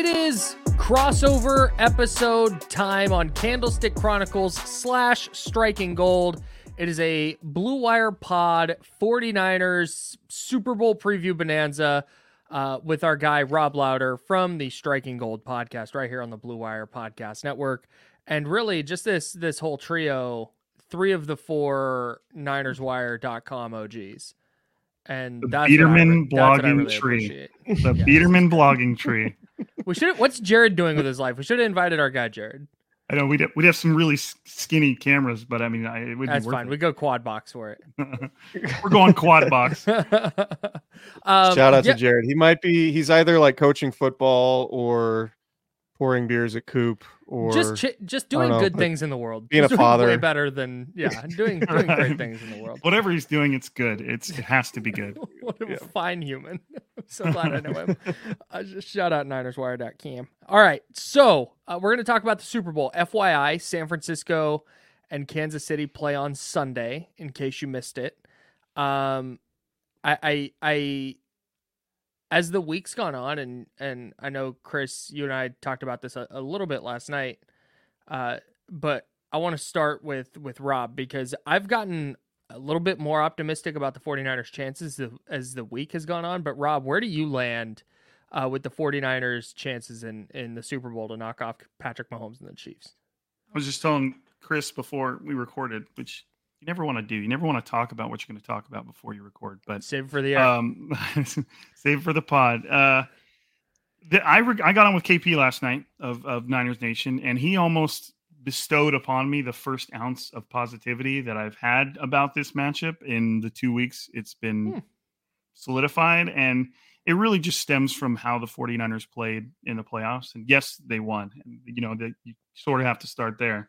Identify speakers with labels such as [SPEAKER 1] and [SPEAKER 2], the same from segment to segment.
[SPEAKER 1] It is crossover episode time on Candlestick Chronicles slash Striking Gold. It is a Blue Wire Pod 49ers Super Bowl preview bonanza uh, with our guy Rob Lowder from the Striking Gold podcast right here on the Blue Wire Podcast Network. And really, just this this whole trio, three of the four NinersWire.com OGs. And
[SPEAKER 2] The
[SPEAKER 1] that's what I
[SPEAKER 2] Biderman
[SPEAKER 1] re- that's what I
[SPEAKER 2] blogging
[SPEAKER 1] really
[SPEAKER 2] tree. The
[SPEAKER 1] Yes.
[SPEAKER 2] Biderman blogging tree.
[SPEAKER 1] We should. What's Jared doing with his life? We should have invited our guy Jared.
[SPEAKER 2] I know we'd have, we'd have some really skinny cameras, but I mean, I, it would
[SPEAKER 1] That's
[SPEAKER 2] be worth
[SPEAKER 1] fine. We go quad box for it.
[SPEAKER 2] it. We're going quad box.
[SPEAKER 1] um,
[SPEAKER 3] Shout out
[SPEAKER 1] yeah,
[SPEAKER 3] to Jared. He might be he's either like coaching football or pouring beers at Coop or
[SPEAKER 1] just chi- just doing
[SPEAKER 3] know,
[SPEAKER 1] good things in the world.
[SPEAKER 3] being
[SPEAKER 1] Just
[SPEAKER 3] a
[SPEAKER 1] doing way
[SPEAKER 3] father.
[SPEAKER 1] better than yeah, doing doing great things in the world.
[SPEAKER 2] Whatever he's doing, it's good. It's it has to be good.
[SPEAKER 1] what a
[SPEAKER 3] Yeah.
[SPEAKER 1] fine human. I'm so glad I know him. uh, just shout out NinersWire.com. All right. So uh, we're going to talk about the Super Bowl. FYI, San Francisco and Kansas City play on Sunday, in case you missed it. Um, I, I, I, as the week's gone on, and, and I know, Chris, you and I talked about this a, a little bit last night, uh, but I want to start with, with Rob because I've gotten a little bit more optimistic about the 49ers chances as the week has gone on. But Rob, where do you land uh, with the 49ers chances in, in the Super Bowl to knock off Patrick Mahomes and the Chiefs?
[SPEAKER 2] I was just telling Chris before we recorded, which you never want to do. You never want to talk about what you're going to talk about before you record. But
[SPEAKER 1] Save for the
[SPEAKER 2] um, save for the pod. Uh, the, I re- I got on with KP last night of of Niners Nation, and he almost bestowed upon me the first ounce of positivity that I've had about this matchup in the two weeks it's been
[SPEAKER 1] Hmm.
[SPEAKER 2] solidified, and it really just stems from how the 49ers played in the playoffs. And yes, they won. And, you know that you sort of have to start there,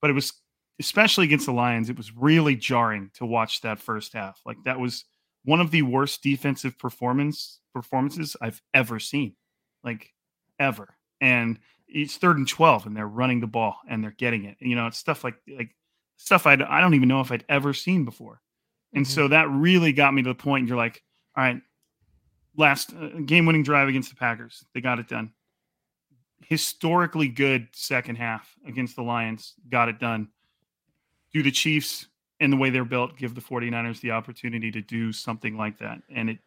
[SPEAKER 2] but it was especially against the Lions. It was really jarring to watch that first half. Like that was one of the worst defensive performance performances I've ever seen, like ever. And it's third and twelve, and they're running the ball and they're getting it. You know, it's stuff like like stuff I I don't even know if I'd ever seen before. And so that really got me to the point. You're like, all right, last uh, game winning drive against the Packers, they got it done. Historically good second half against the Lions, got it done. Do the Chiefs and the way they're built give the 49ers the opportunity to do something like that. And it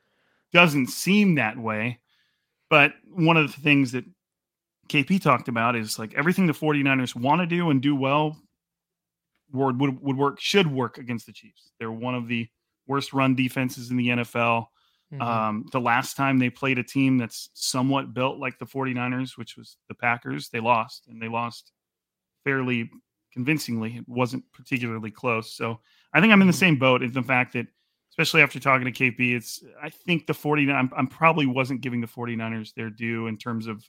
[SPEAKER 2] doesn't seem that way. But one of the things that KP talked about is like everything the 49ers want to do and do well would, would, would work, should work against the Chiefs. They're one of the worst run defenses in the NFL.
[SPEAKER 1] Mhm.
[SPEAKER 2] Um, the last time they played a team that's somewhat built like the 49ers, which was the Packers, they lost and they lost fairly convincingly. It wasn't particularly close. So I think I'm in the mm-hmm. same boat in the fact that, especially after talking to KP, it's, I think the 49, I'm, I'm probably wasn't giving the 49ers their due in terms of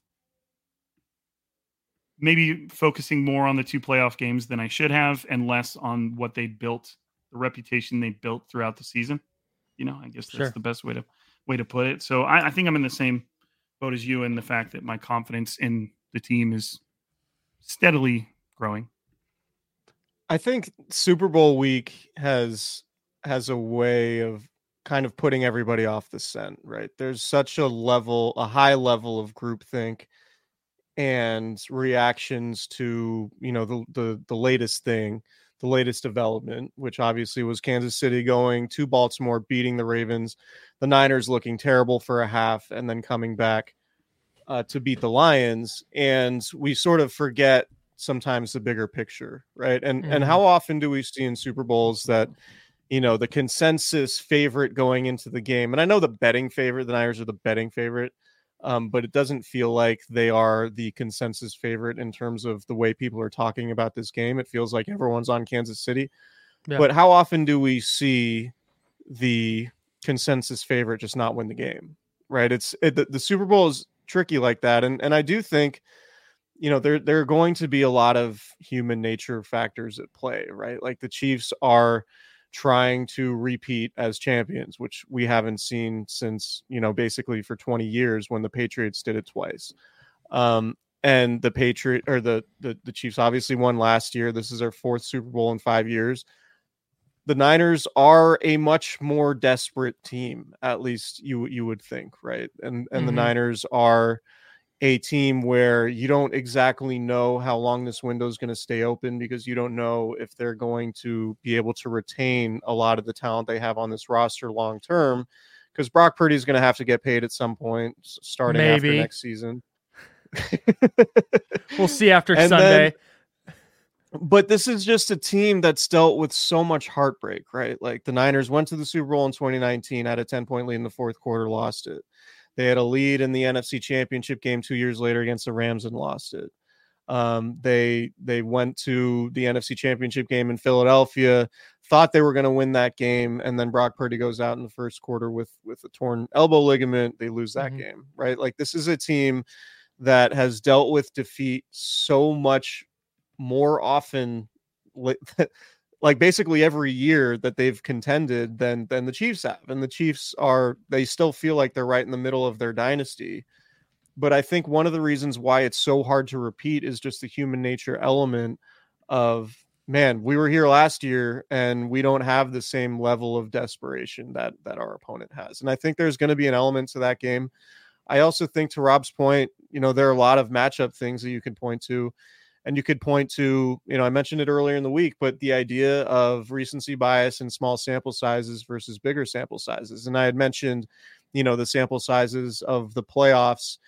[SPEAKER 2] maybe focusing more on the two playoff games than I should have, and less on what they built, the reputation they built throughout the season. You know, I guess that's
[SPEAKER 1] Sure.
[SPEAKER 2] the best way to way to put it. So I, I think I'm in the same boat as you in the fact that my confidence in the team is steadily growing.
[SPEAKER 3] I think Super Bowl week has has a way of kind of putting everybody off the scent, right? There's such a level, a high level of groupthink and reactions to, you know, the the the latest thing, the latest development, which obviously was Kansas City going to Baltimore, beating the Ravens, the Niners looking terrible for a half, and then coming back uh, to beat the Lions. And we sort of forget sometimes the bigger picture, right? And and
[SPEAKER 1] Mhm.
[SPEAKER 3] how often do we see in Super Bowls that you know the consensus favorite going into the game? And I know the betting favorite, the Niners are the betting favorite, um, but it doesn't feel like they are the consensus favorite in terms of the way people are talking about this game. It feels like everyone's on Kansas City.
[SPEAKER 1] Yeah.
[SPEAKER 3] But how often do we see the consensus favorite just not win the game? Right? It's it, the, the Super Bowl is tricky like that, and and I do think you know there there are going to be a lot of human nature factors at play right? Like the chiefs are trying to repeat as champions which we haven't seen since you know basically for 20 years when the patriots did it twice. Um and the patriot or the the, the chiefs obviously won last year. This is our fourth super bowl in five years. The niners are a much more desperate team at least you you would think right? And and the
[SPEAKER 1] Mhm.
[SPEAKER 3] niners are a team where you don't exactly know how long this window is going to stay open because you don't know if they're going to be able to retain a lot of the talent they have on this roster long term. Because Brock Purdy is going to have to get paid at some point starting after next season.
[SPEAKER 1] We'll see after
[SPEAKER 3] And
[SPEAKER 1] Sunday.
[SPEAKER 3] but this is just a team that's dealt with so much heartbreak, right? Like the Niners went to the Super Bowl in 2019, had a 10 point lead in the fourth quarter, lost it. They had a lead in the NFC Championship game two years later against the Rams and lost it. Um, they they went to the NFC Championship game in Philadelphia, thought they were going to win that game, and then Brock Purdy goes out in the first quarter with with a torn elbow ligament. They lose that
[SPEAKER 1] Mhm.
[SPEAKER 3] game, right? Like this is a team that has dealt with defeat so much more often like basically every year that they've contended than than the Chiefs have and the Chiefs are they still feel like they're right in the middle of their dynasty. But I think one of the reasons why it's so hard to repeat is just the human nature element of man we were here last year and we don't have the same level of desperation that that our opponent has. And I think there's going to be an element to that game. I also think to Rob's point you know there are a lot of matchup things that you can point to and you could point to you know i mentioned it earlier in the week but the idea of recency bias and small sample sizes versus bigger sample sizes. And i had mentioned you know the sample sizes of the playoffs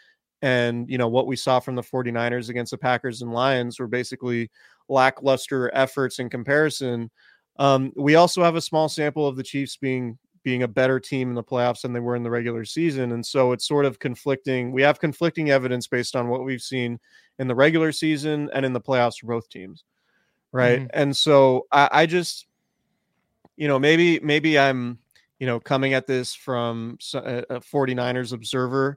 [SPEAKER 3] and you know what we saw from the 49ers against the packers and lions were basically lackluster efforts in comparison. Um, we also have a small sample of the chiefs being being a better team in the playoffs than they were in the regular season and so it's sort of conflicting we have conflicting evidence based on what we've seen in the regular season and in the playoffs for both teams right
[SPEAKER 1] Mhm.
[SPEAKER 3] and so I, I just you know maybe maybe i'm you know coming at this from a 49ers observer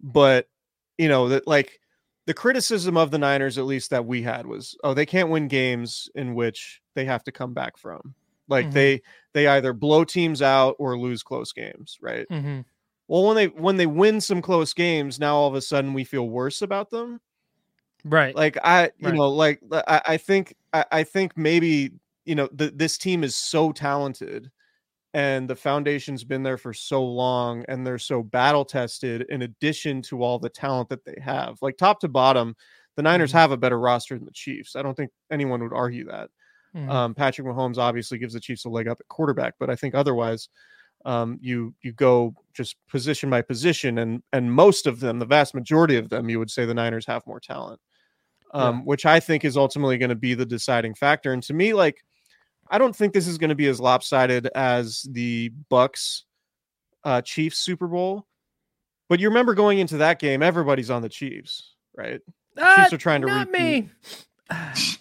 [SPEAKER 3] but you know that like the criticism of the niners at least that we had was oh they can't win games in which they have to come back from like
[SPEAKER 1] Mhm.
[SPEAKER 3] they they either blow teams out or lose close games right
[SPEAKER 1] Mhm.
[SPEAKER 3] well when they when they win some close games now all of a sudden we feel worse about them
[SPEAKER 1] Right.
[SPEAKER 3] like I, you
[SPEAKER 1] Right.
[SPEAKER 3] know, like I, I think I, I think maybe you know the, this team is so talented, and the foundation's been there for so long, and they're so battle tested. In addition to all the talent that they have, like top to bottom, the Niners
[SPEAKER 1] Mhm.
[SPEAKER 3] have a better roster than the Chiefs. I don't think anyone would argue that.
[SPEAKER 1] Mhm.
[SPEAKER 3] Um, Patrick Mahomes obviously gives the Chiefs a leg up at quarterback, but I think otherwise, um, you you go just position by position, and and most of them, the vast majority of them, you would say the Niners have more talent, um, which I think is ultimately going to be the deciding factor. And to me, like, I don't think this is going to be as lopsided as the Bucks uh, Chiefs Super Bowl. But you remember going into that game, everybody's on the Chiefs, right?
[SPEAKER 1] Chiefs
[SPEAKER 3] are trying to
[SPEAKER 1] not
[SPEAKER 3] repeat.
[SPEAKER 1] me.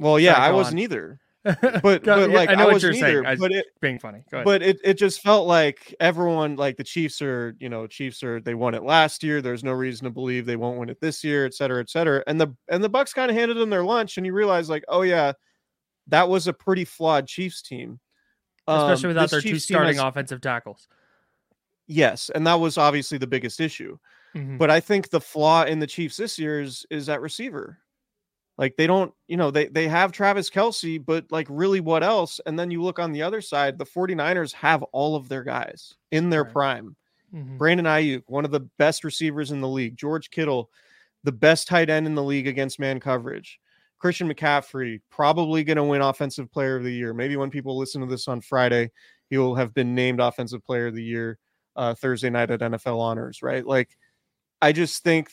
[SPEAKER 3] Well, yeah,
[SPEAKER 1] Sorry,
[SPEAKER 3] I wasn't
[SPEAKER 1] on.
[SPEAKER 3] either. but but like
[SPEAKER 1] I
[SPEAKER 3] I,
[SPEAKER 1] know what
[SPEAKER 3] wasn't
[SPEAKER 1] you're saying.
[SPEAKER 3] either. But it
[SPEAKER 1] being funny. Go ahead.
[SPEAKER 3] but it, it just felt like everyone like the Chiefs are you know Chiefs are they won it last year. There's no reason to believe they won't win it this year, et cetera, et cetera. And the and the Bucks kind of handed them their lunch, and you realize like oh yeah, that was a pretty flawed Chiefs team,
[SPEAKER 1] especially
[SPEAKER 3] Um,
[SPEAKER 1] without their two
[SPEAKER 3] Chiefs team
[SPEAKER 1] starting
[SPEAKER 3] has-
[SPEAKER 1] offensive tackles.
[SPEAKER 3] Yes, and that was obviously the biggest issue.
[SPEAKER 1] Mhm.
[SPEAKER 3] But I think the flaw in the Chiefs this year is is at receiver. Like they don't, you know, they they have Travis Kelce, but like really what else? And then you look on the other side, the 49ers have all of their guys in their
[SPEAKER 1] Right.
[SPEAKER 3] prime.
[SPEAKER 1] Mhm.
[SPEAKER 3] Brandon Aiyuk, one of the best receivers in the league. George Kittle, the best tight end in the league against man coverage. Christian McCaffrey, probably going to win Offensive Player of the Year. Maybe when people listen to this on Friday, he will have been named Offensive Player of the Year uh, Thursday night at NFL Honors. Right? Like, I just think,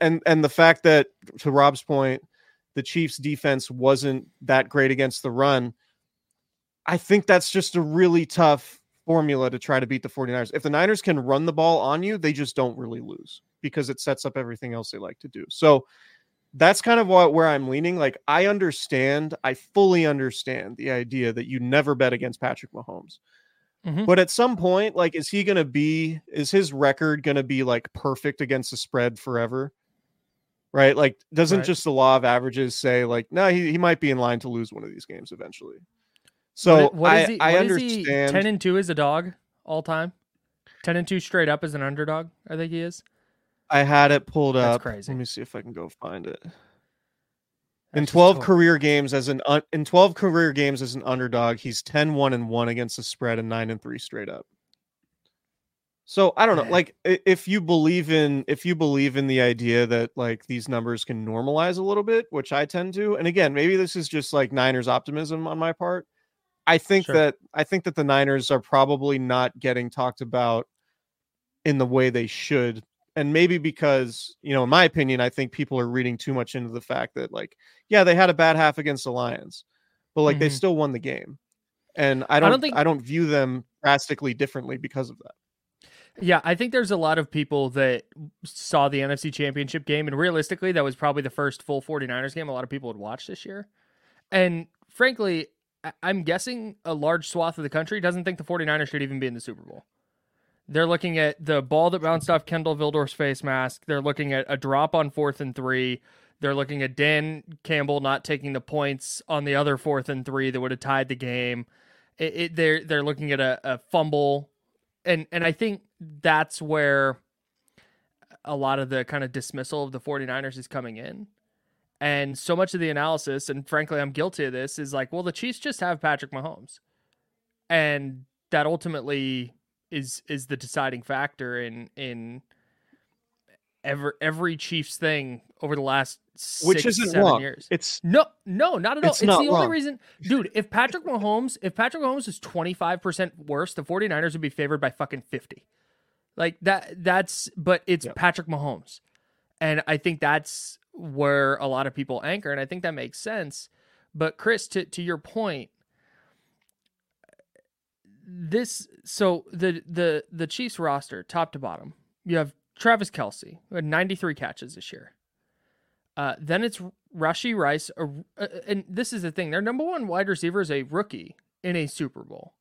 [SPEAKER 3] and and the fact that to Rob's point, the Chiefs' defense wasn't that great against the run. I think that's just a really tough formula to try to beat the 49ers. If the Niners can run the ball on you, they just don't really lose because it sets up everything else they like to do. So that's kind of what where I'm leaning. Like I understand, I fully understand the idea that you never bet against Patrick Mahomes.
[SPEAKER 1] Mhm.
[SPEAKER 3] But at some point, like, is he gonna be is his record gonna be like perfect against the spread forever? Right? Like, doesn't
[SPEAKER 1] Right.
[SPEAKER 3] just the law of averages say, like, no, he, he might be in line to lose one of these games eventually. So
[SPEAKER 1] What i- what is
[SPEAKER 3] I,
[SPEAKER 1] he?
[SPEAKER 3] I
[SPEAKER 1] what is he?
[SPEAKER 3] understand.
[SPEAKER 1] Ten and two is a dog all time. Ten and two straight up as an underdog. I think he is.
[SPEAKER 3] I had it pulled
[SPEAKER 1] That's
[SPEAKER 3] up.
[SPEAKER 1] crazy.
[SPEAKER 3] Let me see if I can go find it.
[SPEAKER 1] That's
[SPEAKER 3] in 12
[SPEAKER 1] total.
[SPEAKER 3] career games as an un, in 12 career games as an underdog, he's 10-1 and 1 against the spread and 9 and 3 straight up. So, I don't know, like if you believe in if you believe in the idea that like these numbers can normalize a little bit, which I tend to. And again, maybe this is just like Niners optimism on my part. I think
[SPEAKER 1] Sure.
[SPEAKER 3] that I think that the Niners are probably not getting talked about in the way they should and maybe because you know in my opinion i think people are reading too much into the fact that like yeah they had a bad half against the lions but like they
[SPEAKER 1] Mhm.
[SPEAKER 3] still won the game and i don't,
[SPEAKER 1] don't think-
[SPEAKER 3] i don't view them drastically differently because of that
[SPEAKER 1] Yeah, I think there's a lot of people that saw the NFC Championship game, and realistically, that was probably the first full 49ers game a lot of people would watch this year. And frankly, I'm guessing a large swath of the country doesn't think the 49ers should even be in the Super Bowl. They're looking at the ball that bounced off Kindle Vildor's face mask. They're looking at a drop on fourth and three. They're looking at Dan Campbell not taking the points on the other fourth and three that would have tied the game. It, it, they're they're looking at a, a fumble, and and I think that's where a lot of the kind of dismissal of the 49ers is coming in. And so much of the analysis, and frankly, I'm guilty of this, is like, well, the Chiefs just have Patrick Mahomes. And that ultimately is is the deciding factor in in every every Chiefs thing over the last six,
[SPEAKER 3] which isn't
[SPEAKER 1] seven
[SPEAKER 3] wrong
[SPEAKER 1] years.
[SPEAKER 3] it's
[SPEAKER 1] No, no, not at all.
[SPEAKER 3] It's
[SPEAKER 1] It's,
[SPEAKER 3] not
[SPEAKER 1] the only
[SPEAKER 3] wrong.
[SPEAKER 1] reason, dude. If Patrick Mahomes, if Patrick Mahomes is twenty five percent worse, the 49ers would be favored by fucking fifty. Like that. That's but it's
[SPEAKER 3] Yep.
[SPEAKER 1] Patrick Mahomes, and I think that's where a lot of people anchor, and I think that makes sense. But Chris, to to your point, this so the the the Chiefs roster, top to bottom, you have Travis Kelce, who had ninety three catches this year. Uh, then it's Rashee Rice, a, uh, and this is the thing: their number one wide receiver is a rookie in a Super Bowl.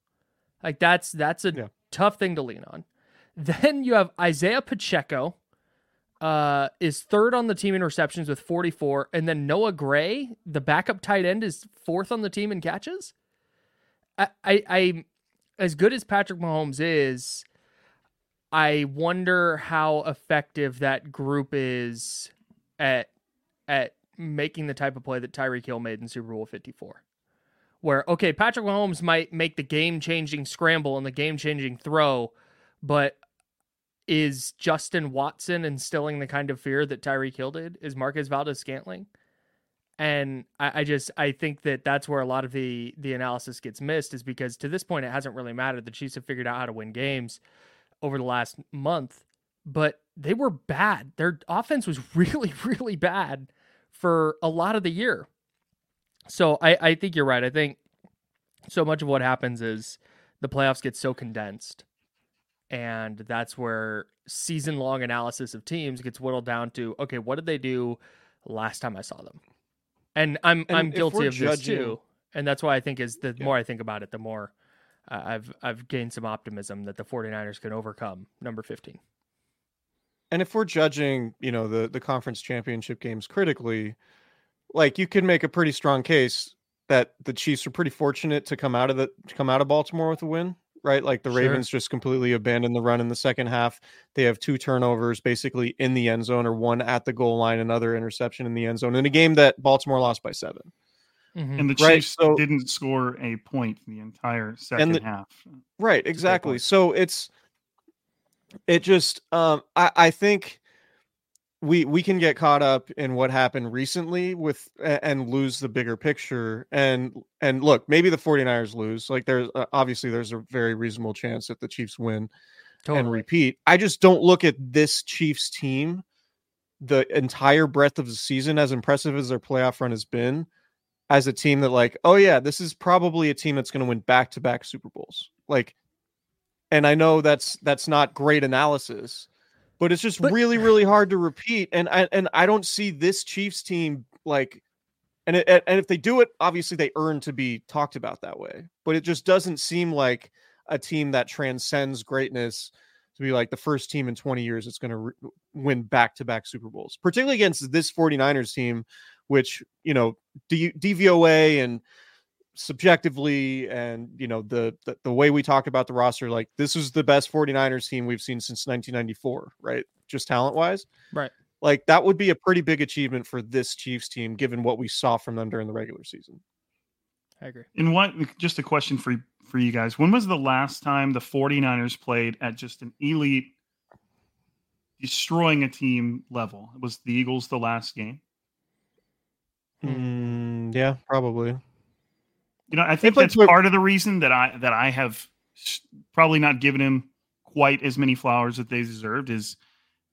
[SPEAKER 1] Like that's that's a
[SPEAKER 3] Yeah.
[SPEAKER 1] tough thing to lean on. Then you have Isaiah Pacheco, uh, is third on the team in receptions with 44, and then Noah Gray, the backup tight end, is fourth on the team in catches. I, I, I as good as Patrick Mahomes is, I wonder how effective that group is at at making the type of play that Tyreek Hill made in Super Bowl 54. Where okay, Patrick Mahomes might make the game-changing scramble and the game-changing throw, but is Justin Watson instilling the kind of fear that Tyreek Hill did? Is Marquez Valdes Scantling? And I, I just I think that that's where a lot of the the analysis gets missed is because to this point it hasn't really mattered. The Chiefs have figured out how to win games over the last month, but they were bad. Their offense was really really bad for a lot of the year. So I I think you're right. I think so much of what happens is the playoffs get so condensed and that's where season long analysis of teams gets whittled down to okay what did they do last time i saw them and i'm
[SPEAKER 3] And
[SPEAKER 1] i'm guilty of this too And that's why I think is the more I think about it, the more uh, I've I've gained some optimism that the 49ers can overcome number 15.
[SPEAKER 3] And if we're judging, you know, the the conference championship games critically, like you could make a pretty strong case that the Chiefs are pretty fortunate to come out of the to come out of Baltimore with a win, right? Like the
[SPEAKER 1] Sure.
[SPEAKER 3] Ravens just completely abandoned the run in the second half. They have two turnovers basically in the end zone or one at the goal line, another interception in the end zone in a game that Baltimore lost by 7.
[SPEAKER 1] Mhm.
[SPEAKER 2] And the
[SPEAKER 3] Right,
[SPEAKER 2] Chiefs
[SPEAKER 3] so-
[SPEAKER 2] didn't score a point the entire second
[SPEAKER 3] the-
[SPEAKER 2] half.
[SPEAKER 3] Right, exactly. So it's it just um I, I think we we can get caught up in what happened recently with and lose the bigger picture and and look, maybe the 49ers lose. Like there's uh, obviously there's a very reasonable chance that the Chiefs win and repeat. I just don't look at this Chiefs team the entire breadth of the season as impressive as their playoff run has been as a team that like, oh yeah, this is probably a team that's going to win back-to-back Super Bowls. Like and I know that's that's not great analysis, but it's just
[SPEAKER 1] But-
[SPEAKER 3] really really hard to repeat and I and I don't see this Chiefs team like and it, and if they do it, obviously they earn to be talked about that way. But it just doesn't seem like a team that transcends greatness to be like the first team in 20 years that's going to re- win back-to-back Super Bowls, particularly against this 49ers team, which, you know, D- DVOA and subjectively and you know the, the the way we talk about the roster like this is the best 49ers team we've seen since 1994 right just talent wise
[SPEAKER 1] Right.
[SPEAKER 3] like that would be a pretty big achievement for this chiefs team given what we saw from them during the regular season
[SPEAKER 1] I agree.
[SPEAKER 2] And what just a question for for you guys. When was the last time the 49ers played at just an elite destroying a team level? Was the Eagles the last game?
[SPEAKER 3] Mm, yeah probably
[SPEAKER 2] You know, I think that's part of the reason that I that I have probably not given him quite as many flowers that they deserved is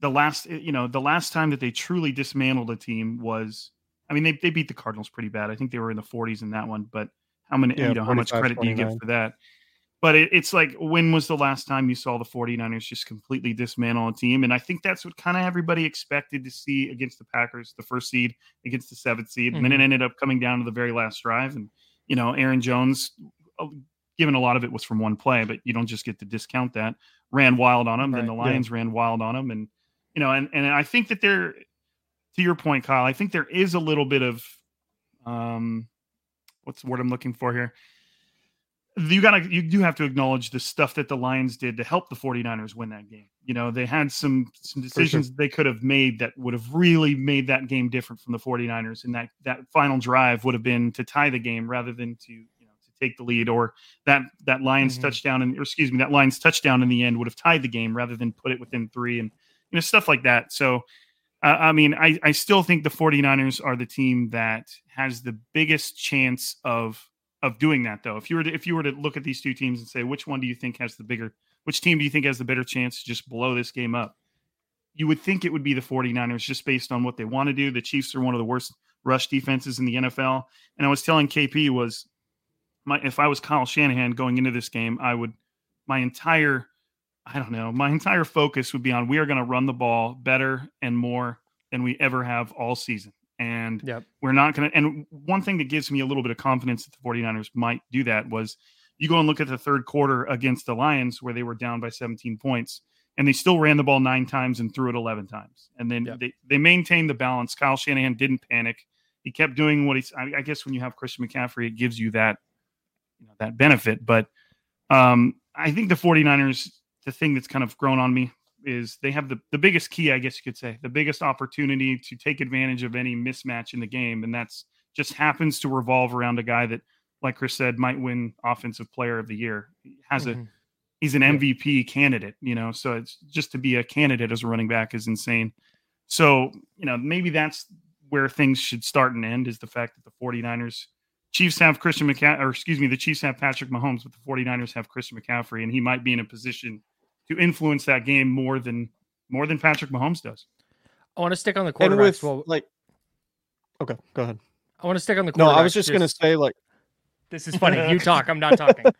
[SPEAKER 2] the last you know, the last time that they truly dismantled a team was I mean they they beat the Cardinals pretty bad. I think they were in the 40s in that one, but how many
[SPEAKER 3] Yeah,
[SPEAKER 2] you know, how much
[SPEAKER 3] 45,
[SPEAKER 2] credit do you give for that? But it, it's like when was the last time you saw the 49ers just completely dismantle a team? And I think that's what kind of everybody expected to see against the Packers, the first seed against the seventh seed. And then it
[SPEAKER 1] Mhm.
[SPEAKER 2] ended up coming down to the very last drive. And you know, Aaron Jones, uh, given a lot of it was from one play, but you don't just get to discount that. Ran wild on him, then
[SPEAKER 1] Right,
[SPEAKER 2] the
[SPEAKER 3] yeah.
[SPEAKER 2] Lions ran wild on him, and you know, and and I think that there, to your point, Kyle, I think there is a little bit of, um, what's the word I'm looking for here? You gotta, you do have to acknowledge the stuff that the Lions did to help the 49ers win that game. You know, they had some some
[SPEAKER 3] sure.
[SPEAKER 2] decisions they could have made that would have really made that game different from the 49ers. And that that final drive would have been to tie the game rather than to, you know, to take the lead or that that Lions
[SPEAKER 1] Mhm.
[SPEAKER 2] touchdown and or excuse me, that Lions touchdown in the end would have tied the game rather than put it within three and you know, stuff like that. So uh, I mean, I, I still think the 49ers are the team that has the biggest chance of of doing that though. If you were to if you were to look at these two teams and say which one do you think has the bigger which team do you think has the better chance to just blow this game up? You would think it would be the 49ers just based on what they want to do. The Chiefs are one of the worst rush defenses in the NFL. And I was telling KP was my if I was Kyle Shanahan going into this game, I would my entire I don't know, my entire focus would be on we are going to run the ball better and more than we ever have all season. And
[SPEAKER 1] Yep.
[SPEAKER 2] we're not going to. And one thing that gives me a little bit of confidence that the 49ers might do that was you go and look at the third quarter against the Lions where they were down by 17 points and they still ran the ball nine times and threw it 11 times. And then
[SPEAKER 1] Yep.
[SPEAKER 2] they, they maintained the balance. Kyle Shanahan didn't panic. He kept doing what he's, I, I guess when you have Christian McCaffrey, it gives you that, you know, that benefit. But um, I think the 49ers, the thing that's kind of grown on me is they have the, the biggest key, I guess you could say, the biggest opportunity to take advantage of any mismatch in the game. And that's just happens to revolve around a guy that, like Chris said, might win offensive player of the year. He has a
[SPEAKER 1] Mhm.
[SPEAKER 2] he's an MVP candidate, you know. So it's just to be a candidate as a running back is insane. So, you know, maybe that's where things should start and end is the fact that the 49ers Chiefs have Christian McCaffrey, or excuse me, the Chiefs have Patrick Mahomes, but the 49ers have Christian McCaffrey, and he might be in a position to influence that game more than more than Patrick Mahomes does.
[SPEAKER 1] I want to stick on the
[SPEAKER 3] and
[SPEAKER 1] quarterbacks.
[SPEAKER 3] with
[SPEAKER 1] well,
[SPEAKER 3] like okay go ahead
[SPEAKER 1] I want to stick on the quarterbacks.
[SPEAKER 3] no i was just gonna say like
[SPEAKER 1] This is funny. You talk. I'm not talking.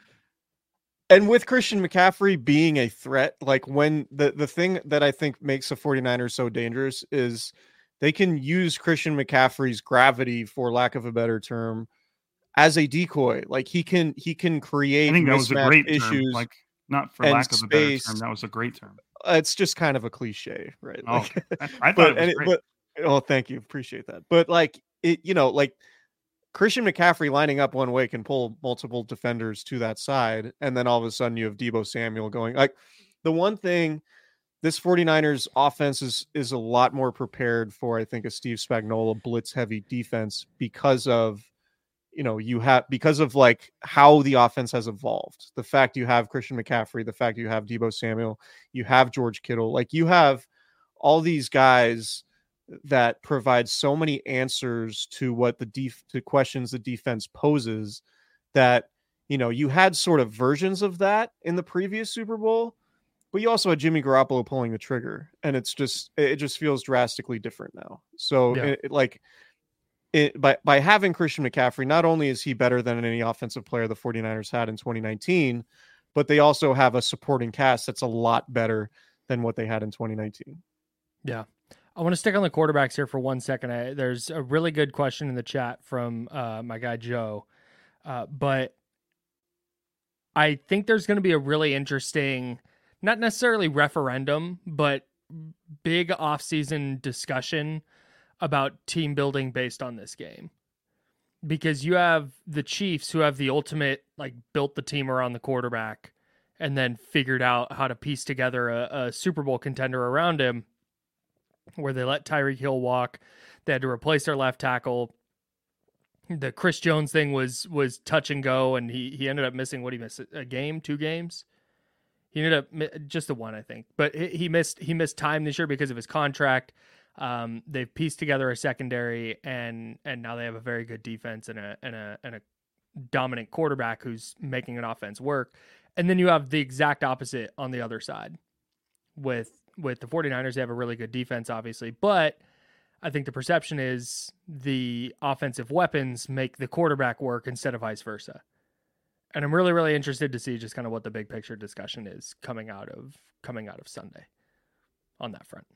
[SPEAKER 3] and with Christian McCaffrey being a threat, like when the the thing that I think makes the 49ers so dangerous is they can use Christian McCaffrey's gravity, for lack of a better term, as a decoy. Like he can he can create
[SPEAKER 2] I think that was a
[SPEAKER 3] mismatch
[SPEAKER 2] great term.
[SPEAKER 3] issues.
[SPEAKER 2] Like not for lack of a better
[SPEAKER 3] space.
[SPEAKER 2] term, that was a great term.
[SPEAKER 3] Uh, it's just kind of a cliche, right?
[SPEAKER 2] Oh,
[SPEAKER 3] Like-
[SPEAKER 2] I, I thought
[SPEAKER 3] but,
[SPEAKER 2] it was great.
[SPEAKER 3] but oh, thank you, appreciate that. But like it, you know, like Christian McCaffrey lining up one way can pull multiple defenders to that side, and then all of a sudden you have Deebo Samuel going. Like the one thing this 49ers offense is is a lot more prepared for, I think, a Steve Spagnuolo blitz heavy defense because of you know you have because of like how the offense has evolved the fact you have christian mccaffrey the fact you have deebo samuel you have george kittle like you have all these guys that provide so many answers to what the def- to questions the defense poses that you know you had sort of versions of that in the previous super bowl but you also had jimmy garoppolo pulling the trigger and it's just it just feels drastically different now so
[SPEAKER 1] Yeah.
[SPEAKER 3] it, it, like it, by by having Christian McCaffrey, not only is he better than any offensive player the 49ers had in 2019, but they also have a supporting cast that's a lot better than what they had in 2019. Yeah.
[SPEAKER 1] I want to stick on the quarterbacks here for one second. I, there's a really good question in the chat from uh, my guy Joe, uh, but I think there's going to be a really interesting, not necessarily referendum, but big offseason discussion about team building based on this game. Because you have the Chiefs who have the ultimate, like, built the team around the quarterback and then figured out how to piece together a, a Super Bowl contender around him where they let Tyreek Hill walk. They had to replace their left tackle. The Chris Jones thing was was touch and go, and he he ended up missing what he missed a game, two games. He ended up just the one, I think, but he, he missed he missed time this year because of his contract. Um, they've pieced together a secondary, and and now they have a very good defense and a and a and a dominant quarterback who's making an offense work. And then you have the exact opposite on the other side with with the 49ers they have a really good defense obviously but i think the perception is the offensive weapons make the quarterback work instead of vice versa. And i'm really really interested to see just kind of what the big picture discussion is coming out of coming out of sunday on that front.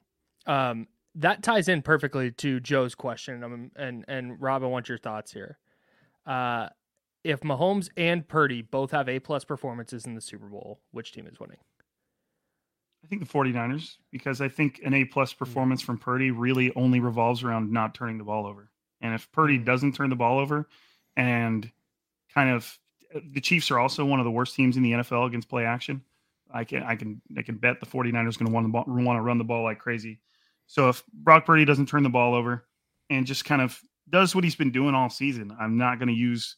[SPEAKER 1] Um that ties in perfectly to joe's question um, and and rob i want your thoughts here uh if mahomes and purdy both have a plus performances in the super bowl which team is winning
[SPEAKER 2] I think the 49ers, because I think an A plus performance from Purdy really only revolves around not turning the ball over. And if Purdy doesn't turn the ball over and kind of the Chiefs are also one of the worst teams in the NFL against play action. I can I can I can bet the 49ers going to want to want to run the ball like crazy. So if Brock Purdy doesn't turn the ball over and just kind of does what he's been doing all season, I'm not going to use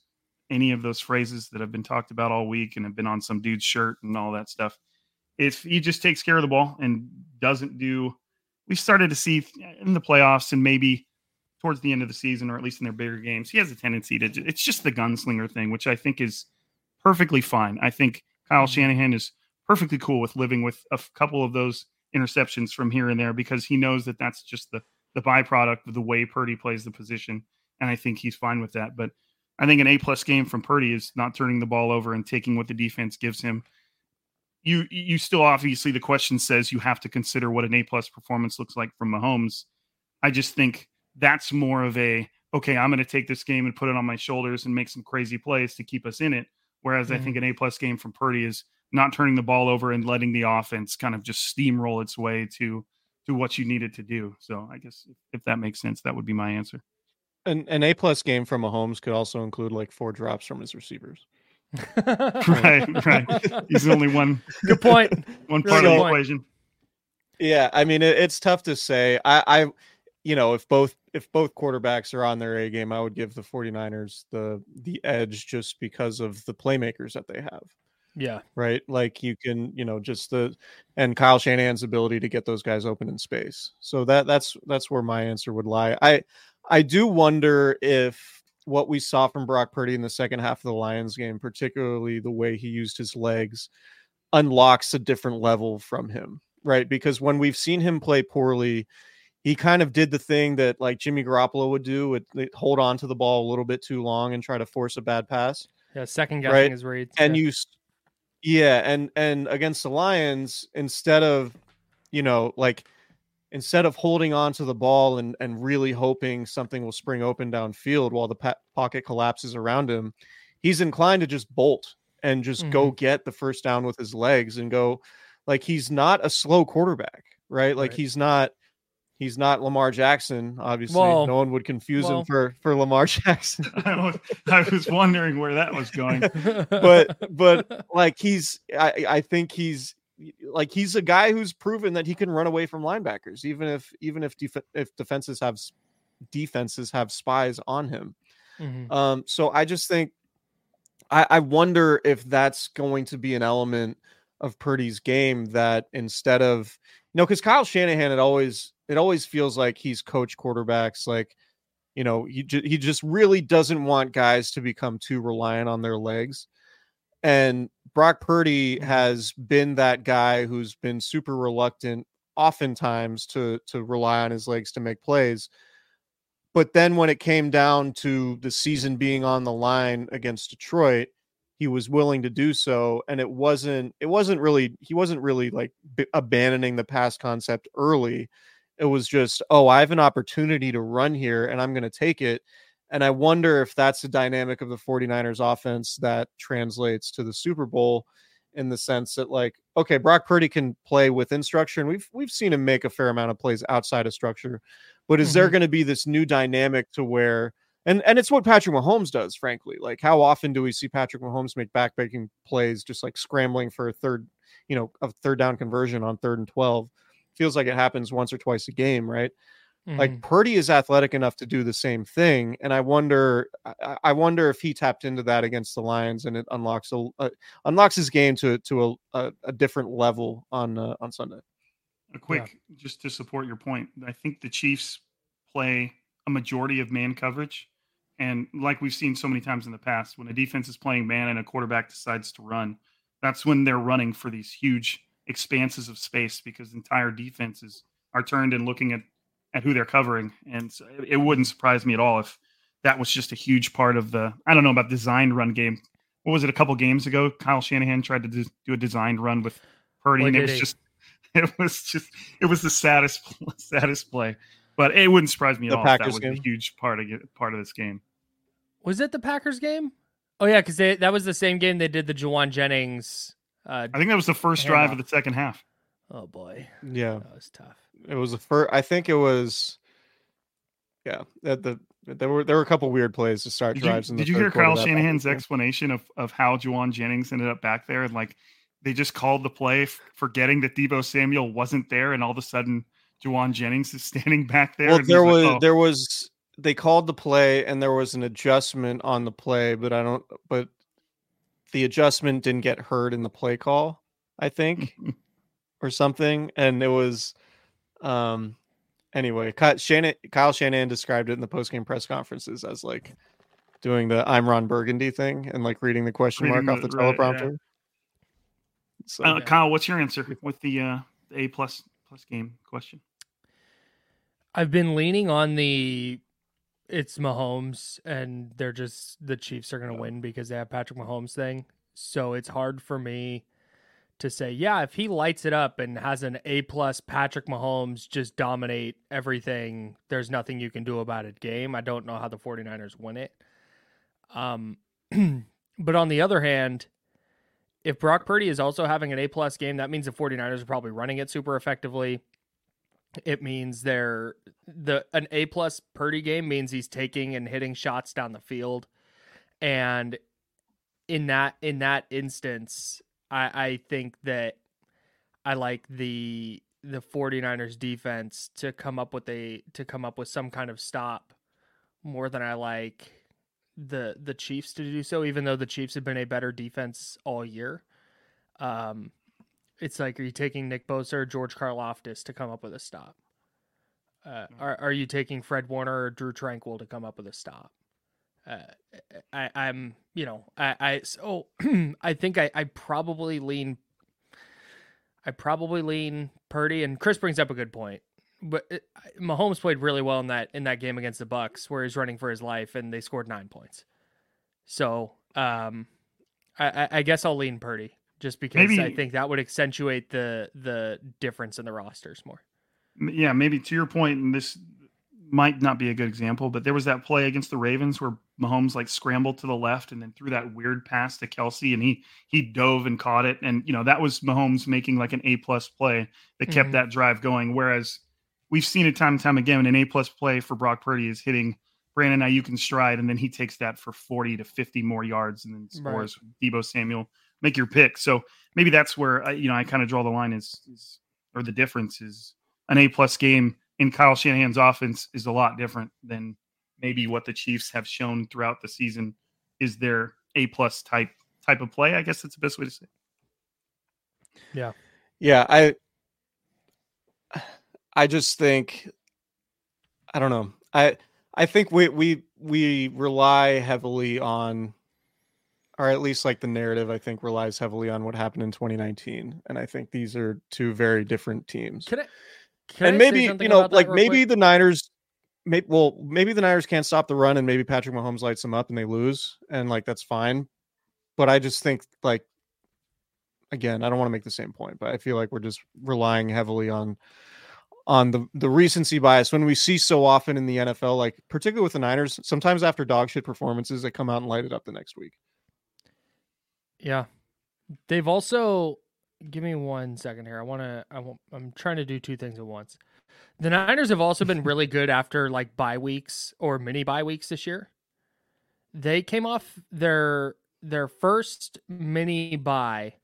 [SPEAKER 2] any of those phrases that have been talked about all week and have been on some dude's shirt and all that stuff. If he just takes care of the ball and doesn't do we started to see in the playoffs and maybe towards the end of the season or at least in their bigger games he has a tendency to it's just the gunslinger thing which i think is perfectly fine. I think kyle mm-hmm. shanahan is perfectly cool with living with a couple of those interceptions from here and there because he knows that that's just the the byproduct of the way purdy plays the position and i think he's fine with that but i think an a plus game from purdy is not turning the ball over and taking what the defense gives him you you still obviously the question says you have to consider what an A plus performance looks like from Mahomes. I just think that's more of a okay, I'm going to take this game and put it on my shoulders and make some crazy plays to keep us in it. Whereas I mm-hmm. think an A plus game from Purdy is not turning the ball over and letting the offense kind of just steamroll its way to to what you need it to do. So I guess if, if that makes sense, that would be my answer.
[SPEAKER 3] An an A plus game from Mahomes could also include like four drops from his receivers.
[SPEAKER 2] Right, right. He's only one
[SPEAKER 1] good point.
[SPEAKER 2] point one
[SPEAKER 1] Really
[SPEAKER 2] part of the
[SPEAKER 1] point.
[SPEAKER 2] equation.
[SPEAKER 3] Yeah, I mean it, it's tough to say. I, I you know, if both if both quarterbacks are on their A game, I would give the 49ers the the edge just because of the playmakers that they have.
[SPEAKER 1] Yeah
[SPEAKER 3] Right? Like you can, you know, just the and Kyle Shanahan's ability to get those guys open in space. So that that's that's where my answer would lie. I I do wonder if what we saw from Brock Purdy in the second half of the Lions game, particularly the way he used his legs, unlocks a different level from him, right? Because when we've seen him play poorly, he kind of did the thing that like Jimmy Garoppolo would do, would hold on to the ball a little bit too long and try to force a bad pass.
[SPEAKER 1] yeah second guessing
[SPEAKER 3] Right.
[SPEAKER 1] his reads
[SPEAKER 3] And
[SPEAKER 1] yeah.
[SPEAKER 3] you, yeah, and and against the Lions, instead of, you know, like instead of holding on to the ball and, and really hoping something will spring open downfield while the pa- pocket collapses around him, he's inclined to just bolt and just
[SPEAKER 1] Mm-hmm.
[SPEAKER 3] go get the first down with his legs and go like he's not a slow quarterback, right? Like
[SPEAKER 1] Right.
[SPEAKER 3] he's not he's not Lamar Jackson, obviously.
[SPEAKER 1] Well-
[SPEAKER 3] no one would confuse
[SPEAKER 1] well-
[SPEAKER 3] him for for Lamar Jackson.
[SPEAKER 2] I was, I was wondering where that was going.
[SPEAKER 3] but but like he's I, I think he's like he's a guy who's proven that he can run away from linebackers even if even if def- if defenses have defenses have spies on him
[SPEAKER 1] Mhm.
[SPEAKER 3] um so i just think i i wonder if that's going to be an element of Purdy's game that instead of you know because kyle shanahan had always it always feels like he's coach quarterbacks like you know he, ju- he just really doesn't want guys to become too reliant on their legs and Brock Purdy mm-hmm. has been that guy who's been super reluctant oftentimes to to rely on his legs to make plays. But then when it came down to the season being on the line against Detroit, he was willing to do so and it wasn't it wasn't really he wasn't really like b- abandoning the pass concept early. It was just, "Oh, I have an opportunity to run here and I'm going to take it." And I wonder if that's the dynamic of the 49ers offense that translates to the Super Bowl in the sense that like, okay, Brock Purdy can play within structure and we've we've seen him make a fair amount of plays outside of structure. But is there
[SPEAKER 1] Mhm.
[SPEAKER 3] going to be this new dynamic to where and and it's what Patrick Mahomes does, frankly. Like how often do we see Patrick Mahomes make backbreaking plays just like scrambling for a third, you know, a third down conversion on third and 12? Feels like it happens once or twice a game, right? like
[SPEAKER 1] Mhm.
[SPEAKER 3] Purdy is athletic enough to do the same thing, and I wonder, I, I wonder if he tapped into that against the Lions, and it unlocks a, uh, unlocks his game to to a, a, a different level on uh, on Sunday.
[SPEAKER 2] A quick, just to support your point, I think the Chiefs play a majority of man coverage. And like we've seen so many times in the past, when a defense is playing man and a quarterback decides to run, that's when they're running for these huge expanses of space because entire defenses are turned and looking at, at who they're covering. And so it, it wouldn't surprise me at all if that was just a huge part of the, I don't know about designed run game. What was it a couple games ago? Kyle Shanahan tried to do, do a designed run with Purdy,
[SPEAKER 1] Boy,
[SPEAKER 2] and it was
[SPEAKER 1] he.
[SPEAKER 2] just it was just it was the saddest saddest play. But it wouldn't surprise me at
[SPEAKER 3] The
[SPEAKER 2] all if that was
[SPEAKER 3] game?
[SPEAKER 2] a huge part of it- part of this game.
[SPEAKER 1] Was it the Packers game? Oh yeah, because that was the same game they did the Jauan Jennings. Uh,
[SPEAKER 2] I think that was the first drive of the second half.
[SPEAKER 1] oh boy,
[SPEAKER 3] Yeah,
[SPEAKER 1] that was tough.
[SPEAKER 3] it was the first. I think it was. Yeah, that the there were there were a couple weird plays to start
[SPEAKER 2] Did you,
[SPEAKER 3] drives. in the
[SPEAKER 2] did you hear
[SPEAKER 3] quarter
[SPEAKER 2] Kyle Shanahan's explanation of, of how Jauan Jennings ended up back there? And like they just called the play, f- forgetting that Deebo Samuel wasn't there, and all of a sudden Jauan Jennings is standing back there.
[SPEAKER 3] Well,
[SPEAKER 2] and he's
[SPEAKER 3] there
[SPEAKER 2] like,
[SPEAKER 3] was
[SPEAKER 2] "Oh."
[SPEAKER 3] there was they called the play and there was an adjustment on the play, but I don't. But the adjustment didn't get heard in the play call. I think, or something, and it was. Um. Anyway, Kyle Shanahan, Kyle Shanahan described it in the post game press conferences as like doing the "I'm Ron Burgundy" thing and like reading the question
[SPEAKER 2] Reading
[SPEAKER 3] mark off
[SPEAKER 2] the-
[SPEAKER 3] the
[SPEAKER 2] right, yeah.
[SPEAKER 3] teleprompter. So,
[SPEAKER 2] Uh, Kyle, what's your answer with the uh, the A plus plus game question?
[SPEAKER 1] I've been leaning on the it's Mahomes and they're just the Chiefs are going to win because they have Patrick Mahomes thing. So it's hard for me to say, yeah, if he lights it up and has an A plus Patrick Mahomes just dominate everything, there's nothing you can do about it game. I don't know how the 49ers win it. Um but on the other hand, if Brock Purdy is also having an A plus game, that means the 49ers are probably running it super effectively it means they're the an A plus Purdy game means he's taking and hitting shots down the field. And in that in that instance, I, I think that I like the the 49ers defense to come up with a to come up with some kind of stop more than I like the the Chiefs to do so, even though the Chiefs have been a better defense all year. Um it's like, are you taking Nick Bosa or George Karlaftis to come up with a stop? Uh, are are you taking Fred Warner or Drew Tranquill to come up with a stop? Uh, I, I'm, you know, I, I so I think I, I probably lean, I probably lean Purdy, and Chris brings up a good point. But it, Mahomes played really well in that in that game against the Bucks, where he's running for his life, and they scored nine points. So, um, I, I, I guess I'll lean Purdy just because I think that would accentuate the the difference in the rosters more.
[SPEAKER 2] Yeah, maybe to your point, and this might not be a good example, but there was that play against the Ravens where Mahomes like scrambled to the left and then threw that weird pass to Kelce, and he he dove and caught it, and you know that was Mahomes making like an A plus play that kept
[SPEAKER 1] Mhm.
[SPEAKER 2] that drive going. Whereas we've seen it time and time again, an A plus play for Brock Purdy is hitting Brandon Aiyuk in stride, and then he takes that for forty to fifty more yards, and then
[SPEAKER 1] Right.
[SPEAKER 2] scores. Deebo Samuel make your pick. So maybe that's where I, you know I kind of draw the line is, is or the difference is an A plus game in Kyle Shanahan's offense is a lot different than maybe what the Chiefs have shown throughout the season is their A plus type type of play. I guess that's the best way to say. it.
[SPEAKER 3] Yeah, yeah. I I just think I don't know. I I think we we we rely heavily on or at least like the narrative I think relies heavily on what happened in 2019 and I think these are two very different teams.
[SPEAKER 1] Can I? Can
[SPEAKER 3] and maybe you know like maybe
[SPEAKER 1] quick?
[SPEAKER 3] the Niners maybe well maybe the Niners can't stop the run and maybe Patrick Mahomes lights them up and they lose and like that's fine. But I just think like again, I don't want to make the same point, but I feel like we're just relying heavily on on the the recency bias when we see so often in the NFL, like particularly with the Niners, sometimes after dog shit performances, they come out and light it up the next week.
[SPEAKER 1] Yeah. They've also give me one second here. I want to I want, I'm trying to do two things at once. The Niners have also been really good after like bye weeks or mini bye weeks this year. They came off their their first mini bye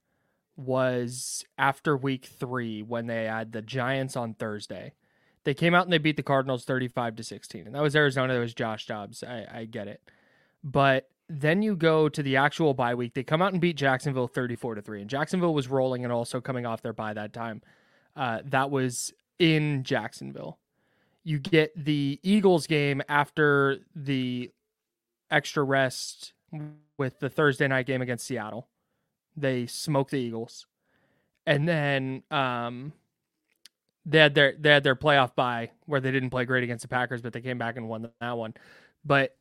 [SPEAKER 1] was after week 3 when they had the Giants on Thursday. They came out and they beat the Cardinals 35 to 16. And that was Arizona, that was Josh Dobbs. I, I get it. But then you go to the actual bye week. They come out and beat Jacksonville 34 to 3. And Jacksonville was rolling and also coming off their bye that time. Uh, that was in Jacksonville. You get the Eagles game after the extra rest with the Thursday night game against Seattle. They smoke the Eagles. And then um they had their they had their playoff bye where they didn't play great against the Packers, but they came back and won that one. But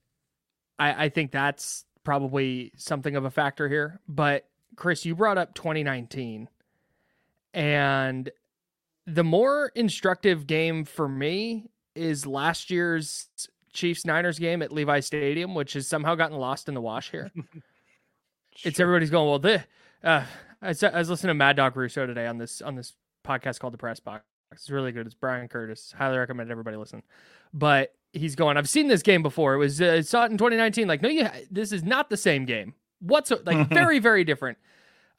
[SPEAKER 1] I, I think that's probably something of a factor here. But Chris, you brought up 2019, and the more instructive game for me is last year's Chiefs Niners game at Levi Stadium, which has somehow gotten lost in the wash here. It's everybody's going well. The uh, I, was, I was listening to Mad Dog Russo today on this on this podcast called the Press Box. It's really good. It's Bryan Curtis. Highly recommend everybody listen. But he's going. I've seen this game before. It was uh, saw it in 2019. Like, no, you. This is not the same game. What's like very very different.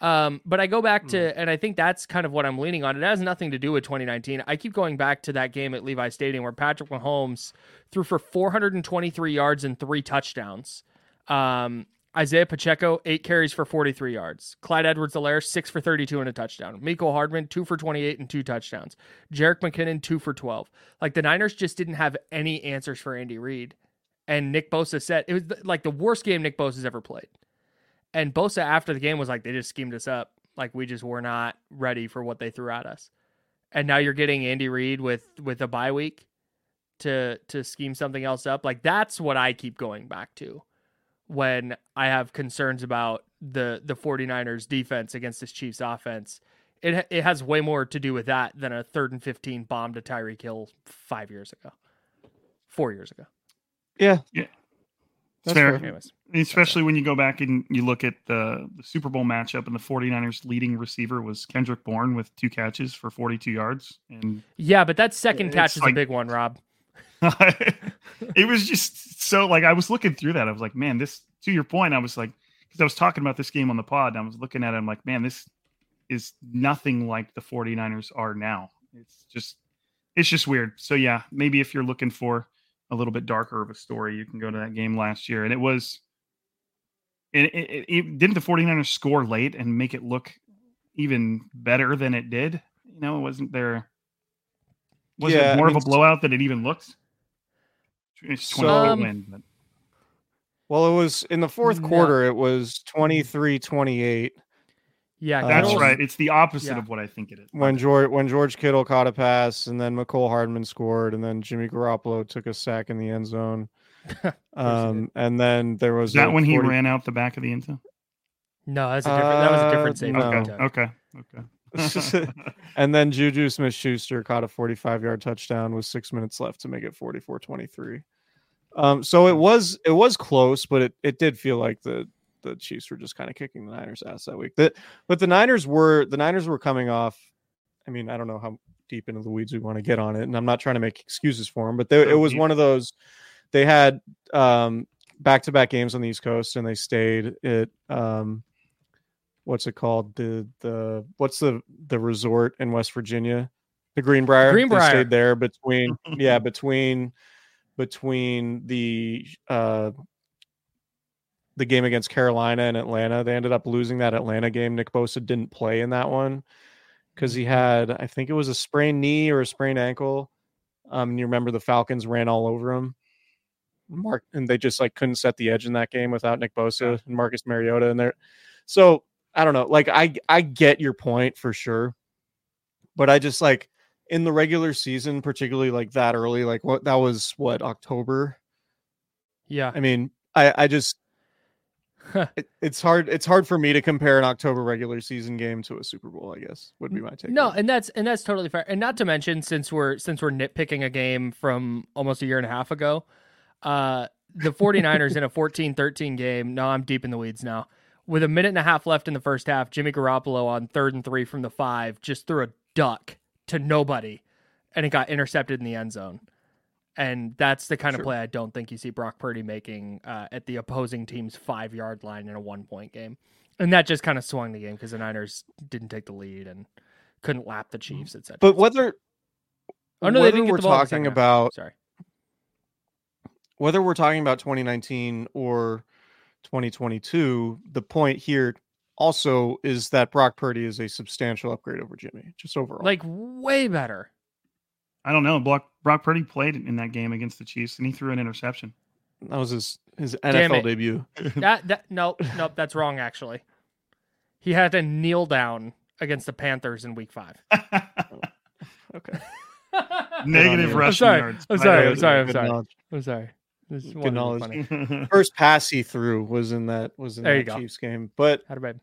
[SPEAKER 1] Um, but I go back to, and I think that's kind of what I'm leaning on. It has nothing to do with 2019. I keep going back to that game at Levi Stadium where Patrick Mahomes threw for 423 yards and three touchdowns. Um, Isaiah Pacheco, eight carries for 43 yards. Clyde Edwards Helaire, six for 32 and a touchdown. Mecole Hardman, two for 28 and two touchdowns. Jerick McKinnon, two for 12. Like the Niners just didn't have any answers for Andy Reid. And Nick Bosa said it was like the worst game Nick Bosa's ever played. And Bosa after the game was like, they just schemed us up. Like we just were not ready for what they threw at us. And now you're getting Andy Reid with with a bye week to to scheme something else up. Like that's what I keep going back to when I have concerns about the the 49ers defense against this Chiefs offense. It it has way more to do with that than a third and 15 bomb to Tyreek Hill 5 years ago. 4 years ago.
[SPEAKER 3] Yeah,
[SPEAKER 2] Yeah.
[SPEAKER 3] That's
[SPEAKER 2] fair.
[SPEAKER 3] fair.
[SPEAKER 1] Anyways.
[SPEAKER 2] Especially when you go back and you look at the, the Super Bowl matchup and the 49ers leading receiver was Kendrick Bourne with two catches for 42 yards. And
[SPEAKER 1] Yeah, but that second catch is
[SPEAKER 2] like-
[SPEAKER 1] a big one, Rob.
[SPEAKER 2] it was just so like I was looking through that. I was like, man, this to your point, I was like, because I was talking about this game on the pod and I was looking at it, I'm like, man, this is nothing like the 49ers are now. It's just it's just weird. So yeah, maybe if you're looking for a little bit darker of a story, you can go to that game last year. And it was it, it, it, it- didn't the 49ers score late and make it look even better than it did? You know, it wasn't there was
[SPEAKER 3] Yeah,
[SPEAKER 2] it more
[SPEAKER 3] mean,
[SPEAKER 2] of a blowout than it even looked? It's 20
[SPEAKER 1] Um,
[SPEAKER 2] win, but
[SPEAKER 3] Well, it was in the fourth
[SPEAKER 1] No.
[SPEAKER 3] quarter, it was 23 28
[SPEAKER 1] Yeah,
[SPEAKER 3] Uh,
[SPEAKER 2] that's
[SPEAKER 1] Kittle's-
[SPEAKER 2] right. It's the opposite
[SPEAKER 1] yeah.
[SPEAKER 2] of what I think it is.
[SPEAKER 3] when George when George Kittle caught a pass and then Mecole Hardman scored and then Jimmy Garoppolo took a sack in the end zone. Um, and then there was
[SPEAKER 2] Is that
[SPEAKER 3] a
[SPEAKER 2] when he ran out the back of the end zone?
[SPEAKER 1] No, that's a different. that was a different
[SPEAKER 3] Uh,
[SPEAKER 1] safety.
[SPEAKER 3] no.
[SPEAKER 2] Okay, okay, okay.
[SPEAKER 3] and then Juju Smith Schuster caught a 45 yard touchdown with six minutes left to make it 44 23. Um, so it was it was close, but it, it did feel like the the Chiefs were just kind of kicking the Niners ass that week. That but the Niners were the Niners were coming off. I mean, I don't know how deep into the weeds we want to get on it, and I'm not trying to make excuses for them, but they, it was one of those. They had um, back-to-back games on the East Coast, and they stayed at um, what's it called? The the what's the the resort in West Virginia? The Greenbrier.
[SPEAKER 1] Greenbrier.
[SPEAKER 3] They stayed there between yeah between between the uh the game against Carolina and Atlanta. They ended up losing that Atlanta game. Nick Bosa didn't play in that one because he had, I think it was a sprained knee or a sprained ankle. Um, you remember the Falcons ran all over him. Mark and they just like couldn't set the edge in that game without Nick Bosa and Marcus Mariota in there. So I don't know. Like I I get your point for sure, but I just like in the regular season, particularly like that early, like what that was what October.
[SPEAKER 1] Yeah.
[SPEAKER 3] I mean, I I just it, it's hard it's hard for me to compare an October regular season game to a Super Bowl. I guess would be my take.
[SPEAKER 1] No,
[SPEAKER 3] on
[SPEAKER 1] and that's and that's totally fair. And not to mention, since we're since we're nitpicking a game from almost a year and a half ago, uh the 49ers in a 14-13 game. No, I'm deep in the weeds now. With a minute and a half left in the first half, Jimmy Garoppolo on third and three from the five just threw a duck to nobody, and it got intercepted in the end zone. And that's the kind
[SPEAKER 3] Sure.
[SPEAKER 1] of play I don't think you see Brock Purdy making uh, at the opposing team's five yard line in a one point game. And that just kind of swung the game because the Niners didn't take the lead and couldn't lap the Chiefs, etc.
[SPEAKER 3] but whether
[SPEAKER 1] oh no, they
[SPEAKER 3] whether
[SPEAKER 1] didn't
[SPEAKER 3] we're
[SPEAKER 1] the ball in the
[SPEAKER 3] talking
[SPEAKER 1] half.
[SPEAKER 3] about
[SPEAKER 1] Sorry.
[SPEAKER 3] whether we're talking about 2019 or 2022, the point here also is that Brock Purdy is a substantial upgrade over Jimmy, just overall.
[SPEAKER 1] Like way better.
[SPEAKER 2] I don't know. Brock, Brock Purdy played in that game against the Chiefs, and he threw an interception.
[SPEAKER 3] that was his his NFL debut.
[SPEAKER 1] That that nope nope that's wrong actually. He had to kneel down against the Panthers in Week Five.
[SPEAKER 3] Okay,
[SPEAKER 2] Negative
[SPEAKER 3] I'm
[SPEAKER 2] rushing
[SPEAKER 1] sorry.
[SPEAKER 2] yards.
[SPEAKER 1] I'm sorry. I'm sorry. I'm sorry. I'm sorry.
[SPEAKER 3] Good
[SPEAKER 1] wanted to be
[SPEAKER 3] knowledge. First pass he threw was in that was in
[SPEAKER 1] There
[SPEAKER 3] that. Chiefs game, but
[SPEAKER 1] How to bed.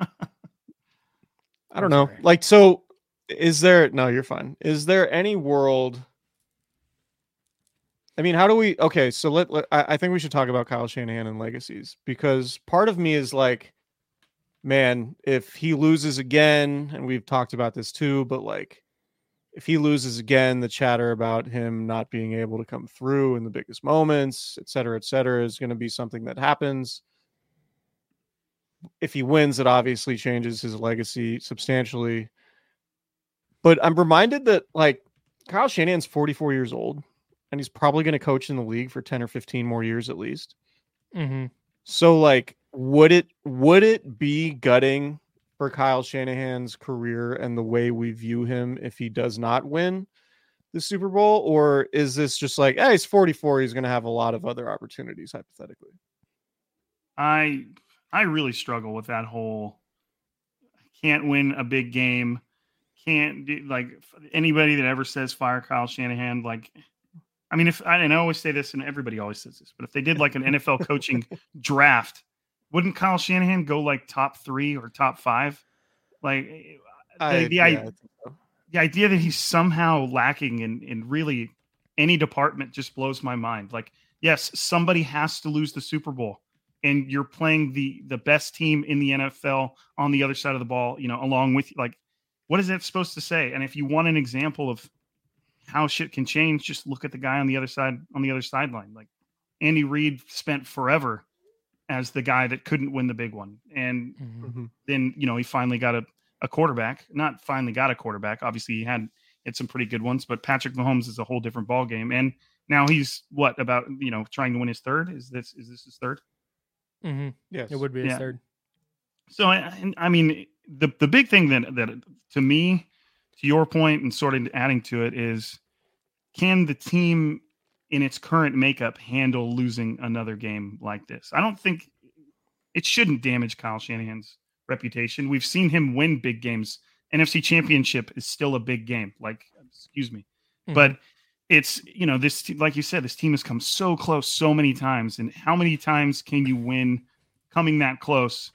[SPEAKER 3] I don't know.
[SPEAKER 1] sorry.
[SPEAKER 3] Like, so is there? No, you're fine. Is there any world? I mean, how do we? Okay, so let, let I, I think we should talk about Kyle Shanahan and legacies because part of me is like, man, if he loses again, and we've talked about this too, but like, if he loses again, the chatter about him not being able to come through in the biggest moments, et cetera, et cetera, is going to be something that happens. If he wins, it obviously changes his legacy substantially. But I'm reminded that like Kyle Shanahan's 44 years old and he's probably going to coach in the league for 10 or 15 more years at least.
[SPEAKER 1] Mm-hmm.
[SPEAKER 3] So like would it would it be gutting for Kyle Shanahan's career and the way we view him if he does not win the Super Bowl or is this just like, hey, he's 44, he's going to have a lot of other opportunities hypothetically.
[SPEAKER 2] I I really struggle with that whole can't win a big game, can't do like anybody that ever says fire Kyle Shanahan. Like, I mean, if I, and I always say this, and everybody always says this, but if they did like an NFL coaching draft, wouldn't Kyle Shanahan go like top three or top five? Like, eh,
[SPEAKER 3] I, eh,
[SPEAKER 2] the,
[SPEAKER 3] yeah, I
[SPEAKER 2] I,
[SPEAKER 3] so.
[SPEAKER 2] the idea that he's somehow lacking in in really any department just blows my mind. Like, yes, somebody has to lose the Super Bowl, and you're playing the the best team in the NFL on the other side of the ball. You know, along with like, what is that supposed to say? And if you want an example of how shit can change, just look at the guy on the other side on the other sideline. Like, Andy Reid spent forever as the guy that couldn't win the big one, and
[SPEAKER 1] Mm-hmm.
[SPEAKER 3] Mhm.
[SPEAKER 2] then you know he finally got a, a quarterback. Not finally got a quarterback. Obviously he had had some pretty good ones, but Patrick Mahomes is a whole different ball game. And now he's what about you know trying to win his third? Is this is this his third?
[SPEAKER 1] Mm-hmm.
[SPEAKER 3] Yes.
[SPEAKER 1] It would be his
[SPEAKER 2] Yeah.
[SPEAKER 1] third.
[SPEAKER 2] So I, I mean the the big thing that that to me, to your point, and sort of adding to it is, can the team in its current makeup handle losing another game like this? I don't think it shouldn't damage Kyle Shanahan's reputation. We've seen him win big games. NFC Championship is still a big game. Like, excuse me,
[SPEAKER 1] Mhm.
[SPEAKER 2] but it's you know this like you said this team has come so close so many times and how many times can you win coming that close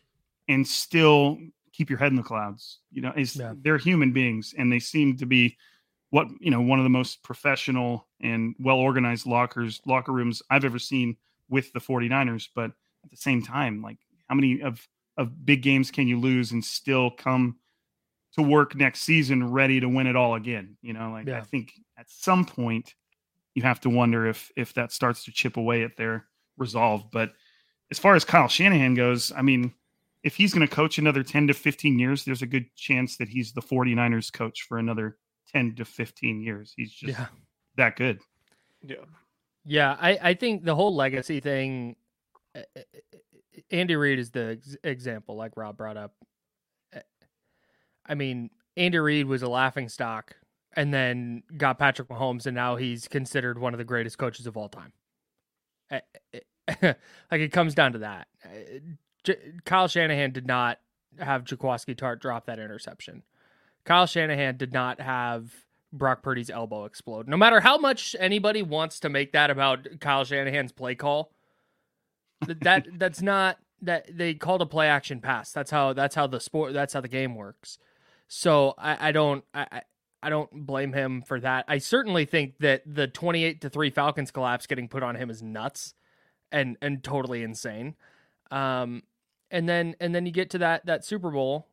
[SPEAKER 2] and still keep your head in the clouds. You know,
[SPEAKER 1] Yeah.
[SPEAKER 2] they're human beings and they seem to be what, you know, one of the most professional and well organized lockers, locker rooms I've ever seen with the 49ers. But at the same time, like how many of, of big games can you lose and still come to work next season ready to win it all again? You know, like I think at some point you have to wonder if if that starts to chip away at their resolve. But as far as Kyle Shanahan goes, I mean, if he's going to coach another 10 to 15 years, there's a good chance that he's the 49ers coach for another 10 to 15 years. He's just
[SPEAKER 1] Yeah.
[SPEAKER 2] that good.
[SPEAKER 3] Yeah.
[SPEAKER 1] Yeah, I, I think the whole legacy thing, uh, uh, uh, Andy Reid is the example, like Rob brought up. I mean, Andy Reid was a laughing stock and then got Patrick Mahomes, and now he's considered one of the greatest coaches of all time. Like it comes down to that. Uh, Kyle Shanahan did not have Jaquiski Tartt drop that interception. Kyle Shanahan did not have Brock Purdy's elbow explode. No matter how much anybody wants to make that about Kyle Shanahan's play call, that that's not that they called a play action pass. That's how that's how the sport that's how the game works. So I, I don't I, I- don't blame him for that. I certainly think that the twenty eight to three Falcons collapse getting put on him is nuts and and totally insane. Um, and then and then you get to that that Super Bowl,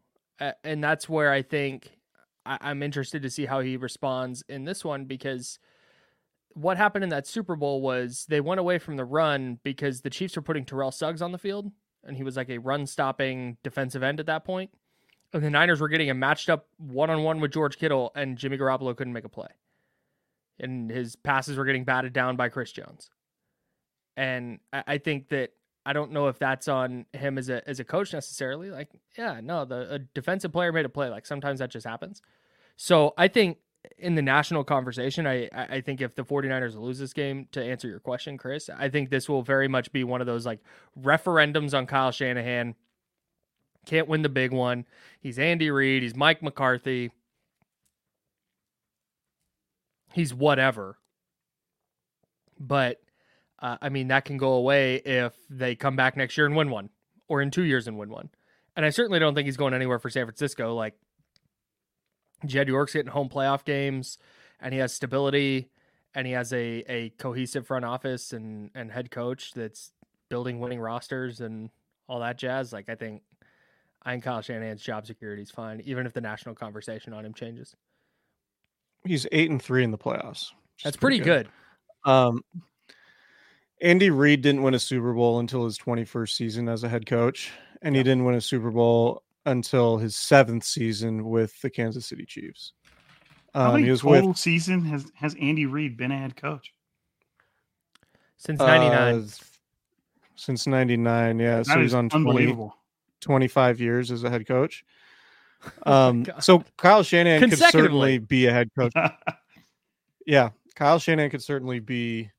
[SPEAKER 1] and that's where I think I, I'm interested to see how he responds in this one because what happened in that Super Bowl was they went away from the run because the Chiefs were putting Terrell Suggs on the field, and he was like a run stopping defensive end at that point. And the Niners were getting him matched up one on one with George Kittle, and Jimmy Garoppolo couldn't make a play. And his passes were getting batted down by Chris Jones. And I, I think that I don't know if that's on him as a as a coach necessarily. Like, yeah, no, the defensive player made a play. Like sometimes that just happens. So I think in the national conversation, I I think if the 49ers lose this game, to answer your question, Chris, I think this will very much be one of those like referendums on Kyle Shanahan. Can't win the big one. He's Andy Reid. He's Mike McCarthy. He's whatever. But uh, I mean, that can go away if they come back next year and win one, or in two years and win one. And I certainly don't think he's going anywhere for San Francisco. Like Jed York's getting home playoff games, and he has stability, and he has a a cohesive front office and and head coach that's building winning rosters and all that jazz. Like I think, I think Kyle Shanahan's job security is fine, even if the national conversation on him changes.
[SPEAKER 3] He's eight and three in the playoffs.
[SPEAKER 1] That's pretty good.
[SPEAKER 3] Um, Andy Reid didn't win a Super Bowl until his 21st season as a head coach, and he didn't win a Super Bowl until his seventh season with the Kansas City Chiefs.
[SPEAKER 2] How
[SPEAKER 3] Um,
[SPEAKER 2] many
[SPEAKER 3] he was
[SPEAKER 2] total
[SPEAKER 3] with
[SPEAKER 2] season has has Andy Reid been a head coach?
[SPEAKER 1] Since '99,
[SPEAKER 3] uh, since 99. Yeah.
[SPEAKER 2] That
[SPEAKER 3] so he's on 20,
[SPEAKER 2] unbelievable.
[SPEAKER 3] 25 years as a head coach.
[SPEAKER 1] Oh
[SPEAKER 3] Um,
[SPEAKER 1] God.
[SPEAKER 3] so Kyle Shanahan could certainly be a head coach. Yeah, Kyle Shanahan could certainly be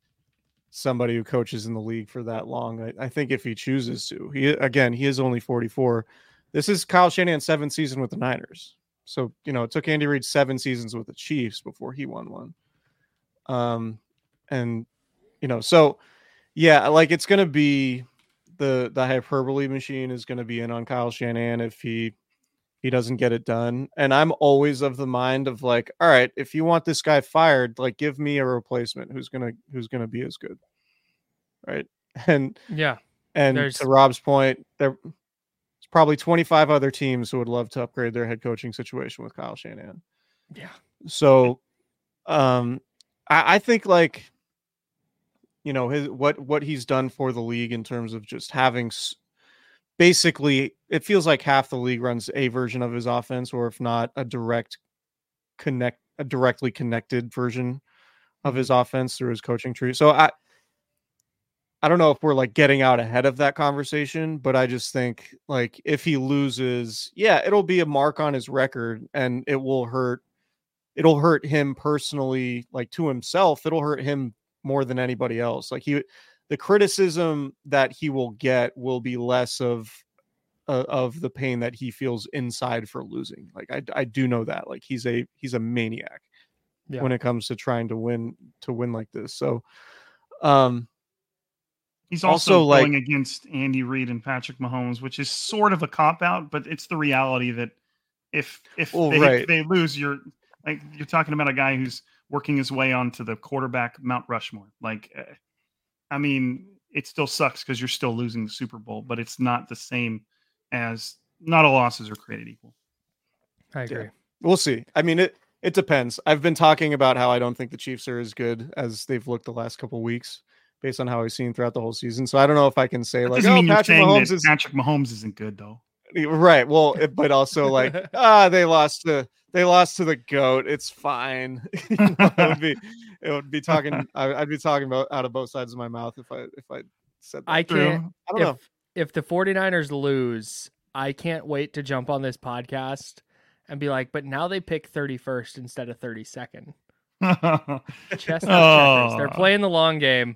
[SPEAKER 3] somebody who coaches in the league for that long. I, I think if he chooses to. He again, he is only 44. This is Kyle Shanahan's seventh season with the Niners. So, you know, it took Andy Reid seven seasons with the Chiefs before he won one. Um, and you know, so yeah, like it's gonna be the the hyperbole machine is gonna be in on Kyle Shanahan if he he doesn't get it done. And I'm always of the mind of like, all right, if you want this guy fired, like give me a replacement who's gonna who's gonna be as good. Right. And
[SPEAKER 1] yeah,
[SPEAKER 3] and
[SPEAKER 1] There's-
[SPEAKER 3] to Rob's point, there's probably 25 other teams who would love to upgrade their head coaching situation with Kyle Shanahan.
[SPEAKER 1] yeah,
[SPEAKER 3] So um I, I think like you know his what what he's done for the league in terms of just having s- basically it feels like half the league runs a version of his offense or if not a direct connect a directly connected version of his offense through his coaching tree. So I I don't know if we're like getting out ahead of that conversation, but I just think like if he loses, yeah, it'll be a mark on his record and it will hurt it'll hurt him personally like to himself it'll hurt him more than anybody else. Like he the criticism that he will get will be less of uh, of the pain that he feels inside for losing. Like i i do know that like he's a he's a maniac
[SPEAKER 1] Yeah.
[SPEAKER 3] when it comes to trying to win to win like this. So um
[SPEAKER 2] He's also,
[SPEAKER 3] Also, like-
[SPEAKER 2] going against Andy Reid and Patrick Mahomes, which is sort of a cop out, but it's the reality that if if
[SPEAKER 3] Well,
[SPEAKER 2] they,
[SPEAKER 3] right.
[SPEAKER 2] if they lose, you're like you're talking about a guy who's working his way onto the quarterback Mount Rushmore. Like, eh, I mean, it still sucks because you're still losing the Super Bowl, but it's not the same as not all losses are created equal.
[SPEAKER 1] I agree.
[SPEAKER 3] We'll see. I mean, it it depends. I've been talking about how I don't think the Chiefs are as good as they've looked the last couple weeks, based on how I've seen throughout the whole season. So I don't know if I can say
[SPEAKER 2] That
[SPEAKER 3] like, oh,
[SPEAKER 2] mean
[SPEAKER 3] Patrick Mahomes
[SPEAKER 2] that
[SPEAKER 3] is
[SPEAKER 2] Patrick Mahomes isn't good though.
[SPEAKER 3] right. Well, it, but also like, ah, they lost to they lost to the goat. It's fine. You know, it would be it would be talking. I, I'd be talking about out of both sides of my mouth if I if I said that.
[SPEAKER 1] I can't.
[SPEAKER 3] I don't
[SPEAKER 1] if,
[SPEAKER 3] know.
[SPEAKER 1] if the 49ers lose, I can't wait to jump on this podcast and be like, but now they pick 31st instead of 32nd. Chestnut checkers. They're
[SPEAKER 2] Oh.
[SPEAKER 1] playing the long game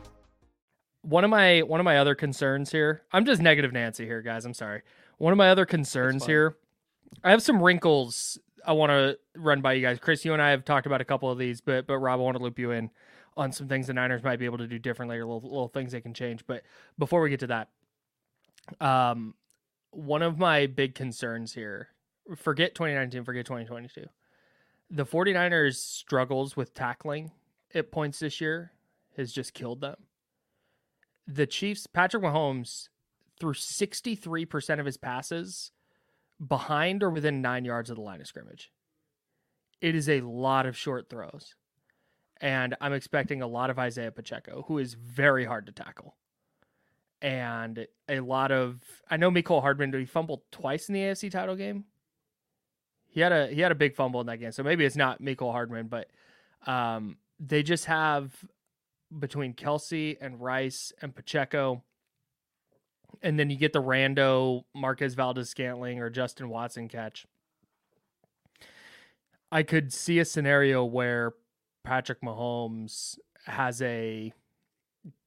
[SPEAKER 1] One of my one of my other concerns here. I'm just negative Nancy here, guys. I'm sorry. One of my other concerns here. I have some wrinkles I want to run by you guys. Chris, you and I have talked about a couple of these, but but Rob, I want to loop you in on some things the Niners might be able to do differently or little, little things they can change. But before we get to that, um, one of my big concerns here, forget 2019, forget 2022. The 49ers struggles with tackling at points this year has just killed them. The Chiefs, Patrick Mahomes threw 63% of his passes behind or within nine yards of the line of scrimmage. It is a lot of short throws. And I'm expecting a lot of Isaiah Pacheco, who is very hard to tackle. And a lot of I know Mecole Hardman, did he fumble twice in the AFC title game? He had a he had a big fumble in that game. So maybe it's not Mecole Hardman, but um, they just have between Kelce and Rice and Pacheco. And then you get the rando Marquez Valdes Scantling or Justin Watson catch. I could see a scenario where Patrick Mahomes has a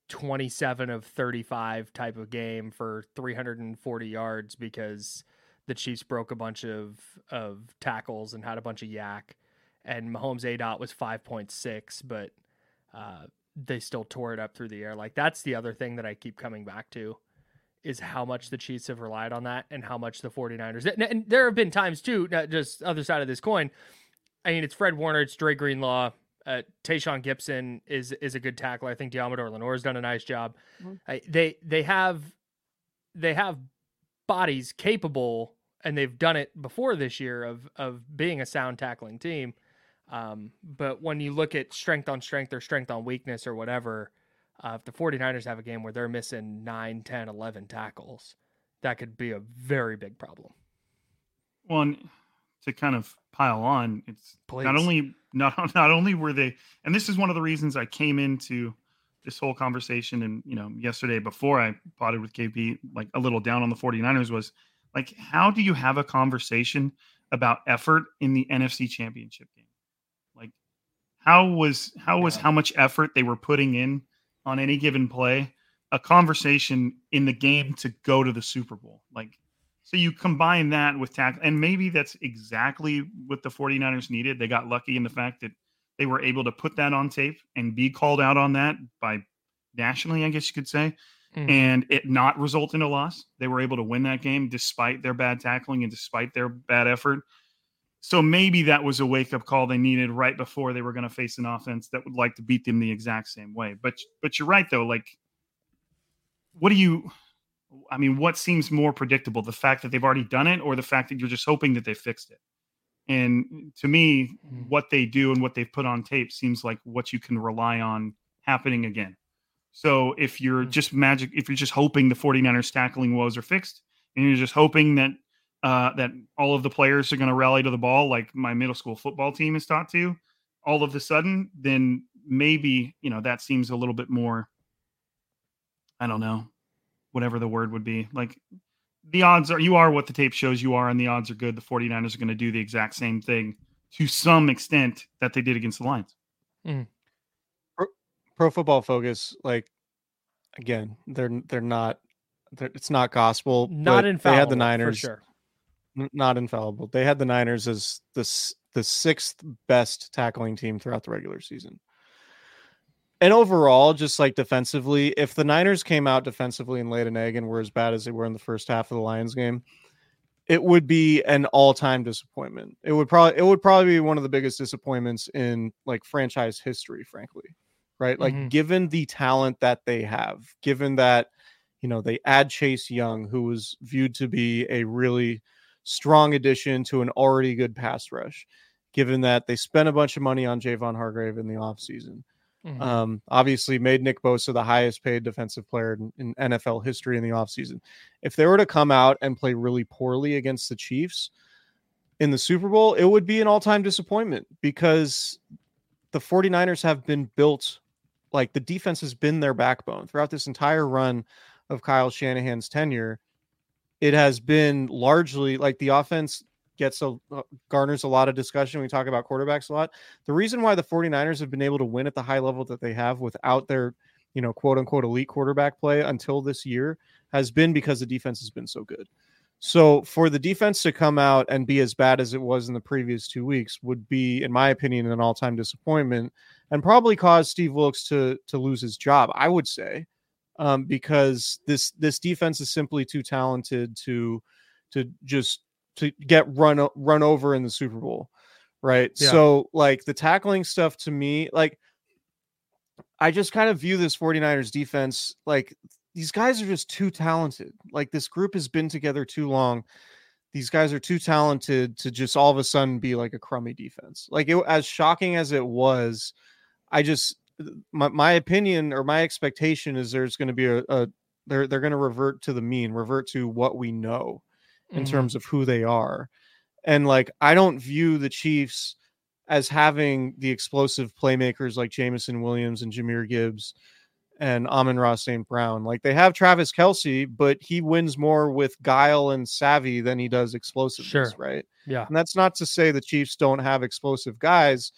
[SPEAKER 1] 27 of 35 type of game for 340 yards because the Chiefs broke a bunch of of tackles and had a bunch of YAC and Mahomes A dot was 5.6 but uh, they still tore it up through the air like that's the other thing that I keep coming back to is how much the Chiefs have relied on that and how much the 49ers and, and there have been times too not just other side of this coin I mean it's Fred Warner it's Dre Greenlaw Uh, Tashaun Gipson is is a good tackler. I think Deommodore has done a nice job.
[SPEAKER 3] Mhm.
[SPEAKER 1] I, they they have they have bodies capable, and they've done it before this year of of being a sound tackling team. Um, but when you look at strength on strength or strength on weakness or whatever, uh, if the 49ers have a game where they're missing 9, 10, 11 tackles, that could be a very big problem.
[SPEAKER 2] One to kind of pile on, it's
[SPEAKER 1] Please.
[SPEAKER 2] not only not not only were they, and this is one of the reasons I came into this whole conversation and you know yesterday before I potted with KP like a little down on the 49ers was like how do you have a conversation about effort in the NFC championship game how was how was
[SPEAKER 1] Yeah.
[SPEAKER 2] how much effort they were putting in on any given play a conversation in the game to go to the Super Bowl like so you combine that with tackle and maybe that's exactly what the 49ers needed they got lucky in the fact that they were able to put that on tape and be called out on that by nationally, I guess you could say,
[SPEAKER 1] Mhm.
[SPEAKER 2] and it not result in a loss. They were able to win that game despite their bad tackling and despite their bad effort. So maybe that was a wake up call they needed right before they were going to face an offense that would like to beat them the exact same way. But but you're right though. Like, what do you? I mean, what seems more predictable, the fact that they've already done it, or the fact that you're just hoping that they fixed it? And to me,
[SPEAKER 1] Mhm.
[SPEAKER 2] what they do and what they've put on tape seems like what you can rely on happening again. So if you're
[SPEAKER 1] Mhm.
[SPEAKER 2] just magic, if you're just hoping the 49ers tackling woes are fixed, and you're just hoping that uh, that all of the players are going to rally to the ball like my middle school football team is taught to, all of a sudden, then maybe you know that seems a little bit more. I don't know, whatever the word would be. Like the odds are you are what the tape shows you are, and the odds are good. The 49ers are going to do the exact same thing to some extent that they did against the Lions.
[SPEAKER 3] Pro Football Focus, like again, they're they're not. They're, it's not gospel.
[SPEAKER 1] Not
[SPEAKER 3] but
[SPEAKER 1] infallible
[SPEAKER 3] They had the
[SPEAKER 1] for
[SPEAKER 3] Niners.
[SPEAKER 1] sure.
[SPEAKER 3] Not infallible. They had the Niners as the the sixth best tackling team throughout the regular season. And overall, just like defensively, if the Niners came out defensively and laid an egg and were as bad as they were in the first half of the Lions game, it would be an all-time disappointment. It would probably it would probably be one of the biggest disappointments in like franchise history, frankly. Right? Like
[SPEAKER 1] Mhm.
[SPEAKER 3] given the talent that they have, given that you know they add Chase Young, who was viewed to be a really strong addition to an already good pass rush, given that they spent a bunch of money on Javon Hargrave in the offseason.
[SPEAKER 1] Mhm.
[SPEAKER 3] Um, obviously made Nick Bosa the highest paid defensive player in, in NFL history in the offseason. If they were to come out and play really poorly against the Chiefs in the Super Bowl, it would be an all-time disappointment because the 49ers have been built like the defense has been their backbone throughout this entire run of Kyle Shanahan's tenure. It has been largely like the offense gets a uh, garners a lot of discussion. We talk about quarterbacks a lot. The reason why the 49ers have been able to win at the high level that they have without their, you know, quote unquote elite quarterback play until this year has been because the defense has been so good. So for the defense to come out and be as bad as it was in the previous two weeks would be, in my opinion, an all-time disappointment and probably cause Steve Wilks to to lose his job. I would say, um, because this this defense is simply too talented to to just to get run run over in the Super Bowl, right?
[SPEAKER 1] Yeah.
[SPEAKER 3] So like the tackling stuff to me, like I just kind of view this 49ers defense like these guys are just too talented. Like this group has been together too long. These guys are too talented to just all of a sudden be like a crummy defense. Like it, as shocking as it was, I just my, my opinion or my expectation is there's going to be a, a they're they're going to revert to the mean, revert to what we know in
[SPEAKER 1] Mhm.
[SPEAKER 3] terms of who they are. And like I don't view the Chiefs as having the explosive playmakers like Jameson Williams and Jahmyr Gibbs and Amon-Ra St. Brown. Like they have Travis Kelce, but he wins more with guile and savvy than he does explosiveness,
[SPEAKER 1] Sure.
[SPEAKER 3] right?
[SPEAKER 1] Yeah.
[SPEAKER 3] And that's not to say the Chiefs don't have explosive guys,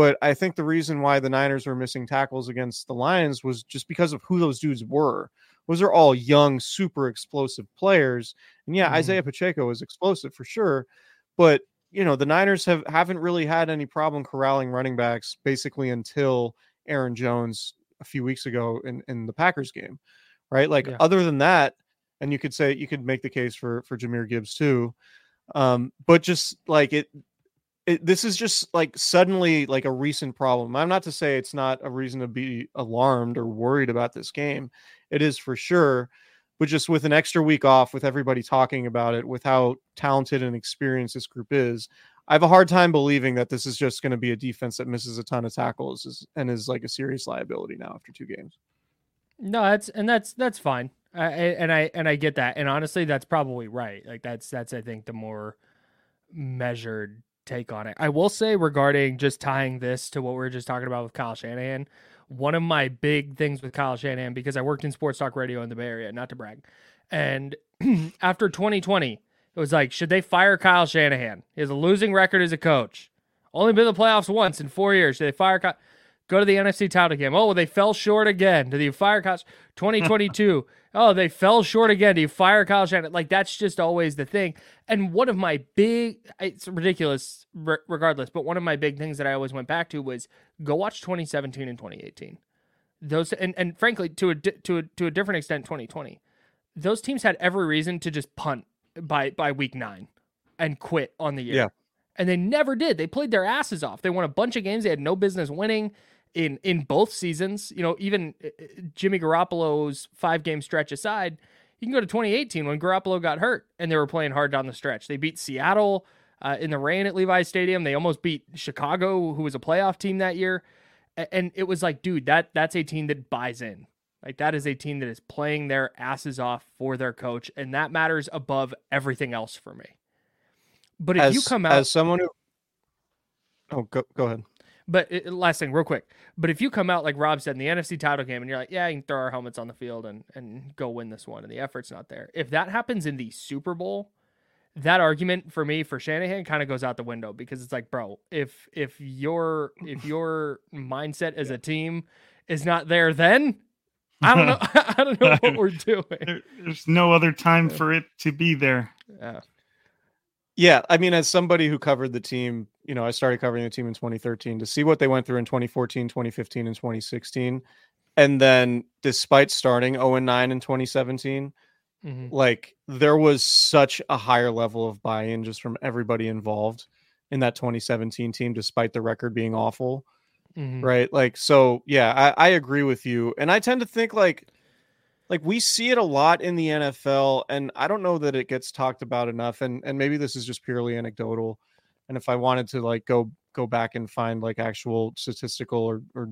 [SPEAKER 3] but I think the reason why the Niners were missing tackles against the Lions was just because of who those dudes were. Those are all young, super explosive players. And yeah,
[SPEAKER 1] Mhm.
[SPEAKER 3] Isaiah Pacheco is explosive for sure, but you know, the Niners have haven't really had any problem corralling running backs basically until Aaron Jones a few weeks ago in, in the Packers game. Right? Like
[SPEAKER 1] Yeah.
[SPEAKER 3] other than that, and you could say you could make the case for for Jahmyr Gibbs too. Um, but just like it it, this is just like suddenly like a recent problem. I'm not to say it's not a reason to be alarmed or worried about this game. It is for sure, but just with an extra week off, with everybody talking about it, with how talented and experienced this group is, I have a hard time believing that this is just going to be a defense that misses a ton of tackles and is like a serious liability now after two games.
[SPEAKER 1] No, that's and that's that's fine. I, and I and I get that. And honestly, that's probably right. Like that's that's I think the more measured take on it. I will say regarding just tying this to what we were just talking about with Kyle Shanahan, one of my big things with Kyle Shanahan because I worked in sports talk radio in the Bay Area, not to brag. And after 2020, it was like, should they fire Kyle Shanahan? He has a losing record as a coach. Only been to the playoffs once in four years. Should they fire Kyle? Go to the NFC title game. Oh, well, they fell short again. Do you fire Kyle? 2022. Oh, they fell short again. Do you fire Kyle Shanahan? Like that's just always the thing. And one of my big, it's ridiculous regardless, but one of my big things that I always went back to was go watch 2017 and 2018. Those and and frankly to a to a to a different extent 2020. Those teams had every reason to just punt by by week 9 and quit on the year.
[SPEAKER 3] Yeah.
[SPEAKER 1] And they never did. They played their asses off. They won a bunch of games they had no business winning in in both seasons. You know, even uh, uh, Jimmy Garoppolo's five game stretch aside, you can go to 2018 when Garoppolo got hurt and they were playing hard down the stretch. They beat Seattle uh, in the rain at Levi's Stadium. They almost beat Chicago, who was a playoff team that year. And it was like, dude, that that's a team that buys in. Like that is a team that is playing their asses off for their coach, and that matters above everything else for me. But if
[SPEAKER 3] as,
[SPEAKER 1] you come out
[SPEAKER 3] as someone who, oh, go go ahead.
[SPEAKER 1] But it, last thing, real quick. But if you come out like Rob said in the NFC title game, and you're like, yeah, you can throw our helmets on the field and and go win this one, and the effort's not there. If that happens in the Super Bowl, that argument for me for Shanahan kind of goes out the window because it's like, bro, if if your if your mindset as a team is not there, then I don't know. I don't know what we're doing.
[SPEAKER 2] There's no other time for it to be there.
[SPEAKER 1] Yeah.
[SPEAKER 3] Yeah, I mean, as somebody who covered the team, you know, I started covering the team in 2013 to see what they went through in 2014, 2015, and 2016. And then despite starting 0 and 9 in 2017, mm-hmm. like there was such a higher level of buy-in just from everybody involved in that 2017 team, despite the record being awful. Mm-hmm. Right. Like, so yeah, I, I agree with you. And I tend to think like like we see it a lot in the NFL, and I don't know that it gets talked about enough. And and maybe this is just purely anecdotal. And if I wanted to like go go back and find like actual statistical or, or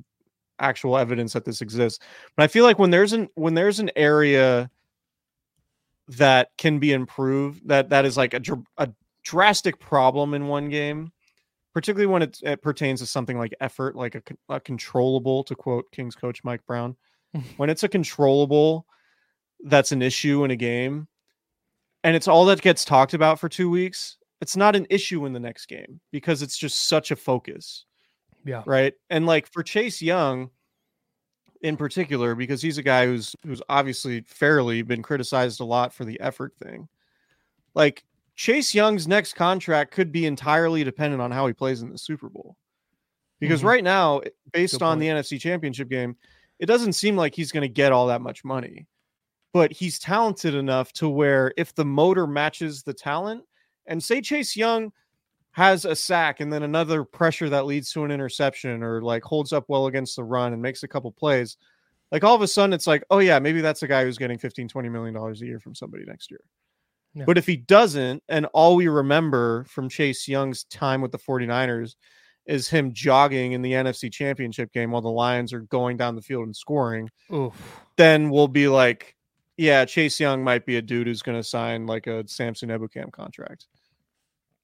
[SPEAKER 3] actual evidence that this exists, but I feel like when there's an when there's an area that can be improved, that that is like a, a drastic problem in one game, particularly when it, it pertains to something like effort, like a, a controllable, to quote Kings coach Mike Brown when it's a controllable that's an issue in a game and it's all that gets talked about for two weeks, it's not an issue in the next game because it's just such a focus.
[SPEAKER 1] Yeah.
[SPEAKER 3] Right. And like for Chase Young in particular, because he's a guy who's who's obviously fairly been criticized a lot for the effort thing. Like Chase Young's next contract could be entirely dependent on how he plays in the Super Bowl. Because mm-hmm. right now, based on the NFC Championship game, it doesn't seem like he's going to get all that much money. But he's talented enough to where if the motor matches the talent, and say Chase Young has a sack and then another pressure that leads to an interception or like holds up well against the run and makes a couple plays, like all of a sudden it's like, oh yeah, maybe that's a guy who's getting 15, 20 million dollars a year from somebody next year. But if he doesn't, and all we remember from Chase Young's time with the 49ers is him jogging in the NFC Championship game while the Lions are going down the field and scoring,
[SPEAKER 1] Oof.
[SPEAKER 3] then we'll be like, yeah, Chase Young might be a dude who's going to sign like a Samson Ebukam contract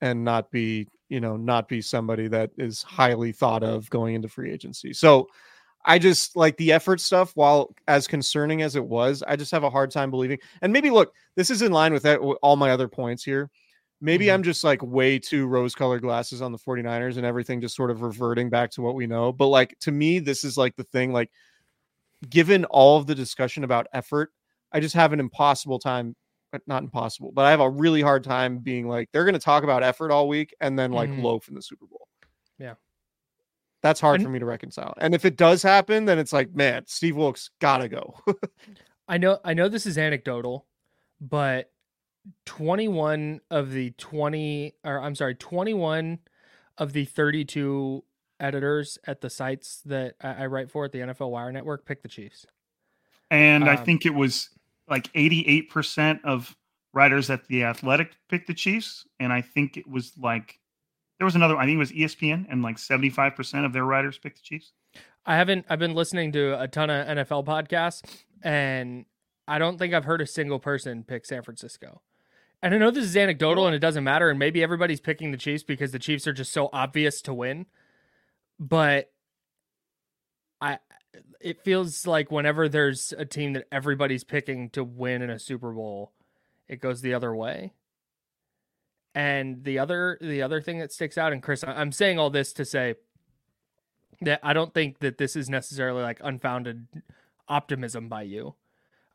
[SPEAKER 3] and not be, you know, not be somebody that is highly thought of going into free agency. So I just like the effort stuff, while as concerning as it was, I just have a hard time believing. And maybe look, this is in line with that, all my other points here maybe mm-hmm. I'm just like way too rose colored glasses on the 49ers and everything just sort of reverting back to what we know. But like to me, this is like the thing, like given all of the discussion about effort, I just have an impossible time, not impossible, but I have a really hard time being like, they're going to talk about effort all week and then like mm-hmm. loaf in the Super Bowl.
[SPEAKER 1] Yeah.
[SPEAKER 3] That's hard and, for me to reconcile. And if it does happen, then it's like, man, Steve Wilks gotta go.
[SPEAKER 1] I know, I know this is anecdotal, but 21 of the 20 or I'm sorry, 21 of the 32 editors at the sites that I, I write for at the NFL Wire Network pick the Chiefs.
[SPEAKER 2] And I
[SPEAKER 1] Um,
[SPEAKER 2] think it was like 88% of writers at the Athletic picked the Chiefs, and I think it was like there was another. I think it was ESPN, and like 75% of their writers picked the Chiefs.
[SPEAKER 1] I haven't. I've been listening to a ton of NFL podcasts, and I don't think I've heard a single person pick San Francisco. And I know this is anecdotal, and it doesn't matter. And maybe everybody's picking the Chiefs because the Chiefs are just so obvious to win. But I, it feels like whenever there's a team that everybody's picking to win in a Super Bowl, it goes the other way. And the other, the other thing that sticks out, and Chris, I'm saying all this to say that I don't think that this is necessarily like unfounded optimism by you.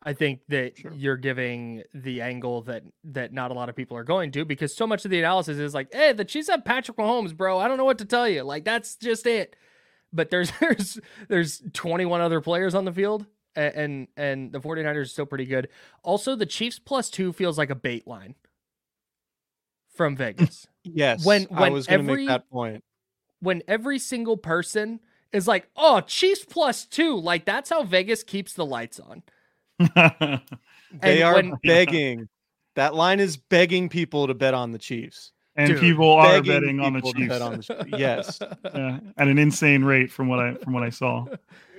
[SPEAKER 1] I think that you're giving the angle that that not a lot of people are going to because so much of the analysis is like, "Hey, the Chiefs have Patrick Mahomes, bro. I don't know what to tell you. Like that's just it." But there's there's there's 21 other players on the field a- and and the 49ers are still pretty good. Also, the Chiefs plus 2 feels like a bait line from Vegas.
[SPEAKER 3] Yes,
[SPEAKER 1] When-
[SPEAKER 3] I
[SPEAKER 1] when
[SPEAKER 3] was going to make that point.
[SPEAKER 1] when every single person is like, "Oh, Chiefs plus 2." Like that's how Vegas keeps the lights on.
[SPEAKER 3] They
[SPEAKER 1] And
[SPEAKER 3] are
[SPEAKER 1] when-
[SPEAKER 3] begging. That line is begging people to bet on the Chiefs.
[SPEAKER 2] and
[SPEAKER 1] Dude,
[SPEAKER 2] people are
[SPEAKER 3] Begging
[SPEAKER 2] betting on the Chiefs
[SPEAKER 3] on the Chiefs. Yes.
[SPEAKER 2] yeah, at an insane rate from what I from what I saw.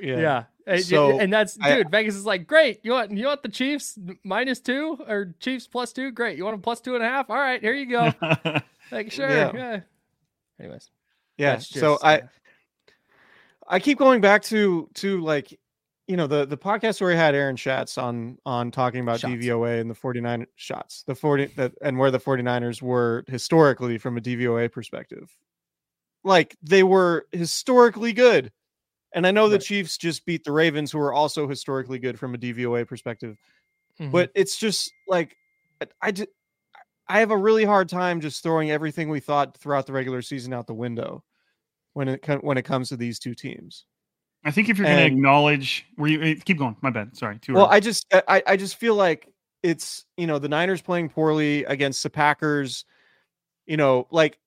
[SPEAKER 1] Yeah. And-
[SPEAKER 3] So,
[SPEAKER 1] and that's
[SPEAKER 3] I-
[SPEAKER 1] dude, Vegas is like, great. You want you want the Chiefs minus two or Chiefs plus two? Great. You want them plus two and a half? All right, here you go. Like, sure.
[SPEAKER 3] Yeah.
[SPEAKER 1] Yeah. Anyways.
[SPEAKER 3] Yeah.
[SPEAKER 1] that's
[SPEAKER 3] so
[SPEAKER 1] just,
[SPEAKER 3] I I keep going back to to like you know the the podcast where we had Aaron Schatz on on talking about
[SPEAKER 1] Shots.
[SPEAKER 3] DVOA and the 49 shots. The 40 that and where the 49ers were historically from a DVOA perspective. Like they were historically good. And I know the Chiefs just beat the Ravens who are also historically good from a DVOA perspective.
[SPEAKER 1] mhm.
[SPEAKER 3] but it's just like I- I just I have a really hard time just throwing everything we thought throughout the regular season out the window when it when it comes to these two teams.
[SPEAKER 2] I think if you're going to acknowledge, were you eh, keep going? My bad. Sorry. Too
[SPEAKER 3] Well,
[SPEAKER 2] early.
[SPEAKER 3] I just I I just feel like it's you know the Niners playing poorly against the Packers, you know like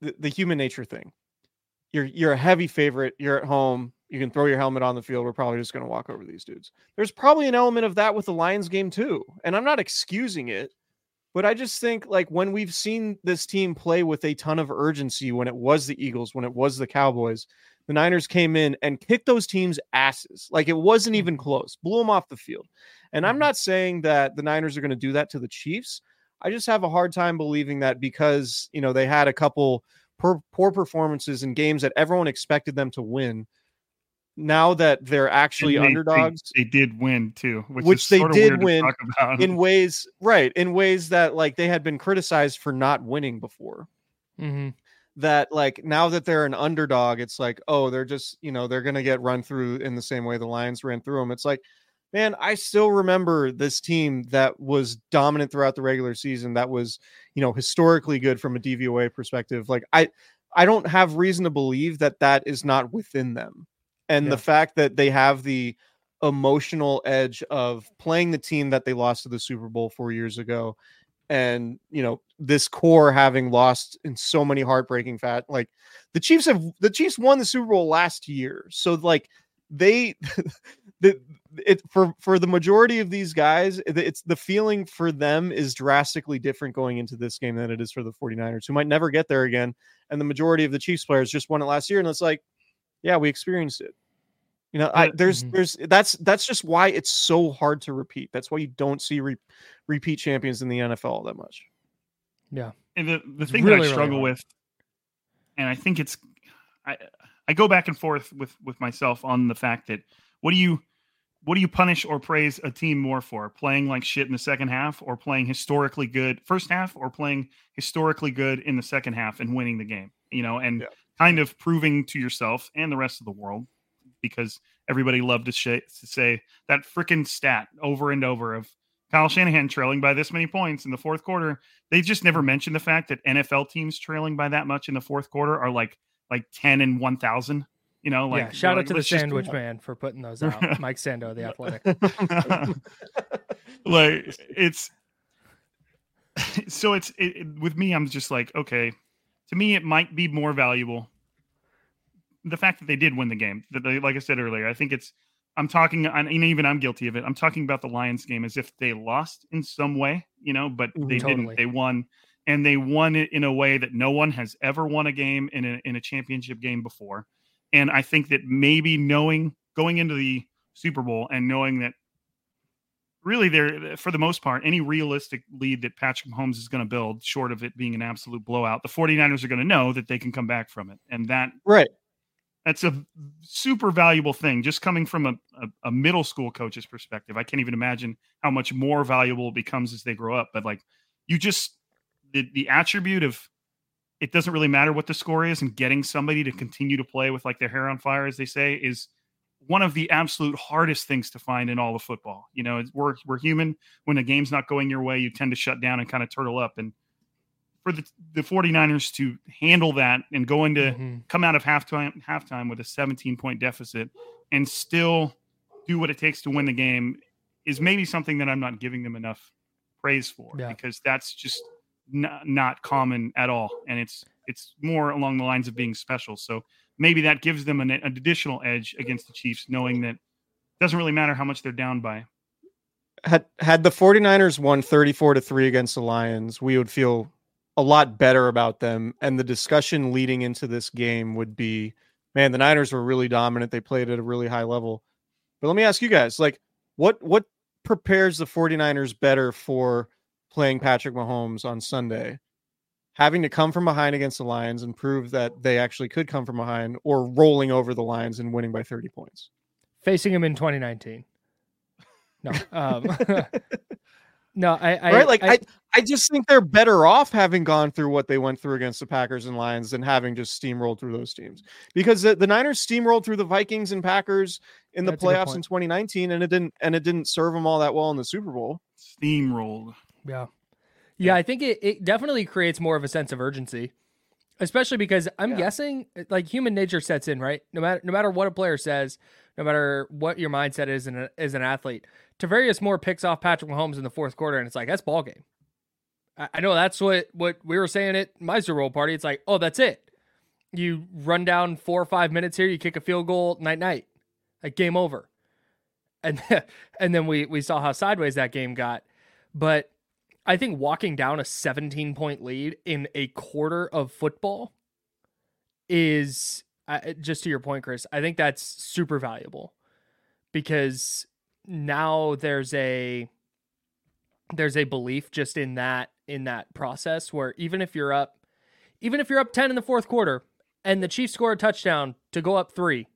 [SPEAKER 3] the, the human nature thing. You're you're a heavy favorite. You're at home. You can throw your helmet on the field. We're probably just going to walk over these dudes. There's probably an element of that with the Lions game too, and I'm not excusing it, but I just think like when we've seen this team play with a ton of urgency, when it was the Eagles, when it was the Cowboys, the Niners came in and kicked those teams' asses. Like it wasn't even close, blew them off the field. And I'm
[SPEAKER 1] Mhm.
[SPEAKER 3] not saying that the Niners are going to do that to the Chiefs. I just have a hard time believing that because, you know, they had a couple poor, poor performances in games that everyone expected them to win. Now that they're actually
[SPEAKER 2] they- they-
[SPEAKER 3] underdogs
[SPEAKER 2] They, did win too, which,
[SPEAKER 3] Which
[SPEAKER 2] is
[SPEAKER 3] they did
[SPEAKER 2] weird to
[SPEAKER 3] win
[SPEAKER 2] talk about.
[SPEAKER 3] in ways, right, in ways that like they had been criticized for not winning before.
[SPEAKER 1] Mhm.
[SPEAKER 3] That like now that they're an underdog, it's like, oh, they're just, you know, they're gonna get run through in the same way the Lions ran through them. It's like, man, I still remember this team that was dominant throughout the regular season, that was, you know, historically good from a DVOA perspective. Like I I don't have reason to believe that that is not within them. And
[SPEAKER 1] Yeah.
[SPEAKER 3] the fact that they have the emotional edge of playing the team that they lost to the Super Bowl 4 years ago and you know this core having lost in so many heartbreaking fat like the chiefs have the chiefs won the super bowl last year so like they the it for for the majority of these guys it's the feeling for them is drastically different going into this game than it is for the 49ers who might never get there again and the majority of the chiefs players just won it last year and it's like yeah we experienced it you know, I,
[SPEAKER 2] But-
[SPEAKER 3] there's
[SPEAKER 1] Mhm.
[SPEAKER 3] there's that's that's just why it's so hard to repeat. That's why you don't see re- repeat champions in the NFL all that much.
[SPEAKER 1] Yeah.
[SPEAKER 2] And the the
[SPEAKER 1] It's
[SPEAKER 2] thing
[SPEAKER 1] really,
[SPEAKER 2] that I struggle
[SPEAKER 1] hard.
[SPEAKER 2] with, and I think it's, I I go back and forth with with myself on the fact that what do you what do you punish or praise a team more for? Playing like shit in the second half, or playing historically good first half, or playing historically good in the second half and winning the game? You know, and
[SPEAKER 3] Yeah.
[SPEAKER 2] kind of proving to yourself and the rest of the world, because everybody loved to, sh- to say that freaking stat over and over of Kyle Shanahan trailing by this many points in the fourth quarter. They just never mentioned the fact that NFL teams trailing by that much in the fourth quarter are like like ten and one thousand. You know, like
[SPEAKER 1] yeah, shout
[SPEAKER 2] like,
[SPEAKER 1] out to the
[SPEAKER 2] just-
[SPEAKER 1] sandwich man for putting those out. Mike Sando, the athletic.
[SPEAKER 2] like it's so it's it, it- with me. I'm just like okay, to me, it might be more valuable. The fact that they did win the game, that they, like I said earlier, I think it's. I'm talking, and even I'm guilty of it. I'm talking about the Lions game as if they lost in some way, you know, but
[SPEAKER 3] Mhm.
[SPEAKER 2] they
[SPEAKER 1] Totally.
[SPEAKER 2] didn't. They won, and they won it in a way that no one has ever won a game in a in a championship game before. And I think that maybe knowing going into the Super Bowl and knowing that really there for the most part any realistic lead that Patrick Mahomes is going to build short of it being an absolute blowout the 49ers are going to know that they can come back from it and that
[SPEAKER 3] Right.
[SPEAKER 2] That's a super valuable thing just coming from a, a, a middle school coach's perspective. I can't even imagine how much more valuable it becomes as they grow up but like you just the, the attribute of it doesn't really matter what the score is and getting somebody to continue to play with like their hair on fire as they say is one of the absolute hardest things to find in all of football. You know we're, we're human. When a game's not going your way you tend to shut down and kind of turtle up and for the, the 49ers to handle that and go into
[SPEAKER 1] Mhm.
[SPEAKER 2] come out of halftime halftime with a 17 point deficit and still do what it takes to win the game is maybe something that I'm not giving them enough praise for
[SPEAKER 1] Yeah.
[SPEAKER 2] because that's just not, not common at all and it's it's more along the lines of being special so maybe that gives them an, an additional edge against the Chiefs knowing that it doesn't really matter how much they're down by
[SPEAKER 3] Had had the 49ers won 34 to 3 against the Lions, we would feel a lot better about them. And the discussion leading into this game would be, man, the Niners were really dominant. They played at a really high level. But let me ask you guys, like, what what prepares the 49ers better for playing Patrick Mahomes on Sunday? Having to come from behind against the Lions and prove that they actually could come from behind, or rolling over the Lions and winning by 30 points.
[SPEAKER 1] facing him in 2019 no um no i, I
[SPEAKER 3] right? Like I, I, just think they're better off having gone through what they went through against the Packers and Lions than having just steamrolled through those teams. Because the, the Niners steamrolled through the Vikings and Packers in the
[SPEAKER 1] That's
[SPEAKER 3] playoffs in 2019, and it didn't and it didn't serve them all that well in the Super Bowl.
[SPEAKER 2] steamrolled
[SPEAKER 1] Yeah. Yeah, I think it, it definitely creates more of a sense of urgency. Especially because I'm
[SPEAKER 3] Yeah.
[SPEAKER 1] guessing like human nature sets in, right? No matter no matter what a player says, no matter what your mindset is in a, as an athlete, Tarvarius Moore picks off Patrick Mahomes in the fourth quarter and it's like, that's ball game. I, know that's what what we were saying at my Super Bowl party. It's like, oh, that's it. You run down four or five minutes here, you kick a field goal, night night. Like game over. And and then we we saw how sideways that game got. But I think walking down a 17 point lead in a quarter of football is just to your point, Chris. I think that's super valuable because now there's a there's a belief just in that in that process where even if you're up even if you're up 10 in the fourth quarter and the Chiefs score a touchdown to go up 3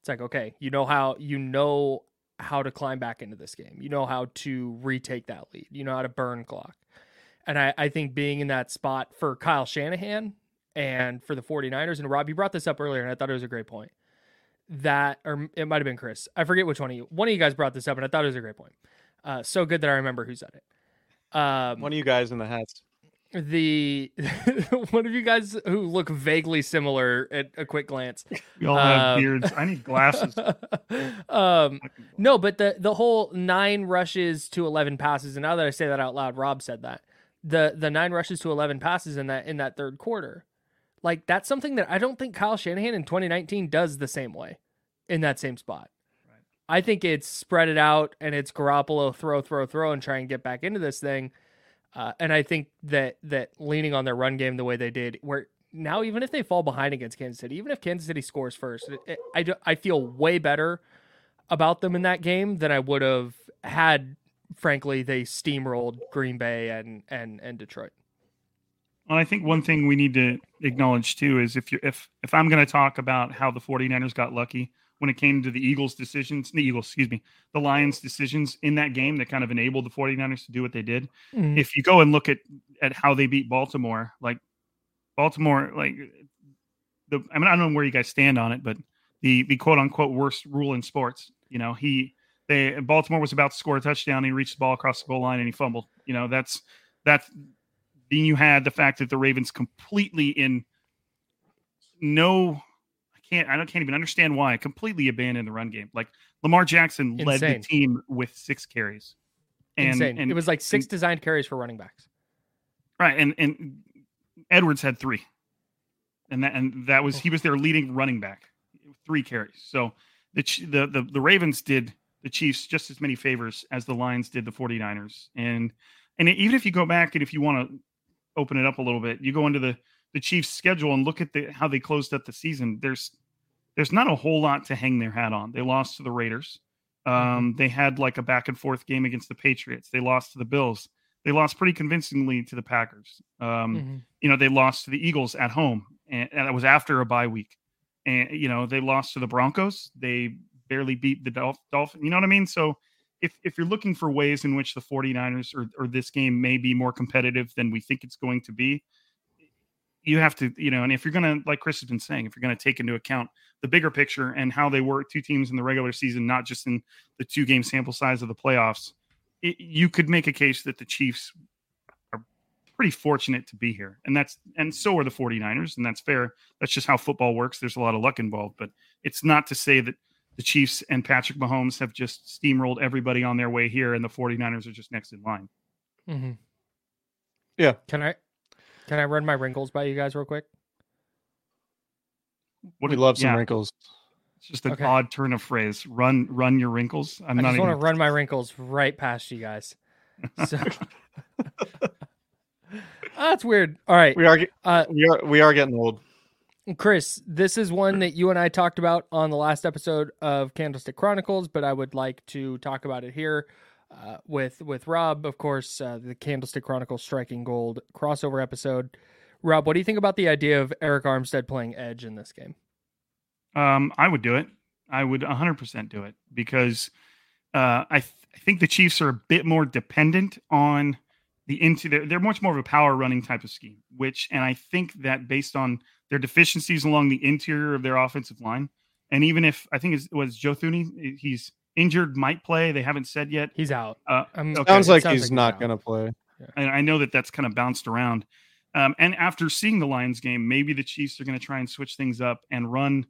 [SPEAKER 1] it's like okay you know how you know how to climb back into this game. You know how to retake that lead. You know how to burn clock. And I, I think being in that spot for Kyle Shanahan and for the 49ers and Rob you brought this up earlier and I thought it was a great point. That or it might have been Chris. I forget which one of you one of you guys brought this up and I thought it was a great point uh, so good that I remember who said it um,
[SPEAKER 3] One of you guys in the hats.
[SPEAKER 1] the one of you guys who look vaguely similar at a quick glance.
[SPEAKER 2] we all have
[SPEAKER 1] Um,
[SPEAKER 2] beards i need glasses
[SPEAKER 1] um, no, but the the whole nine rushes to eleven passes, and now that I say that out loud, Rob said that the the nine rushes to eleven passes in that in that third quarter, like that's something that I don't think Kyle Shanahan in 2019 does the same way in that same spot. I think it's spread it out and it's Garoppolo throw throw throw and try and get back into this thing. Uh, and I think that that leaning on their run game the way they did, where now even if they fall behind against Kansas City, even if Kansas City scores first, it, it, I I feel way better about them in that game than I would have had. Frankly, they steamrolled Green Bay and and and Detroit.
[SPEAKER 2] Well, I think one thing we need to acknowledge too is if you're if if I'm going to talk about how the 49ers got lucky when it came to the Eagles decisions, the Eagles, excuse me, the Lions decisions in that game that kind of enabled the 49ers to do what they did.
[SPEAKER 1] Mhm.
[SPEAKER 2] If you go and look at at how they beat Baltimore, like Baltimore, like the I mean I don't know where you guys stand on it, but the the quote unquote worst rule in sports, you know, he they Baltimore was about to score a touchdown, he reached the ball across the goal line and he fumbled. You know, that's that's then you had the fact that the Ravens completely in no can't I don't can't even understand why completely abandoned the run game. Like Lamar Jackson led the team with six carries. And,
[SPEAKER 1] Insane.
[SPEAKER 2] and
[SPEAKER 1] it was like six
[SPEAKER 2] and-
[SPEAKER 1] designed carries for running backs.
[SPEAKER 2] right and and Edwards had three. and that and that was he oh. was their leading running back, three carries. So the the the, the Ravens did the Chiefs just as many favors as the Lions did the 49ers. And and even if you go back and if you want to open it up a little bit, you go into the the Chiefs schedule and look at the how they closed up the season. There's there's not a whole lot to hang their hat on. They lost to the Raiders. Um, They had like a back and forth game against the Patriots. They lost to the Bills. They lost pretty convincingly to the Packers. Um,
[SPEAKER 1] Mhm.
[SPEAKER 2] You know, they lost to the Eagles at home, and, and it was after a bye week. And you know, they lost to the Broncos. They barely beat the Dolph- Dolphins. You know what I mean? So if if you're looking for ways in which the 49ers or, or this game may be more competitive than we think it's going to be, you have to, you know, and if you're going to, like Chris has been saying, if you're going to take into account the bigger picture and how they were two teams in the regular season, not just in the two game sample size of the playoffs, it, you could make a case that the Chiefs are pretty fortunate to be here. And that's, and so are the 49ers. And that's fair. That's just how football works. There's a lot of luck involved, but it's not to say that the Chiefs and Patrick Mahomes have just steamrolled everybody on their way here and the 49ers are just next in line.
[SPEAKER 1] Mm-hmm.
[SPEAKER 3] Yeah.
[SPEAKER 1] Can I can I run my wrinkles by you guys real quick?
[SPEAKER 2] What
[SPEAKER 3] we
[SPEAKER 2] a-
[SPEAKER 3] love some
[SPEAKER 2] yeah,
[SPEAKER 3] wrinkles.
[SPEAKER 2] It's just an
[SPEAKER 1] Okay.
[SPEAKER 2] odd turn of phrase. Run, run your wrinkles. I'm
[SPEAKER 1] I
[SPEAKER 2] not
[SPEAKER 1] just
[SPEAKER 2] even.
[SPEAKER 1] want to run my wrinkles right past you guys. So that's weird. All right,
[SPEAKER 3] We are
[SPEAKER 1] uh,
[SPEAKER 3] we are we are getting old.
[SPEAKER 1] Chris, this is one that you and I talked about on the last episode of Candlestick Chronicles, but I would like to talk about it here uh, with with Rob. Of course, uh, the Candlestick Chronicles Striking Gold crossover episode. Rob, what do you think about the idea of Arik Armstead playing edge in this game?
[SPEAKER 2] Um, I would do it. I would 100% do it because uh, I, th- I think the Chiefs are a bit more dependent on the into they're, they're much more of a power running type of scheme, which and I think that based on their deficiencies along the interior of their offensive line, and even if I think it was Joe Thuney, he's injured, might play. They haven't said yet.
[SPEAKER 1] He's out.
[SPEAKER 2] Uh,
[SPEAKER 1] Um,
[SPEAKER 2] Okay.
[SPEAKER 3] Sounds like
[SPEAKER 1] sounds
[SPEAKER 3] he's
[SPEAKER 1] like
[SPEAKER 3] not going to play.
[SPEAKER 2] and I know that that's kind of bounced around. Um, and after seeing the Lions game, maybe the Chiefs are going to try and switch things up and run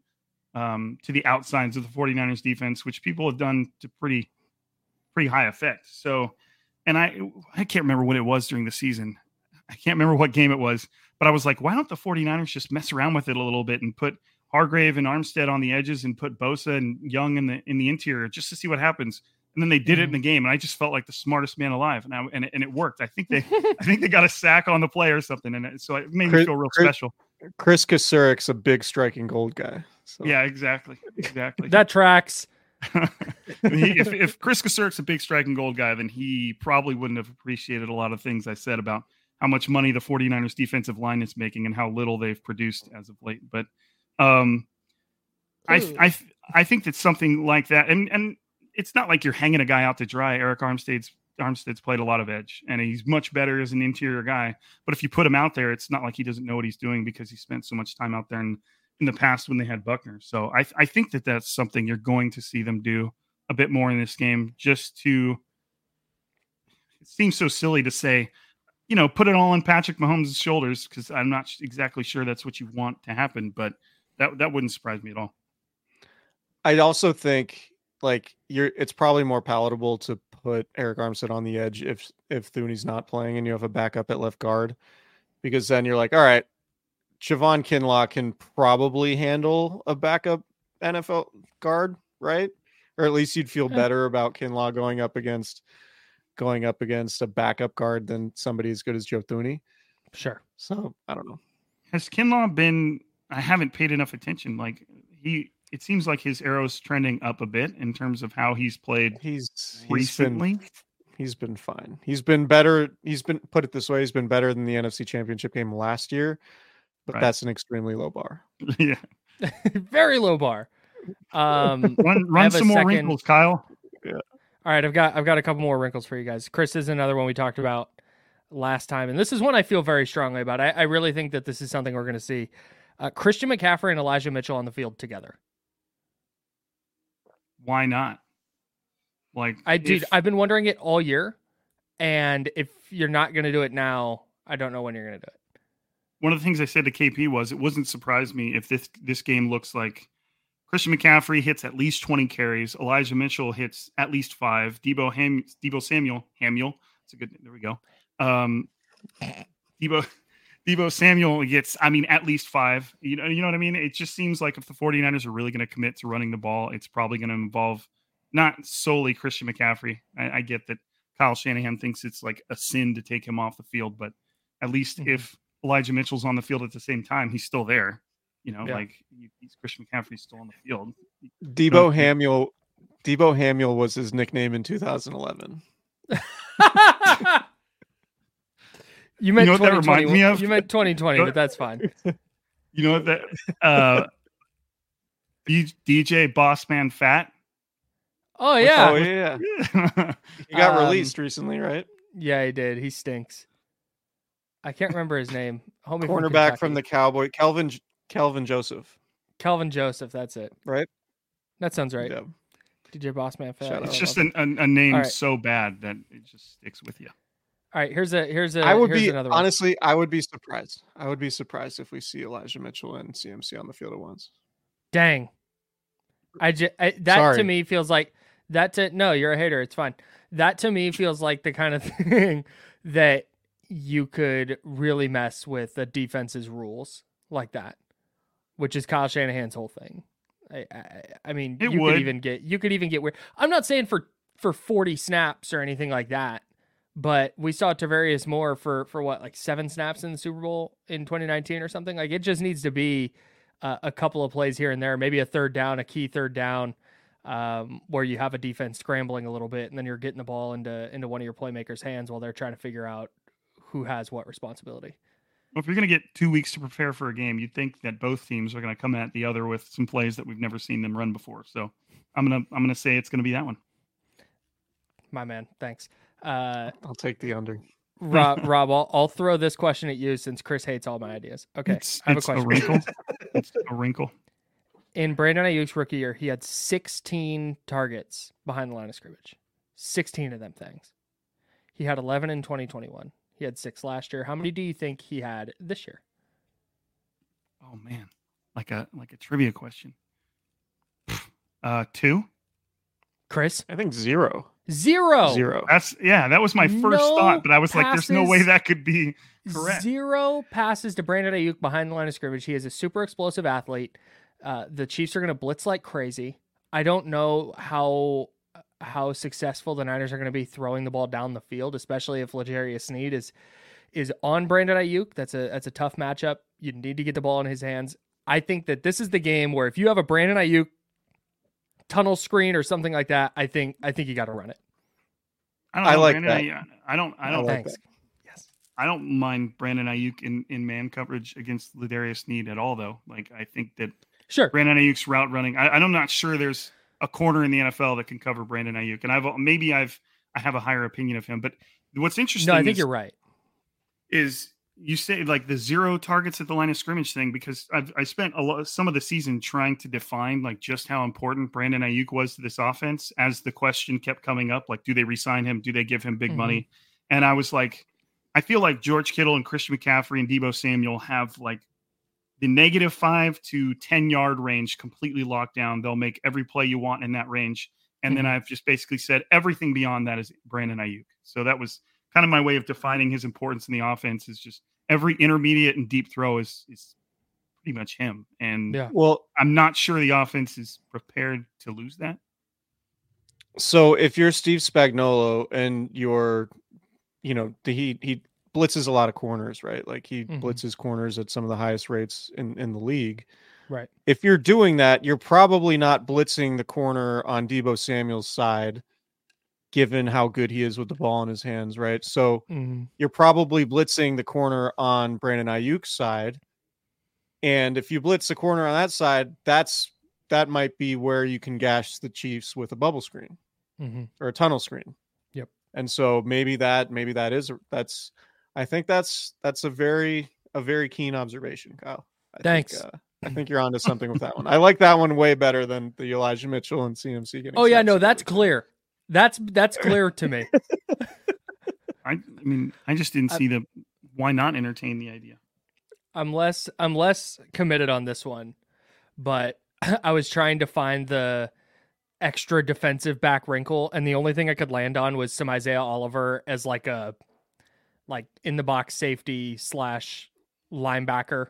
[SPEAKER 2] um, to the outsides of the 49ers defense, which people have done to pretty pretty high effect. So, and I I can't remember what it was during the season. I can't remember what game it was, but I was like, why don't the 49ers just mess around with it a little bit and put Hargrave and Armstead on the edges and put Bosa and Young in the in the interior just to see what happens. And then they did it in the game, and I just felt like the smartest man alive, and I, and, it, and it worked. I think they I think they got a sack on the play or something, and it, so it made me feel real
[SPEAKER 3] Chris-
[SPEAKER 2] special.
[SPEAKER 3] Chris Kasurik's a big striking gold guy. So.
[SPEAKER 2] Yeah, exactly, exactly.
[SPEAKER 1] That tracks.
[SPEAKER 2] He- if, if Chris Kasurik's a big striking gold guy, then he probably wouldn't have appreciated a lot of things I said about how much money the 49ers defensive line is making and how little they've produced as of late. But um, I, I, I think that something like that, and and it's not like you're hanging a guy out to dry. Arik Armstead's Armstead's played a lot of edge, and he's much better as an interior guy. But if you put him out there, it's not like he doesn't know what he's doing because he spent so much time out there in, in the past when they had Buckner. So I, I think that that's something you're going to see them do a bit more in this game, just to. It seems so silly to say, you know, put it all on Patrick Mahomes' shoulders because I'm not exactly sure that's what you want to happen, but that that wouldn't surprise me at all.
[SPEAKER 3] I also think like you're it's probably more palatable to put Arik Armstead on the edge if if Thuney's not playing and you have a backup at left guard because then you're like, all right, Javon Kinlaw can probably handle a backup NFL guard, right? Or at least you'd feel
[SPEAKER 1] mm.
[SPEAKER 3] better about Kinlaw going up against going up against a backup guard than somebody as good as Joe Thuney.
[SPEAKER 1] Sure.
[SPEAKER 3] So I don't know.
[SPEAKER 2] Has Kinlaw been? I haven't paid enough attention. Like he, it seems like his arrow's trending up a bit in terms of how he's played
[SPEAKER 3] He's he's
[SPEAKER 2] recently.
[SPEAKER 3] been he's been fine. He's been better. He's been put it this way. He's been better than the NFC Championship game last year, but
[SPEAKER 2] Right.
[SPEAKER 3] that's an extremely low bar.
[SPEAKER 2] yeah,
[SPEAKER 1] Very low bar. Um,
[SPEAKER 2] run run some more
[SPEAKER 1] second-
[SPEAKER 2] wrinkles, Kyle.
[SPEAKER 1] All right, I've got I've got a couple more wrinkles for you guys. Chris is another one we talked about last time, and this is one I feel very strongly about. I, I really think that this is something we're going to see. Uh, Christian McCaffrey and Elijah Mitchell on the field together.
[SPEAKER 2] Why not? Like
[SPEAKER 1] I dude,
[SPEAKER 2] if-
[SPEAKER 1] I've been wondering it all year, and if you're not going to do it now, I don't know when you're going to do it.
[SPEAKER 2] one of the things I said to KP was it wouldn't surprise me if this this game looks like Christian McCaffrey hits at least 20 carries, Elijah Mitchell hits at least five, Deebo Ham Deebo Samuel Hamuel. It's a good there we go. Um Deebo Deebo Samuel gets, I mean, at least five. You know, you know what I mean? It just seems like if the 49ers are really going to commit to running the ball, it's probably going to involve not solely Christian McCaffrey. I, I, get that Kyle Shanahan thinks it's like a sin to take him off the field, but at least mm-hmm. if Elijah Mitchell's on the field at the same time, he's still there. You know, yeah. like he's Christian McCaffrey's still on the field.
[SPEAKER 3] Deebo Hamuel, Deebo Hamuel was his nickname in 2011.
[SPEAKER 1] you meant you know 2020. Me of? You meant 2020, but that's fine.
[SPEAKER 2] You know what that uh DJ Bossman Fat?
[SPEAKER 1] Oh yeah.
[SPEAKER 3] Oh yeah. he got um, released recently, right?
[SPEAKER 1] Yeah, he did. He stinks. I can't remember his name.
[SPEAKER 3] Homie Cornerback from, from, the Cowboy, Kelvin Kelvin Joseph.
[SPEAKER 1] Kelvin Joseph, that's it.
[SPEAKER 3] Right?
[SPEAKER 1] That sounds right. Yeah. DJ Bossman
[SPEAKER 2] Fat. It's just an, a, a name right. so bad that it just sticks with you.
[SPEAKER 1] All right, here's a here's a.
[SPEAKER 3] I would
[SPEAKER 1] be
[SPEAKER 3] honestly, I would be surprised. I would be surprised if we see Elijah Mitchell and CMC on the field at once.
[SPEAKER 1] Dang, I just I, that Sorry. to me feels like that. To no, you're a hater. It's fine. That to me feels like the kind of thing that you could really mess with the defense's rules like that, which is Kyle Shanahan's whole thing. I, I, I mean, it you would. could even get you could even get where I'm not saying for for 40 snaps or anything like that, but we saw Tarvarius Moore for for what like seven snaps in the Super Bowl in 2019 or something. Like it just needs to be uh, a couple of plays here and there, maybe a third down, a key third down, um, where you have a defense scrambling a little bit, and then you're getting the ball into into one of your playmakers' hands while they're trying to figure out who has what responsibility.
[SPEAKER 2] Well, if you're going to get two weeks to prepare for a game, you'd think that both teams are going to come at the other with some plays that we've never seen them run before. So I'm gonna I'm gonna say it's going to be that one.
[SPEAKER 1] My man, thanks. Uh,
[SPEAKER 3] I'll take the under.
[SPEAKER 1] Rob, Rob, I'll, I'll throw this question at you since Chris hates all my ideas. Okay,
[SPEAKER 2] it's, I have a question. A wrinkle. it's a wrinkle.
[SPEAKER 1] In Brandon Aiyuk's rookie year, he had 16 targets behind the line of scrimmage. 16 of them things. He had 11 in 2021. He had six last year. How many do you think he had this year?
[SPEAKER 2] Oh man, like a like a trivia question. Uh, two.
[SPEAKER 1] Chris,
[SPEAKER 3] I think zero.
[SPEAKER 1] Zero.
[SPEAKER 3] Zero.
[SPEAKER 2] That's yeah. That was my first no thought, but I was passes, like, "There's no way that could be correct."
[SPEAKER 1] Zero passes to Brandon Aiyuk behind the line of scrimmage. He is a super explosive athlete. Uh, the Chiefs are going to blitz like crazy. I don't know how how successful the Niners are going to be throwing the ball down the field, especially if L'Jarius Sneed is is on Brandon Aiyuk. That's a that's a tough matchup. You need to get the ball in his hands. I think that this is the game where if you have a Brandon Aiyuk tunnel screen or something like that, I think I think you got to run it.
[SPEAKER 2] I, don't I like Brandon that. Aiyuk, I don't. I don't. Thanks. Yes. I don't mind Brandon Aiyuk in, in man coverage against L'Jarius Sneed at all, though. Like I think that
[SPEAKER 1] sure
[SPEAKER 2] Brandon Aiyuk's route running. I, I'm not sure there's a corner in the NFL that can cover Brandon Aiyuk, and I've maybe I've I have a higher opinion of him. But what's interesting?
[SPEAKER 1] No, I think
[SPEAKER 2] is,
[SPEAKER 1] you're right.
[SPEAKER 2] Is you say like the zero targets at the line of scrimmage thing because I've I spent a lot some of the season trying to define like just how important Brandon Aiyuk was to this offense as the question kept coming up like do they resign him do they give him big mm-hmm. money and I was like I feel like George Kittle and Christian McCaffrey and Deebo Samuel have like the negative five to 10 yard range completely locked down. They'll make every play you want in that range. And mm-hmm. then I've just basically said everything beyond that is Brandon Aiyuk. So that was kind of my way of defining his importance in the offense is just every intermediate and deep throw is, is pretty much him. And
[SPEAKER 3] yeah. well,
[SPEAKER 2] I'm not sure the offense is prepared to lose that.
[SPEAKER 3] So if you're Steve Spagnuolo and you're, you know, he he blitzes a lot of corners, right? Like he mm-hmm. blitzes corners at some of the highest rates in, in the league.
[SPEAKER 1] Right.
[SPEAKER 3] If you're doing that, you're probably not blitzing the corner on Deebo Samuel's side, given how good he is with the ball in his hands, right? So mm-hmm. you're probably blitzing the corner on Brandon Aiyuk's side. And if you blitz the corner on that side, that's that might be where you can gash the Chiefs with a bubble screen mm-hmm. or a tunnel screen.
[SPEAKER 1] Yep.
[SPEAKER 3] And so maybe that maybe that is that's I think that's that's a very a very keen observation, Kyle. I
[SPEAKER 1] Thanks.
[SPEAKER 3] Think, uh, I think you're onto something with that one. I like that one way better than the Elijah Mitchell and CMC getting.
[SPEAKER 1] Oh yeah, no, that's clear. That's that's clear to me.
[SPEAKER 2] I, I mean, I just didn't see the why not entertain the idea.
[SPEAKER 1] I'm less I'm less committed on this one, but I was trying to find the extra defensive back wrinkle, and the only thing I could land on was some Isaiah Oliver as like a like in the box safety slash linebacker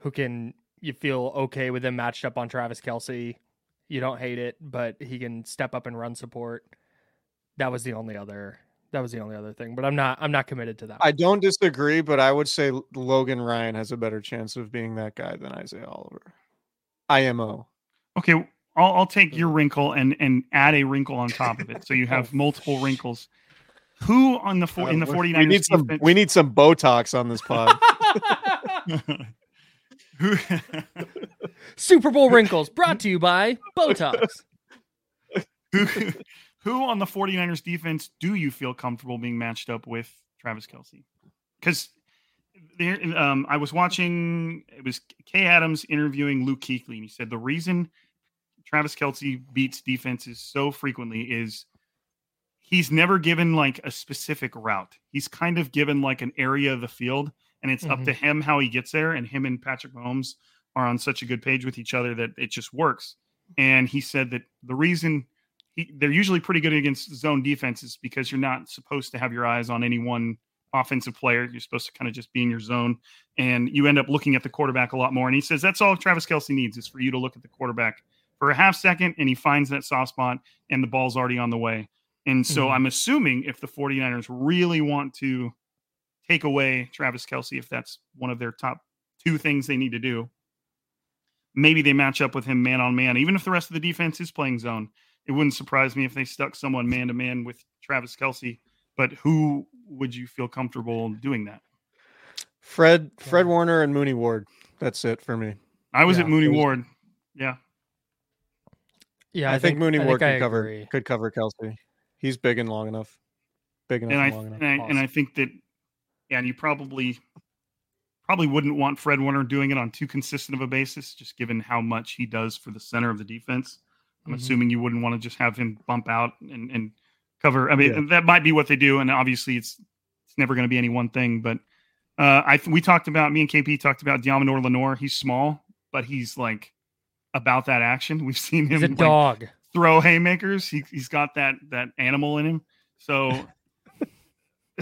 [SPEAKER 1] who can you feel okay with him matched up on Travis Kelce. You don't hate it, but he can step up and run support. That was the only other that was the only other thing. But I'm not I'm not committed to that.
[SPEAKER 3] I don't disagree, but I would say Logan Ryan has a better chance of being that guy than Isaiah Oliver. IMO.
[SPEAKER 2] Okay, I'll, I'll take your wrinkle and and add a wrinkle on top of it, so you have multiple wrinkles. Who on the four, in the
[SPEAKER 3] Uh,
[SPEAKER 2] 49ers
[SPEAKER 3] we need some
[SPEAKER 2] defense-
[SPEAKER 3] we need some Botox on this pod.
[SPEAKER 2] who
[SPEAKER 1] Super Bowl wrinkles brought to you by Botox.
[SPEAKER 2] who who on the 49ers defense do you feel comfortable being matched up with Travis Kelce? Because there, um, I was watching it was Kay Adams interviewing Luke Kuechly, and he said the reason Travis Kelce beats defenses so frequently is he's never given like a specific route. He's kind of given like an area of the field, and it's up to him how he gets there. And him and Patrick Mahomes are on such a good page with each other that it just works. And he said that the reason he, they're usually pretty good against zone defenses because you're not supposed to have your eyes on any one offensive player. You're supposed to kind of just be in your zone, and you end up looking at the quarterback a lot more. And he says that's all Travis Kelce needs is for you to look at the quarterback for a half second, and he finds that soft spot, and the ball's already on the way. And so
[SPEAKER 1] Mhm.
[SPEAKER 2] I'm assuming if the 49ers really want to take away Travis Kelce, if that's one of their top two things they need to do, maybe they match up with him man on man, even if the rest of the defense is playing zone. It wouldn't surprise me if they stuck someone man to man with Travis Kelce. But who would you feel comfortable doing that?
[SPEAKER 3] Fred Fred Warner and Mooney Ward. That's it for me.
[SPEAKER 2] I was
[SPEAKER 1] Yeah,
[SPEAKER 2] at Mooney
[SPEAKER 3] those-
[SPEAKER 2] Ward. Yeah.
[SPEAKER 1] Yeah,
[SPEAKER 3] I, think, Mooney
[SPEAKER 1] I
[SPEAKER 3] Ward
[SPEAKER 1] think
[SPEAKER 3] could cover
[SPEAKER 1] agree.
[SPEAKER 3] could cover Kelce. He's big and long enough. Big enough
[SPEAKER 2] and I,
[SPEAKER 3] and long enough.
[SPEAKER 2] and I and I think that yeah, and you probably probably wouldn't want Fred Warner doing it on too consistent of a basis, just given how much he does for the center of the defense. I'm
[SPEAKER 1] Mhm.
[SPEAKER 2] assuming you wouldn't want to just have him bump out and, and cover. I mean,
[SPEAKER 3] Yeah.
[SPEAKER 2] that might be what they do, and obviously it's it's never going to be any one thing. But uh, I we talked about me and KP talked about Deommodore Lenoir. He's small, but he's like about that action. We've seen him
[SPEAKER 1] He's a
[SPEAKER 2] like,
[SPEAKER 1] dog.
[SPEAKER 2] throw haymakers. He he's got that that animal in him. So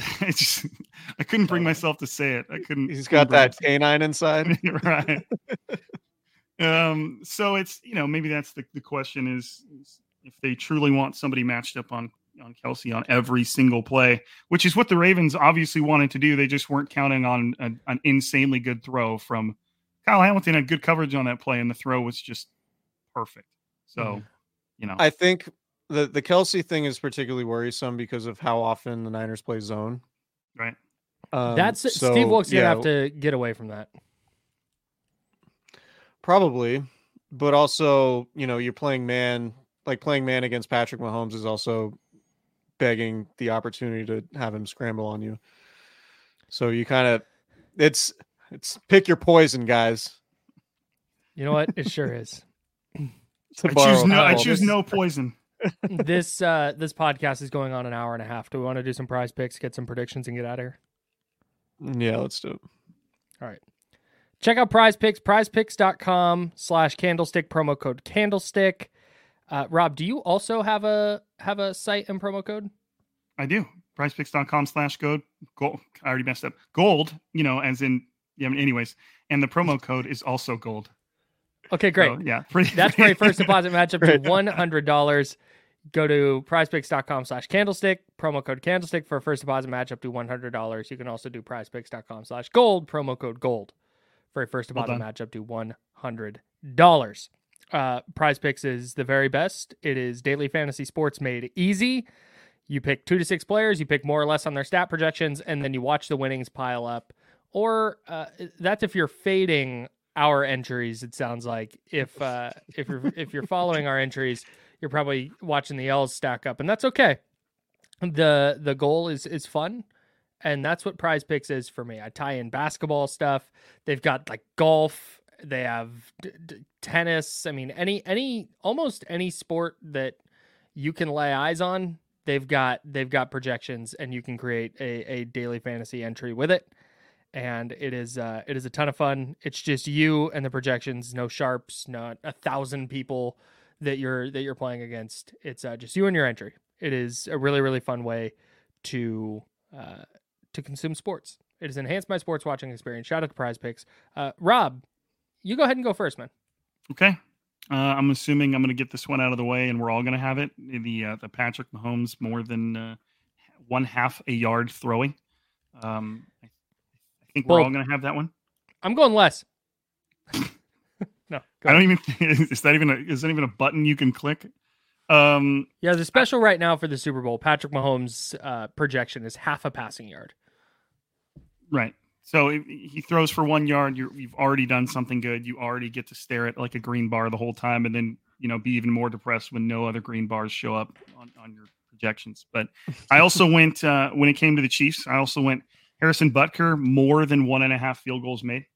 [SPEAKER 2] I just I couldn't bring myself to say it. I couldn't.
[SPEAKER 3] He's got that canine inside.
[SPEAKER 2] right. um. So it's you know maybe that's the the question is, is if they truly want somebody matched up on on Kelce on every single play, which is what the Ravens obviously wanted to do. They just weren't counting on an, an insanely good throw from Kyle Hamilton. Had good coverage on that play, and the throw was just perfect. So
[SPEAKER 1] Mhm.
[SPEAKER 2] you know,
[SPEAKER 3] I think the the Kelce thing is particularly worrisome because of how often the Niners play zone.
[SPEAKER 2] right.
[SPEAKER 3] Um,
[SPEAKER 1] That's Steve
[SPEAKER 3] so,
[SPEAKER 1] Wilks gonna have to get away from that.
[SPEAKER 3] probably, but also you know you're playing man like playing man against Patrick Mahomes is also begging the opportunity to have him scramble on you. So you kind of it's it's pick your poison, guys.
[SPEAKER 1] You know what? It sure is.
[SPEAKER 2] I choose no. I choose no poison.
[SPEAKER 1] This uh this podcast is going on an hour and a half. Do we want to do some prize picks, get some predictions, and get out of here?
[SPEAKER 3] Yeah, let's do it.
[SPEAKER 1] All right. Check out prize picks, prizepicks.com slash candlestick promo code candlestick. Uh, Rob, do you also have a have a site and promo code?
[SPEAKER 2] I do. Prizepicks.com slash gold. Gold. I already messed up. Gold, you know, as in, yeah, I mean, anyways. And the promo code is also gold.
[SPEAKER 1] Okay, great.
[SPEAKER 2] So, yeah. Pretty,
[SPEAKER 1] That's for a first deposit matchup to one hundred dollars. Go to prizepicks.com slash candlestick, promo code candlestick for a first deposit match up to one hundred dollars. You can also do prizepicks.com slash gold, promo code gold for a first deposit
[SPEAKER 2] done.
[SPEAKER 1] matchup to one hundred dollars. Uh prize picks is the very best. It is daily fantasy sports made easy. You pick two to six players, you pick more or less on their stat projections, and then you watch the winnings pile up. Or uh, that's if you're fading our entries. It sounds like if uh, if you're if you're following our entries, you're probably watching the L's stack up, and that's okay. the The goal is is fun, and that's what Prize Picks is for me. I tie in basketball stuff. They've got like golf. They have d- d- tennis. I mean, any any almost any sport that you can lay eyes on. They've got they've got projections, and you can create a, a daily fantasy entry with it and it is uh it is a ton of fun it's just you and the projections no sharps not a thousand people that you're that you're playing against it's uh, just you and your entry it is a really really fun way to uh to consume sports It has enhanced my sports watching experience. Shout out to Prize Picks. Uh, Rob, you go ahead and go first, man.
[SPEAKER 2] Okay. Uh, I'm assuming I'm going to get this one out of the way, and we're all going to have it. The uh, the Patrick Mahomes more than uh, one half a yard throwing. Um, I, think we're
[SPEAKER 1] Bold.
[SPEAKER 2] all going to have that one.
[SPEAKER 1] I'm going less. no, go
[SPEAKER 2] I don't even is that even a is that even a button you can click? Um,
[SPEAKER 1] Yeah, the special right now for the Super Bowl, Patrick Mahomes' uh, projection is half a passing yard.
[SPEAKER 2] Right. So if he throws for one yard, you're, you've already done something good. You already get to stare at like a green bar the whole time, and then you know be even more depressed when no other green bars show up on, on your projections. But I also went uh, when it came to the Chiefs. I also went Harrison Butker more than one and a half field goals made.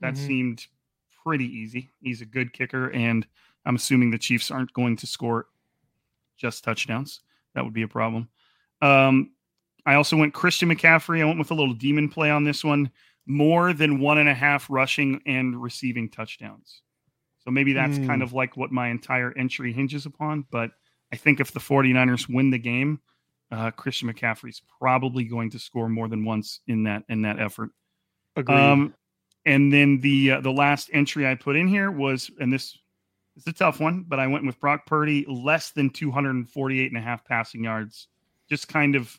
[SPEAKER 2] That
[SPEAKER 1] Mhm.
[SPEAKER 2] seemed pretty easy. He's a good kicker, and I'm assuming the Chiefs aren't going to score just touchdowns. That would be a problem. Um, I also went Christian McCaffrey. I went with a little demon play on this one. More than one and a half rushing and receiving touchdowns. So maybe that's
[SPEAKER 3] Hmm.
[SPEAKER 2] kind of like what my entire entry hinges upon. But I think if the 49ers win the game, uh, Christian McCaffrey's probably going to score more than once in that in that effort.
[SPEAKER 3] Agreed.
[SPEAKER 2] Um, and then the uh, the last entry I put in here was, and this is a tough one, but I went with Brock Purdy less than 248 and a half passing yards. Just kind of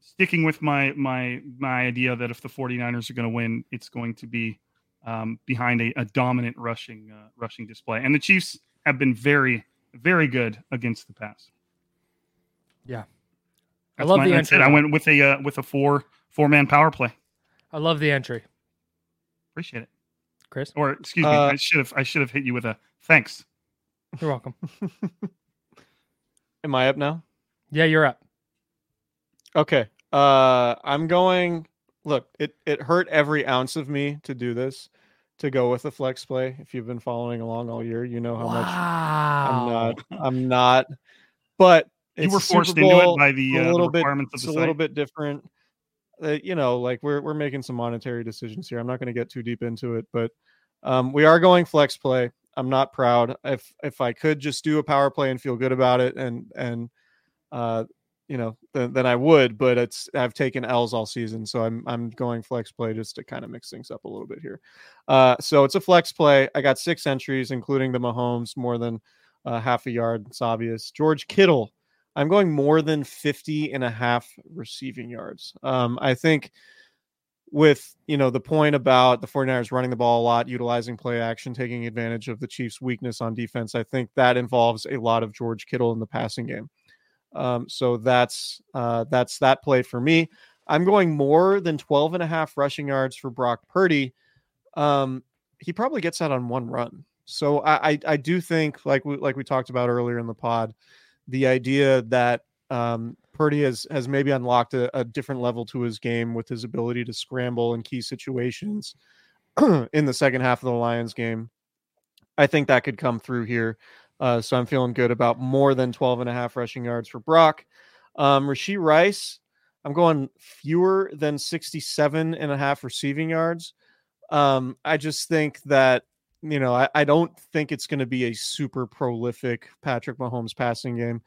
[SPEAKER 2] sticking with my my my idea that if the 49ers are going to win, it's going to be um, behind a, a dominant rushing uh, rushing display. And the Chiefs have been very very good against the pass.
[SPEAKER 1] Yeah. I
[SPEAKER 2] That's
[SPEAKER 1] love
[SPEAKER 2] my-
[SPEAKER 1] the entry.
[SPEAKER 2] I went with a uh, with a four four man power play.
[SPEAKER 1] I love the entry.
[SPEAKER 2] Appreciate it.
[SPEAKER 1] Chris,
[SPEAKER 2] Or excuse me,
[SPEAKER 3] Uh,
[SPEAKER 2] I should have I should have hit you with a thanks.
[SPEAKER 1] you're welcome.
[SPEAKER 3] Am I up now?
[SPEAKER 1] Yeah, you're up.
[SPEAKER 3] Okay. Uh I'm going look, it it hurt every ounce of me to do this, to go with a flex play. If you've been following along all year, you know how much I'm not I'm not. But
[SPEAKER 2] You were
[SPEAKER 3] the Super
[SPEAKER 2] forced into it by the,
[SPEAKER 3] a
[SPEAKER 2] uh, the
[SPEAKER 3] little bit-
[SPEAKER 2] requirements of
[SPEAKER 3] it's
[SPEAKER 2] the
[SPEAKER 3] a little bit different. Uh, you know, like we're we're making some monetary decisions here. I'm not going to get too deep into it, but um, we are going flex play. I'm not proud. If if I could just do a power play and feel good about it, and and uh, you know, then, then I would. But it's I've taken L's all season, so I'm I'm going flex play just to kind of mix things up a little bit here. Uh, so it's a flex play. I got six entries, including the Mahomes more than uh, half a yard. It's obvious. George Kittle. I'm going more than 50 and a half receiving yards. Um, I think with, you know, the point about the 49ers running the ball a lot, utilizing play action, taking advantage of the Chiefs' weakness on defense, I think that involves a lot of George Kittle in the passing game. Um, so that's uh, that's that play for me. I'm going more than 12 and a half rushing yards for Brock Purdy. Um, he probably gets that on one run. So I, I, I do think, like we, like we talked about earlier in the pod, the idea that um, Purdy has has maybe unlocked a, a different level to his game with his ability to scramble in key situations in the second half of the Lions game. I think that could come through here. Uh, so I'm feeling good about more than 12 and a half rushing yards for Brock. Um, Rashee Rice, I'm going fewer than 67 and a half receiving yards. Um, I just think that you know, I, I don't think it's going to be a super prolific Patrick Mahomes passing game.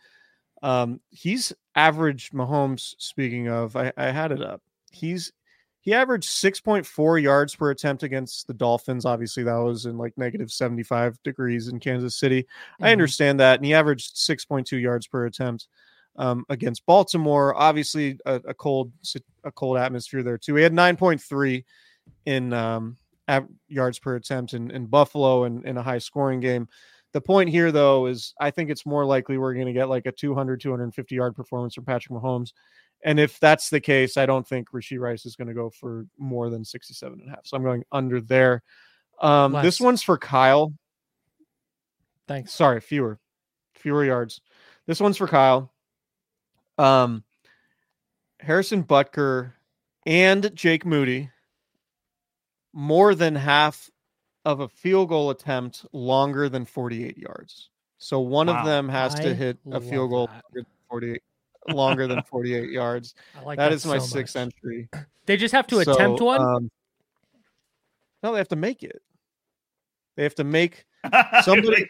[SPEAKER 3] Um, he's averaged Mahomes. Speaking of, I, I had it up. He's he averaged 6.4 yards per attempt against the Dolphins. Obviously, that was in like negative 75 degrees in Kansas City. I
[SPEAKER 1] Mhm.
[SPEAKER 3] understand that. And he averaged 6.2 yards per attempt um, against Baltimore. Obviously, a, a cold a cold atmosphere there too. He had 9.3 in um, yards per attempt in, in Buffalo and in a high scoring game. The point here, though, is I think it's more likely we're going to get like a 200, 250 yard performance from Patrick Mahomes. And if that's the case, I don't think Rashee Rice is going to go for more than 67 and a half. So I'm going under there. Um, this one's for Kyle.
[SPEAKER 1] Thanks.
[SPEAKER 3] Sorry, fewer, fewer yards. This one's for Kyle. Um, Harrison Butker and Jake Moody more than half of a field goal attempt longer than 48 yards. So one
[SPEAKER 2] Wow.
[SPEAKER 3] of them has
[SPEAKER 1] I
[SPEAKER 3] to hit a field goal
[SPEAKER 1] that.
[SPEAKER 3] longer than 48 longer than 48 yards.
[SPEAKER 1] I like
[SPEAKER 3] that
[SPEAKER 1] that
[SPEAKER 3] is my
[SPEAKER 1] so
[SPEAKER 3] sixth entry.
[SPEAKER 1] They just have to
[SPEAKER 3] So,
[SPEAKER 1] attempt one.
[SPEAKER 3] um, no, they have to make it. They have to make Somebody-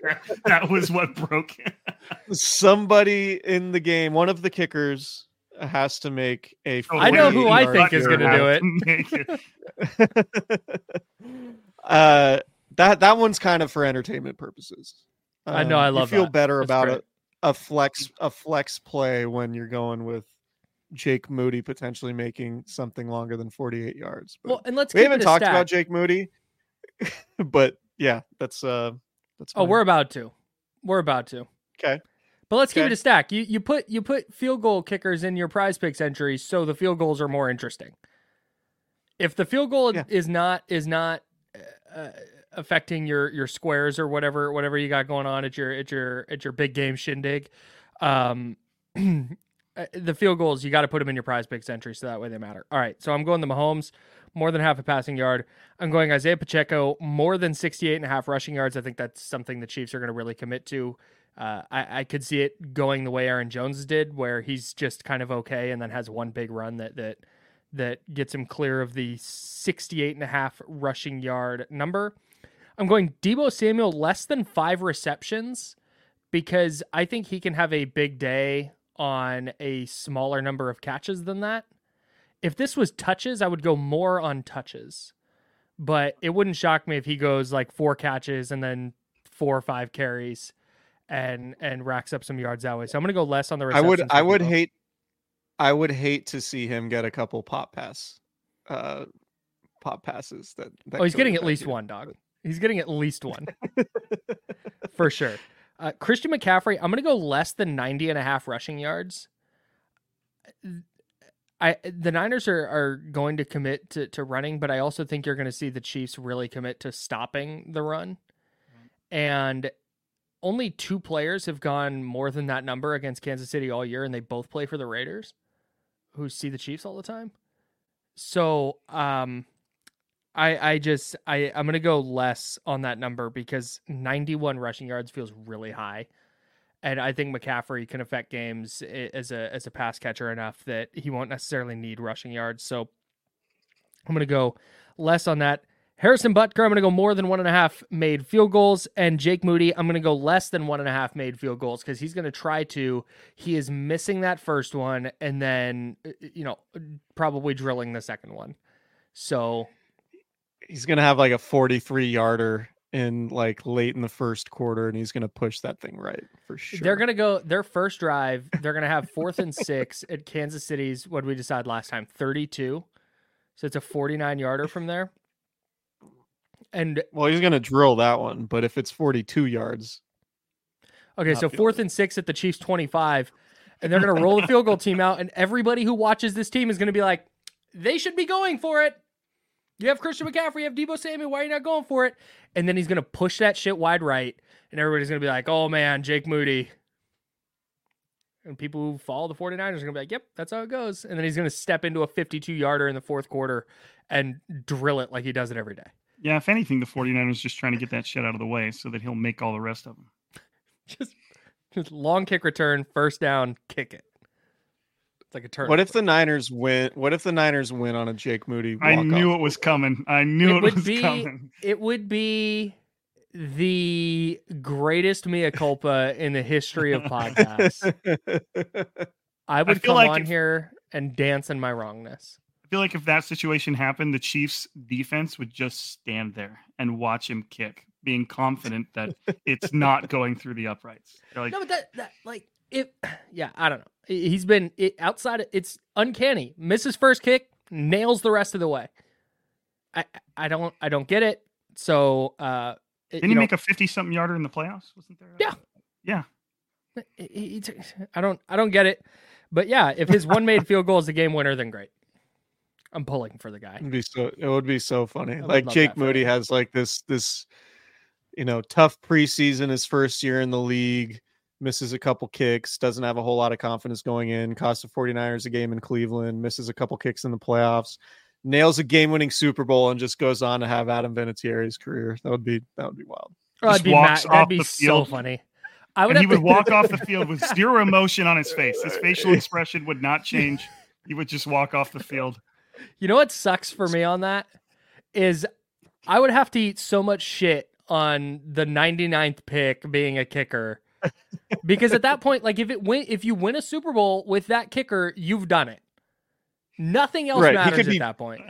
[SPEAKER 2] that was what broke.
[SPEAKER 3] somebody in the game, one of the kickers, has to make a.
[SPEAKER 2] Oh,
[SPEAKER 1] I know who I think is gonna do it.
[SPEAKER 3] Uh, that that one's kind of for entertainment purposes.
[SPEAKER 1] I know, I love
[SPEAKER 3] feel
[SPEAKER 1] that.
[SPEAKER 3] better
[SPEAKER 1] That's
[SPEAKER 3] about it. A flex a flex play when you're going with Jake Moody potentially making something longer than 48 yards. But
[SPEAKER 1] Well, and let's
[SPEAKER 3] we haven't talked
[SPEAKER 1] stat.
[SPEAKER 3] about Jake Moody, but yeah, that's uh that's
[SPEAKER 1] Oh, we're about to. We're about to.
[SPEAKER 3] okay.
[SPEAKER 1] But let's keep
[SPEAKER 3] Okay.
[SPEAKER 1] it a stack. You you put you put field goal kickers in your prize picks entries so the field goals are more interesting. If the field goal
[SPEAKER 3] Yeah.
[SPEAKER 1] is not is not uh, affecting your your squares or whatever whatever you got going on at your at your at your big game shindig, um, uh, the field goals you got to put them in your prize picks entry so that way they matter. All right, so I'm going the Mahomes more than half a passing yard. I'm going Isaiah Pacheco more than 68 and a half rushing yards. I think that's something the Chiefs are going to really commit to. Uh, I, I could see it going the way Aaron Jones did, where he's just kind of okay and then has one big run that that that gets him clear of the 68 and a half rushing yard number. I'm going Deebo Samuel less than five receptions because I think he can have a big day on a smaller number of catches than that. If this was touches, I would go more on touches. But it wouldn't shock me if he goes like four catches and then four or five carries and and racks up some yards that way. So I'm gonna go less on the
[SPEAKER 3] I would
[SPEAKER 1] receptions
[SPEAKER 3] I would
[SPEAKER 1] Deebo.
[SPEAKER 3] hate I would hate to see him get a couple pop pass uh pop passes that, that
[SPEAKER 1] Oh, he's getting at least
[SPEAKER 3] dude.
[SPEAKER 1] one, dog. He's getting at least one. For sure. Uh, Christian McCaffrey, I'm going to go less than 90 and a half rushing yards. I the Niners are, are going to commit to, to running, but I also think you're going to see the Chiefs really commit to stopping the run. And only two players have gone more than that number against Kansas City all year, and they both play for the Raiders, who see the Chiefs all the time. So, um, I I just I I'm gonna go less on that number because 91 rushing yards feels really high, and I think McCaffrey can affect games as a as a pass catcher enough that he won't necessarily need rushing yards. So I'm gonna go less on that. Harrison Butker, I'm gonna go more than one and a half made field goals, and Jake Moody, I'm gonna go less than one and a half made field goals because he's gonna try to. He is missing that first one, and then uh, you know probably drilling the second one. So
[SPEAKER 3] He's gonna have like a 43 yarder in like late in the first quarter, and he's gonna push that thing right for sure.
[SPEAKER 1] They're gonna go their first drive. They're gonna have fourth and six at Kansas City's. What did we decide last time? Thirty-two. So it's a forty-nine yarder from there. And
[SPEAKER 3] well, he's gonna drill that one, but if it's 42 yards,
[SPEAKER 1] okay, so fourth and six at the Chiefs' twenty-five, and they're gonna roll the field goal team out, and everybody who watches this team is gonna be like, they should be going for it. You have Christian McCaffrey, you have Deebo Samuel. Why are you not going for it? And then he's gonna push that shit wide right, and everybody's gonna be like, oh man, Jake Moody. And people who follow the 49ers are going to be like, yep, that's how it goes. And then he's going to step into a 52 yarder in the fourth quarter and drill it like he does it every day.
[SPEAKER 2] Yeah, if anything, the 49ers just trying to get that shit out of the way so that he'll make all the rest of them.
[SPEAKER 1] Just, just long kick return, first down, kick it. It's like a turn.
[SPEAKER 3] what if the Niners win? What if the Niners win on a Jake Moody?
[SPEAKER 2] I
[SPEAKER 3] walk-off
[SPEAKER 2] knew it was coming. I knew
[SPEAKER 1] It
[SPEAKER 2] it,
[SPEAKER 1] would
[SPEAKER 2] was
[SPEAKER 1] be-
[SPEAKER 2] coming.
[SPEAKER 1] It would be the greatest mea culpa in the history of podcasts. I would
[SPEAKER 2] feel
[SPEAKER 1] come
[SPEAKER 2] like
[SPEAKER 1] on
[SPEAKER 2] if-
[SPEAKER 1] here and dance in my wrongness.
[SPEAKER 2] I feel like if that situation happened, the Chiefs defense would just stand there and watch him kick, being confident that it's not going through the uprights. They're like,
[SPEAKER 1] no, but that that like it. Yeah, I don't know. He- He's been it, outside. It's uncanny. Misses first kick, nails the rest of the way. I I don't I don't get it. So uh,
[SPEAKER 2] didn't
[SPEAKER 1] you
[SPEAKER 2] he
[SPEAKER 1] know,
[SPEAKER 2] make a 50 something yarder in the playoffs? Wasn't there?
[SPEAKER 1] Yeah.
[SPEAKER 2] Yeah.
[SPEAKER 1] he- he- I don't I don't get it. But yeah, if his one made field goal is the game winner, then great. I'm pulling for the guy.
[SPEAKER 3] It'd be so. It would be so funny. Like Jake Moody
[SPEAKER 1] him.
[SPEAKER 3] has like this this, you know, tough preseason. His first year in the league, misses a couple kicks, doesn't have a whole lot of confidence going in. Cost the 49ers a game in Cleveland, misses a couple kicks in the playoffs, nails a game-winning Super Bowl, and just goes on to have Adam Vinatieri's career. That would be that would be wild.
[SPEAKER 1] Oh, that'd be
[SPEAKER 2] walks
[SPEAKER 1] ma- that'd
[SPEAKER 2] off
[SPEAKER 1] be
[SPEAKER 2] the
[SPEAKER 1] so funny. I would
[SPEAKER 2] And he would
[SPEAKER 1] to-
[SPEAKER 2] walk off the field with zero emotion on his face. His facial expression would not change. He would just walk off the field.
[SPEAKER 1] You know what sucks for me on that is I would have to eat so much shit on the 99th pick being a kicker because at that point, like if it went if you win a Super Bowl with that kicker, you've done it. Nothing else
[SPEAKER 3] Right,
[SPEAKER 1] matters at
[SPEAKER 3] be-
[SPEAKER 1] that point.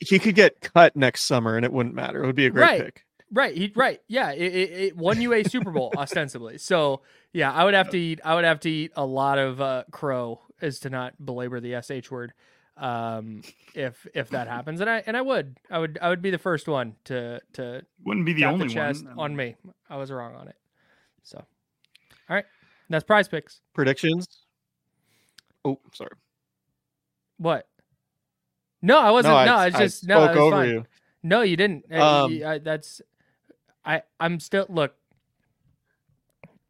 [SPEAKER 3] He could get cut next summer and it wouldn't matter. It would be a great
[SPEAKER 1] Right.
[SPEAKER 3] pick.
[SPEAKER 1] Right, he, right, yeah. It, it, it won you a Super Bowl ostensibly. So yeah, I would have to eat. I would have to eat a lot of uh, crow, as to not belabor the sh word, um, if if that happens. And I and I would, I would, I would be the first one to to
[SPEAKER 2] Wouldn't be the
[SPEAKER 1] tap
[SPEAKER 2] only
[SPEAKER 1] chest
[SPEAKER 2] one.
[SPEAKER 1] on me. I was wrong on it. So, all right, that's Prize Picks.
[SPEAKER 3] Predictions. Oh, sorry.
[SPEAKER 1] What? No, I wasn't. No,
[SPEAKER 3] I,
[SPEAKER 1] I, was
[SPEAKER 3] I
[SPEAKER 1] just no.
[SPEAKER 3] spoke
[SPEAKER 1] was
[SPEAKER 3] over
[SPEAKER 1] fine.
[SPEAKER 3] you.
[SPEAKER 1] No, you didn't.
[SPEAKER 3] Um,
[SPEAKER 1] y- I- that's I. I'm still look.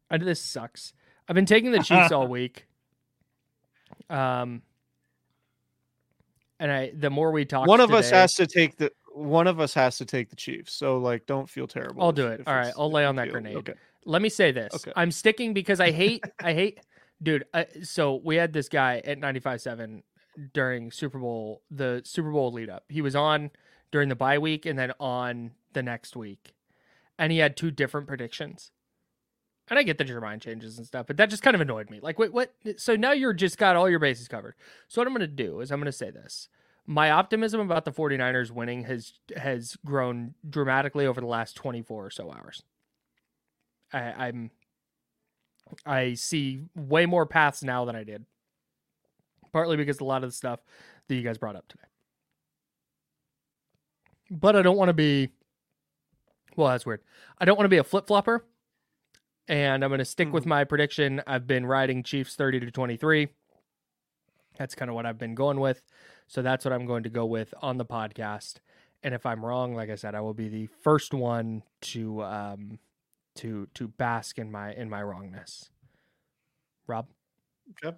[SPEAKER 1] I, this sucks. I've been taking the Chiefs all week. Um, and I the more we talk,
[SPEAKER 3] One of us has to take the one of us has to take the Chiefs. So like don't feel terrible.
[SPEAKER 1] I'll do it. All right, I'll lay on that
[SPEAKER 3] feel-
[SPEAKER 1] grenade.
[SPEAKER 3] Okay.
[SPEAKER 1] Let me say this.
[SPEAKER 3] Okay.
[SPEAKER 1] I'm sticking because I hate. I hate, dude. I, so we had this guy at 95.7 during Super Bowl, the Super Bowl lead up. He was on during the bye week and then on the next week, and he had two different predictions. And I get the Jermaine changes and stuff, but that just kind of annoyed me. Like, wait, what? So now you're just got all your bases covered. So what I'm going to do is I'm going to say this. My optimism about the 49ers winning has has grown dramatically over the last 24 or so hours. I, I'm I see way more paths now than I did. Partly because a lot of the stuff that you guys brought up today. But I don't want to be well, that's weird. I don't want to be a flip flopper. And I'm going to stick with my prediction. I've been riding Chiefs 30 to 23. That's kind of what I've been going with. So that's what I'm going to go with on the podcast. And if I'm wrong, like I said, I will be the first one to um to to bask in my in my wrongness. Rob,
[SPEAKER 3] Okay.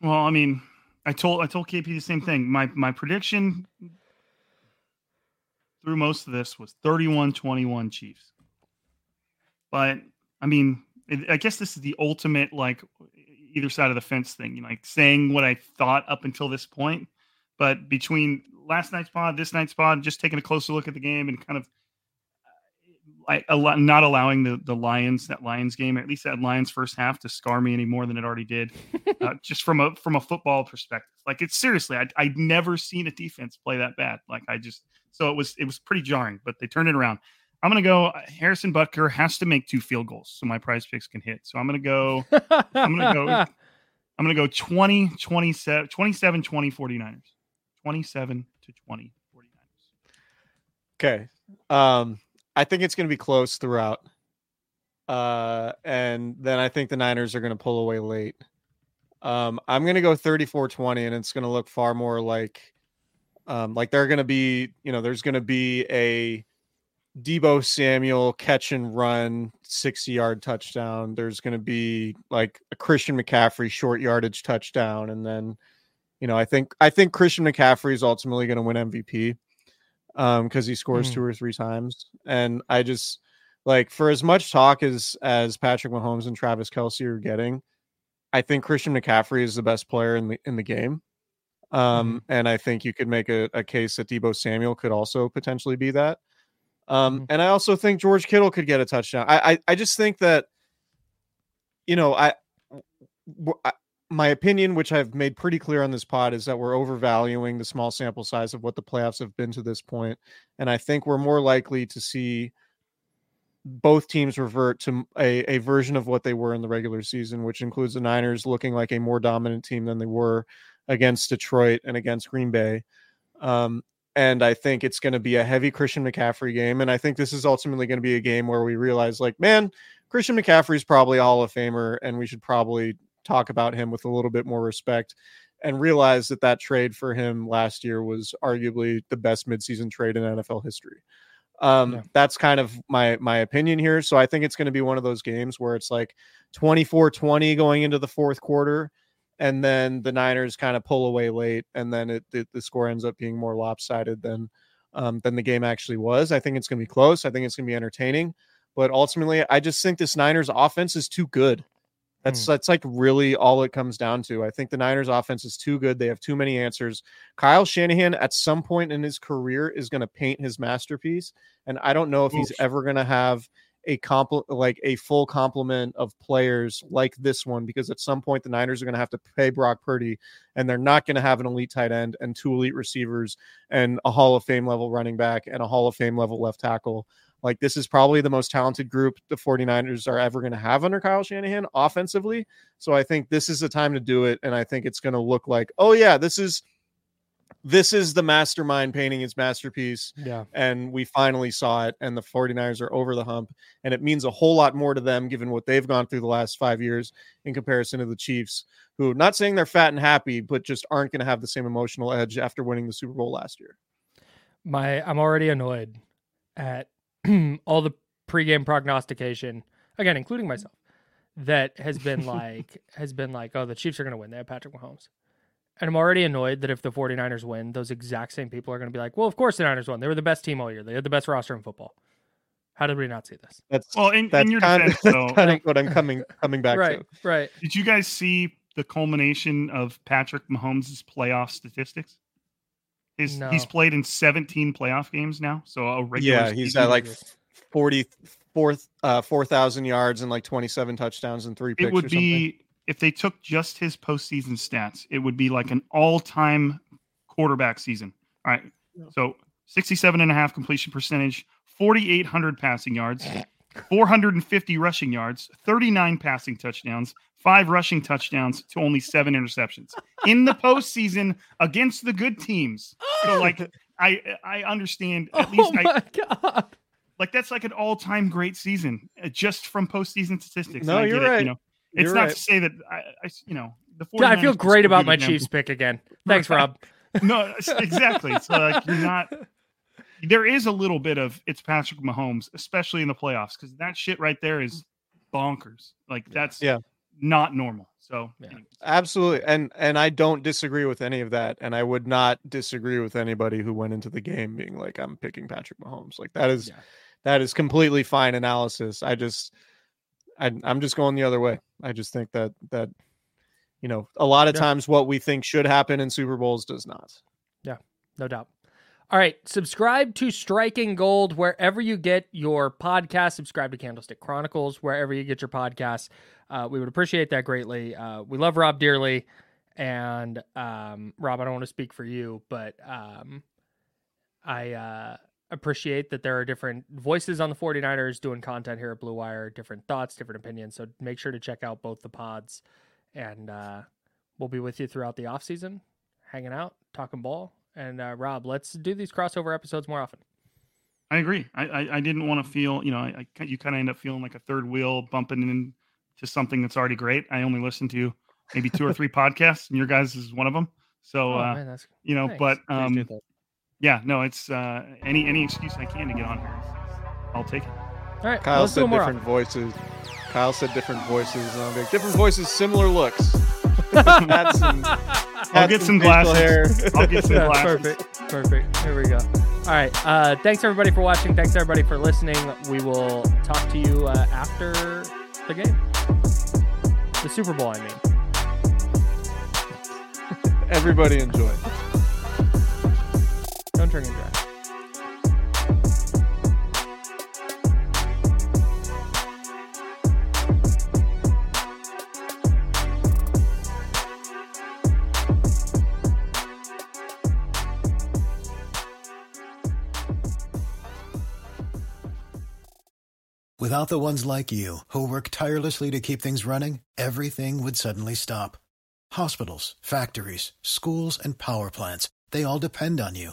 [SPEAKER 2] Well, I mean, I told I told KP the same thing. My my prediction through most of this was 31-21 Chiefs. But I mean, I guess this is the ultimate like either side of the fence thing, you know, like saying what I thought up until this point. But between last night's pod, this night's pod, just taking a closer look at the game and kind of like a lot, not allowing the the Lions that Lions game, at least that Lions first half, to scar me any more than it already did. uh, just from a from a football perspective, like it's seriously, I I'd never seen a defense play that bad. Like I just so it was it was pretty jarring, but they turned it around. I'm gonna go. uh, Harrison Butker has to make two field goals so my prize picks can hit. So I'm gonna go. I'm gonna go. I'm going to go 20, 27, 27, 20 49ers. 27 to 20 49ers.
[SPEAKER 3] Okay. Um, I think it's going to be close throughout. Uh, and then I think the Niners are going to pull away late. Um, I'm going to go 34 20, and it's going to look far more like, um, like they're going to be, you know, there's going to be a Deebo Samuel catch and run 60 yard touchdown. There's going to be like a Christian McCaffrey short yardage touchdown. And then, you know, I think, I think Christian McCaffrey is ultimately going to win MVP um because he scores
[SPEAKER 1] Mm.
[SPEAKER 3] two or three times and i just like for as much talk as as patrick mahomes and travis kelce are getting i think christian mccaffrey is the best player in the in the game um and i think you could make a, a case that deebo samuel could also potentially be that um
[SPEAKER 1] Mhm.
[SPEAKER 3] and i also think george kittle could get a touchdown i i, I just think that you know I my opinion, which I've made pretty clear on this pod, is that we're overvaluing the small sample size of what the playoffs have been to this point, and I think we're more likely to see both teams revert to a, a version of what they were in the regular season, which includes the Niners looking like a more dominant team than they were against Detroit and against Green Bay. Um, and I think it's going to be a heavy Christian McCaffrey game. And I think this is ultimately going to be a game where we realize, like, man, Christian McCaffrey is probably a Hall of Famer, and we should probably talk about him with a little bit more respect and realize that that trade for him last year was arguably the best midseason trade in NFL history. Um,
[SPEAKER 1] Yeah.
[SPEAKER 3] That's kind of my my opinion here. So I think it's going to be one of those games where it's like 24-20 going into the fourth quarter, and then the Niners kind of pull away late, and then it, the the score ends up being more lopsided than um, than the game actually was. I think it's going to be close. I think it's going to be entertaining, but ultimately, I just think this Niners offense is too good. That's that's like really all it comes down to. I think the Niners offense is too good. They have too many answers. Kyle Shanahan at some point in his career is going to paint his masterpiece, and I don't know if he's ever going to have a compl- like a full complement of players like this one because at some point the Niners are going to have to pay Brock Purdy and they're not going to have an elite tight end and two elite receivers and a Hall of Fame level running back and a Hall of Fame level left tackle. Like this is probably the most talented group the 49ers are ever going to have under Kyle Shanahan offensively. So I think this is the time to do it and I think it's going to look like, "Oh yeah, this is this is the mastermind painting his masterpiece
[SPEAKER 1] Yeah.
[SPEAKER 3] and we finally saw it and the 49ers are over the hump and it means a whole lot more to them given what they've gone through the last 5 years in comparison to the Chiefs who not saying they're fat and happy but just aren't going to have the same emotional edge after winning the Super Bowl last year.
[SPEAKER 1] My I'm already annoyed at all the pregame prognostication, again, including myself, that has been like has been like, oh, the Chiefs are gonna win. They have Patrick Mahomes. And I'm already annoyed that if the 49ers win, those exact same people are going to be like, well, of course the Niners won. They were the best team all year. They had the best roster in football. How did we not see this?
[SPEAKER 3] That's
[SPEAKER 2] Well, in,
[SPEAKER 3] that's
[SPEAKER 2] in your
[SPEAKER 3] kind,
[SPEAKER 2] defense,
[SPEAKER 3] of,
[SPEAKER 2] though,
[SPEAKER 3] kind of what I'm coming coming back
[SPEAKER 1] right,
[SPEAKER 3] to.
[SPEAKER 1] right.
[SPEAKER 2] did you guys see the culmination of Patrick Mahomes' playoff statistics? His,
[SPEAKER 1] No.
[SPEAKER 2] He's played in 17 playoff games now. So a regular
[SPEAKER 3] Yeah, he's
[SPEAKER 2] season-
[SPEAKER 3] at like 40 fourth uh 4000 yards and like 27 touchdowns and three picks
[SPEAKER 2] it would
[SPEAKER 3] or something.
[SPEAKER 2] be if they took just his postseason stats, it would be like an all-time quarterback season. All right. So 67 and a half completion percentage, 4,800 passing yards, 450 rushing yards, 39 passing touchdowns, five rushing touchdowns to only seven interceptions in the postseason against the good teams. So like I I understand at least
[SPEAKER 1] oh
[SPEAKER 2] I,
[SPEAKER 1] my god.
[SPEAKER 2] like that's like an all-time great season uh, just from postseason statistics.
[SPEAKER 3] No, you're
[SPEAKER 2] it,
[SPEAKER 3] right.
[SPEAKER 2] You know, it's
[SPEAKER 3] You're
[SPEAKER 2] not
[SPEAKER 3] right.
[SPEAKER 2] to say that I, I you know, the
[SPEAKER 1] God, I feel great about my. Chiefs pick again. Thanks, Rob.
[SPEAKER 2] No, exactly. So like you're not. There is a little bit of it's Patrick Mahomes, especially in the playoffs, because that shit right there is bonkers. Like that's
[SPEAKER 3] Yeah.
[SPEAKER 2] not normal. So
[SPEAKER 1] Yeah.
[SPEAKER 2] anyways.
[SPEAKER 3] Absolutely. And and I don't disagree with any of that. And I would not disagree with anybody who went into the game being like, I'm picking Patrick Mahomes. Like that is
[SPEAKER 1] Yeah.
[SPEAKER 3] that is completely fine analysis. I just I I'm just going the other way. I just think that that you know, a lot of
[SPEAKER 1] Yeah.
[SPEAKER 3] times what we think should happen in Super Bowls does not.
[SPEAKER 1] Yeah, no doubt. All right. Subscribe to Striking Gold wherever you get your podcast. Subscribe to Candlestick Chronicles wherever you get your podcasts. Uh, we would appreciate that greatly. Uh, we love Rob dearly. And um, Rob, I don't want to speak for you, but um, I uh, appreciate that there are different voices on the 49ers doing content here at BlueWire, different thoughts, different opinions. So make sure to check out both the pods. And uh, we'll be with you throughout the offseason, hanging out, talking ball. And uh, Rob, let's do these crossover episodes more often.
[SPEAKER 2] I agree. I I, I didn't want to feel you know I, I you kind of end up feeling like a third wheel bumping into something that's already great. I only listen to maybe two or three podcasts, and your guys is one of them. So
[SPEAKER 1] Oh,
[SPEAKER 2] uh,
[SPEAKER 1] man,
[SPEAKER 2] you know,
[SPEAKER 1] thanks.
[SPEAKER 2] but um. Yeah, no, it's uh, any any excuse I can to get on here. I'll take it.
[SPEAKER 1] all right.
[SPEAKER 3] Kyle
[SPEAKER 1] let's
[SPEAKER 3] said
[SPEAKER 1] it more
[SPEAKER 3] different voices. Kyle said different voices. And I'm like, different voices, similar looks. Had some-
[SPEAKER 2] I'll get some
[SPEAKER 3] facial
[SPEAKER 2] glasses. I'll get some
[SPEAKER 1] Yeah,
[SPEAKER 2] glasses.
[SPEAKER 1] perfect. Perfect. Here we go. All right. Uh, thanks everybody for watching. Thanks everybody for listening. We will talk to you uh, after the game, the Super Bowl. I mean.
[SPEAKER 3] Everybody enjoy.
[SPEAKER 1] Drink and drive.
[SPEAKER 4] Without the ones like you, who work tirelessly to keep things running, everything would suddenly stop. Hospitals, factories, schools, and power plants, they all depend on you.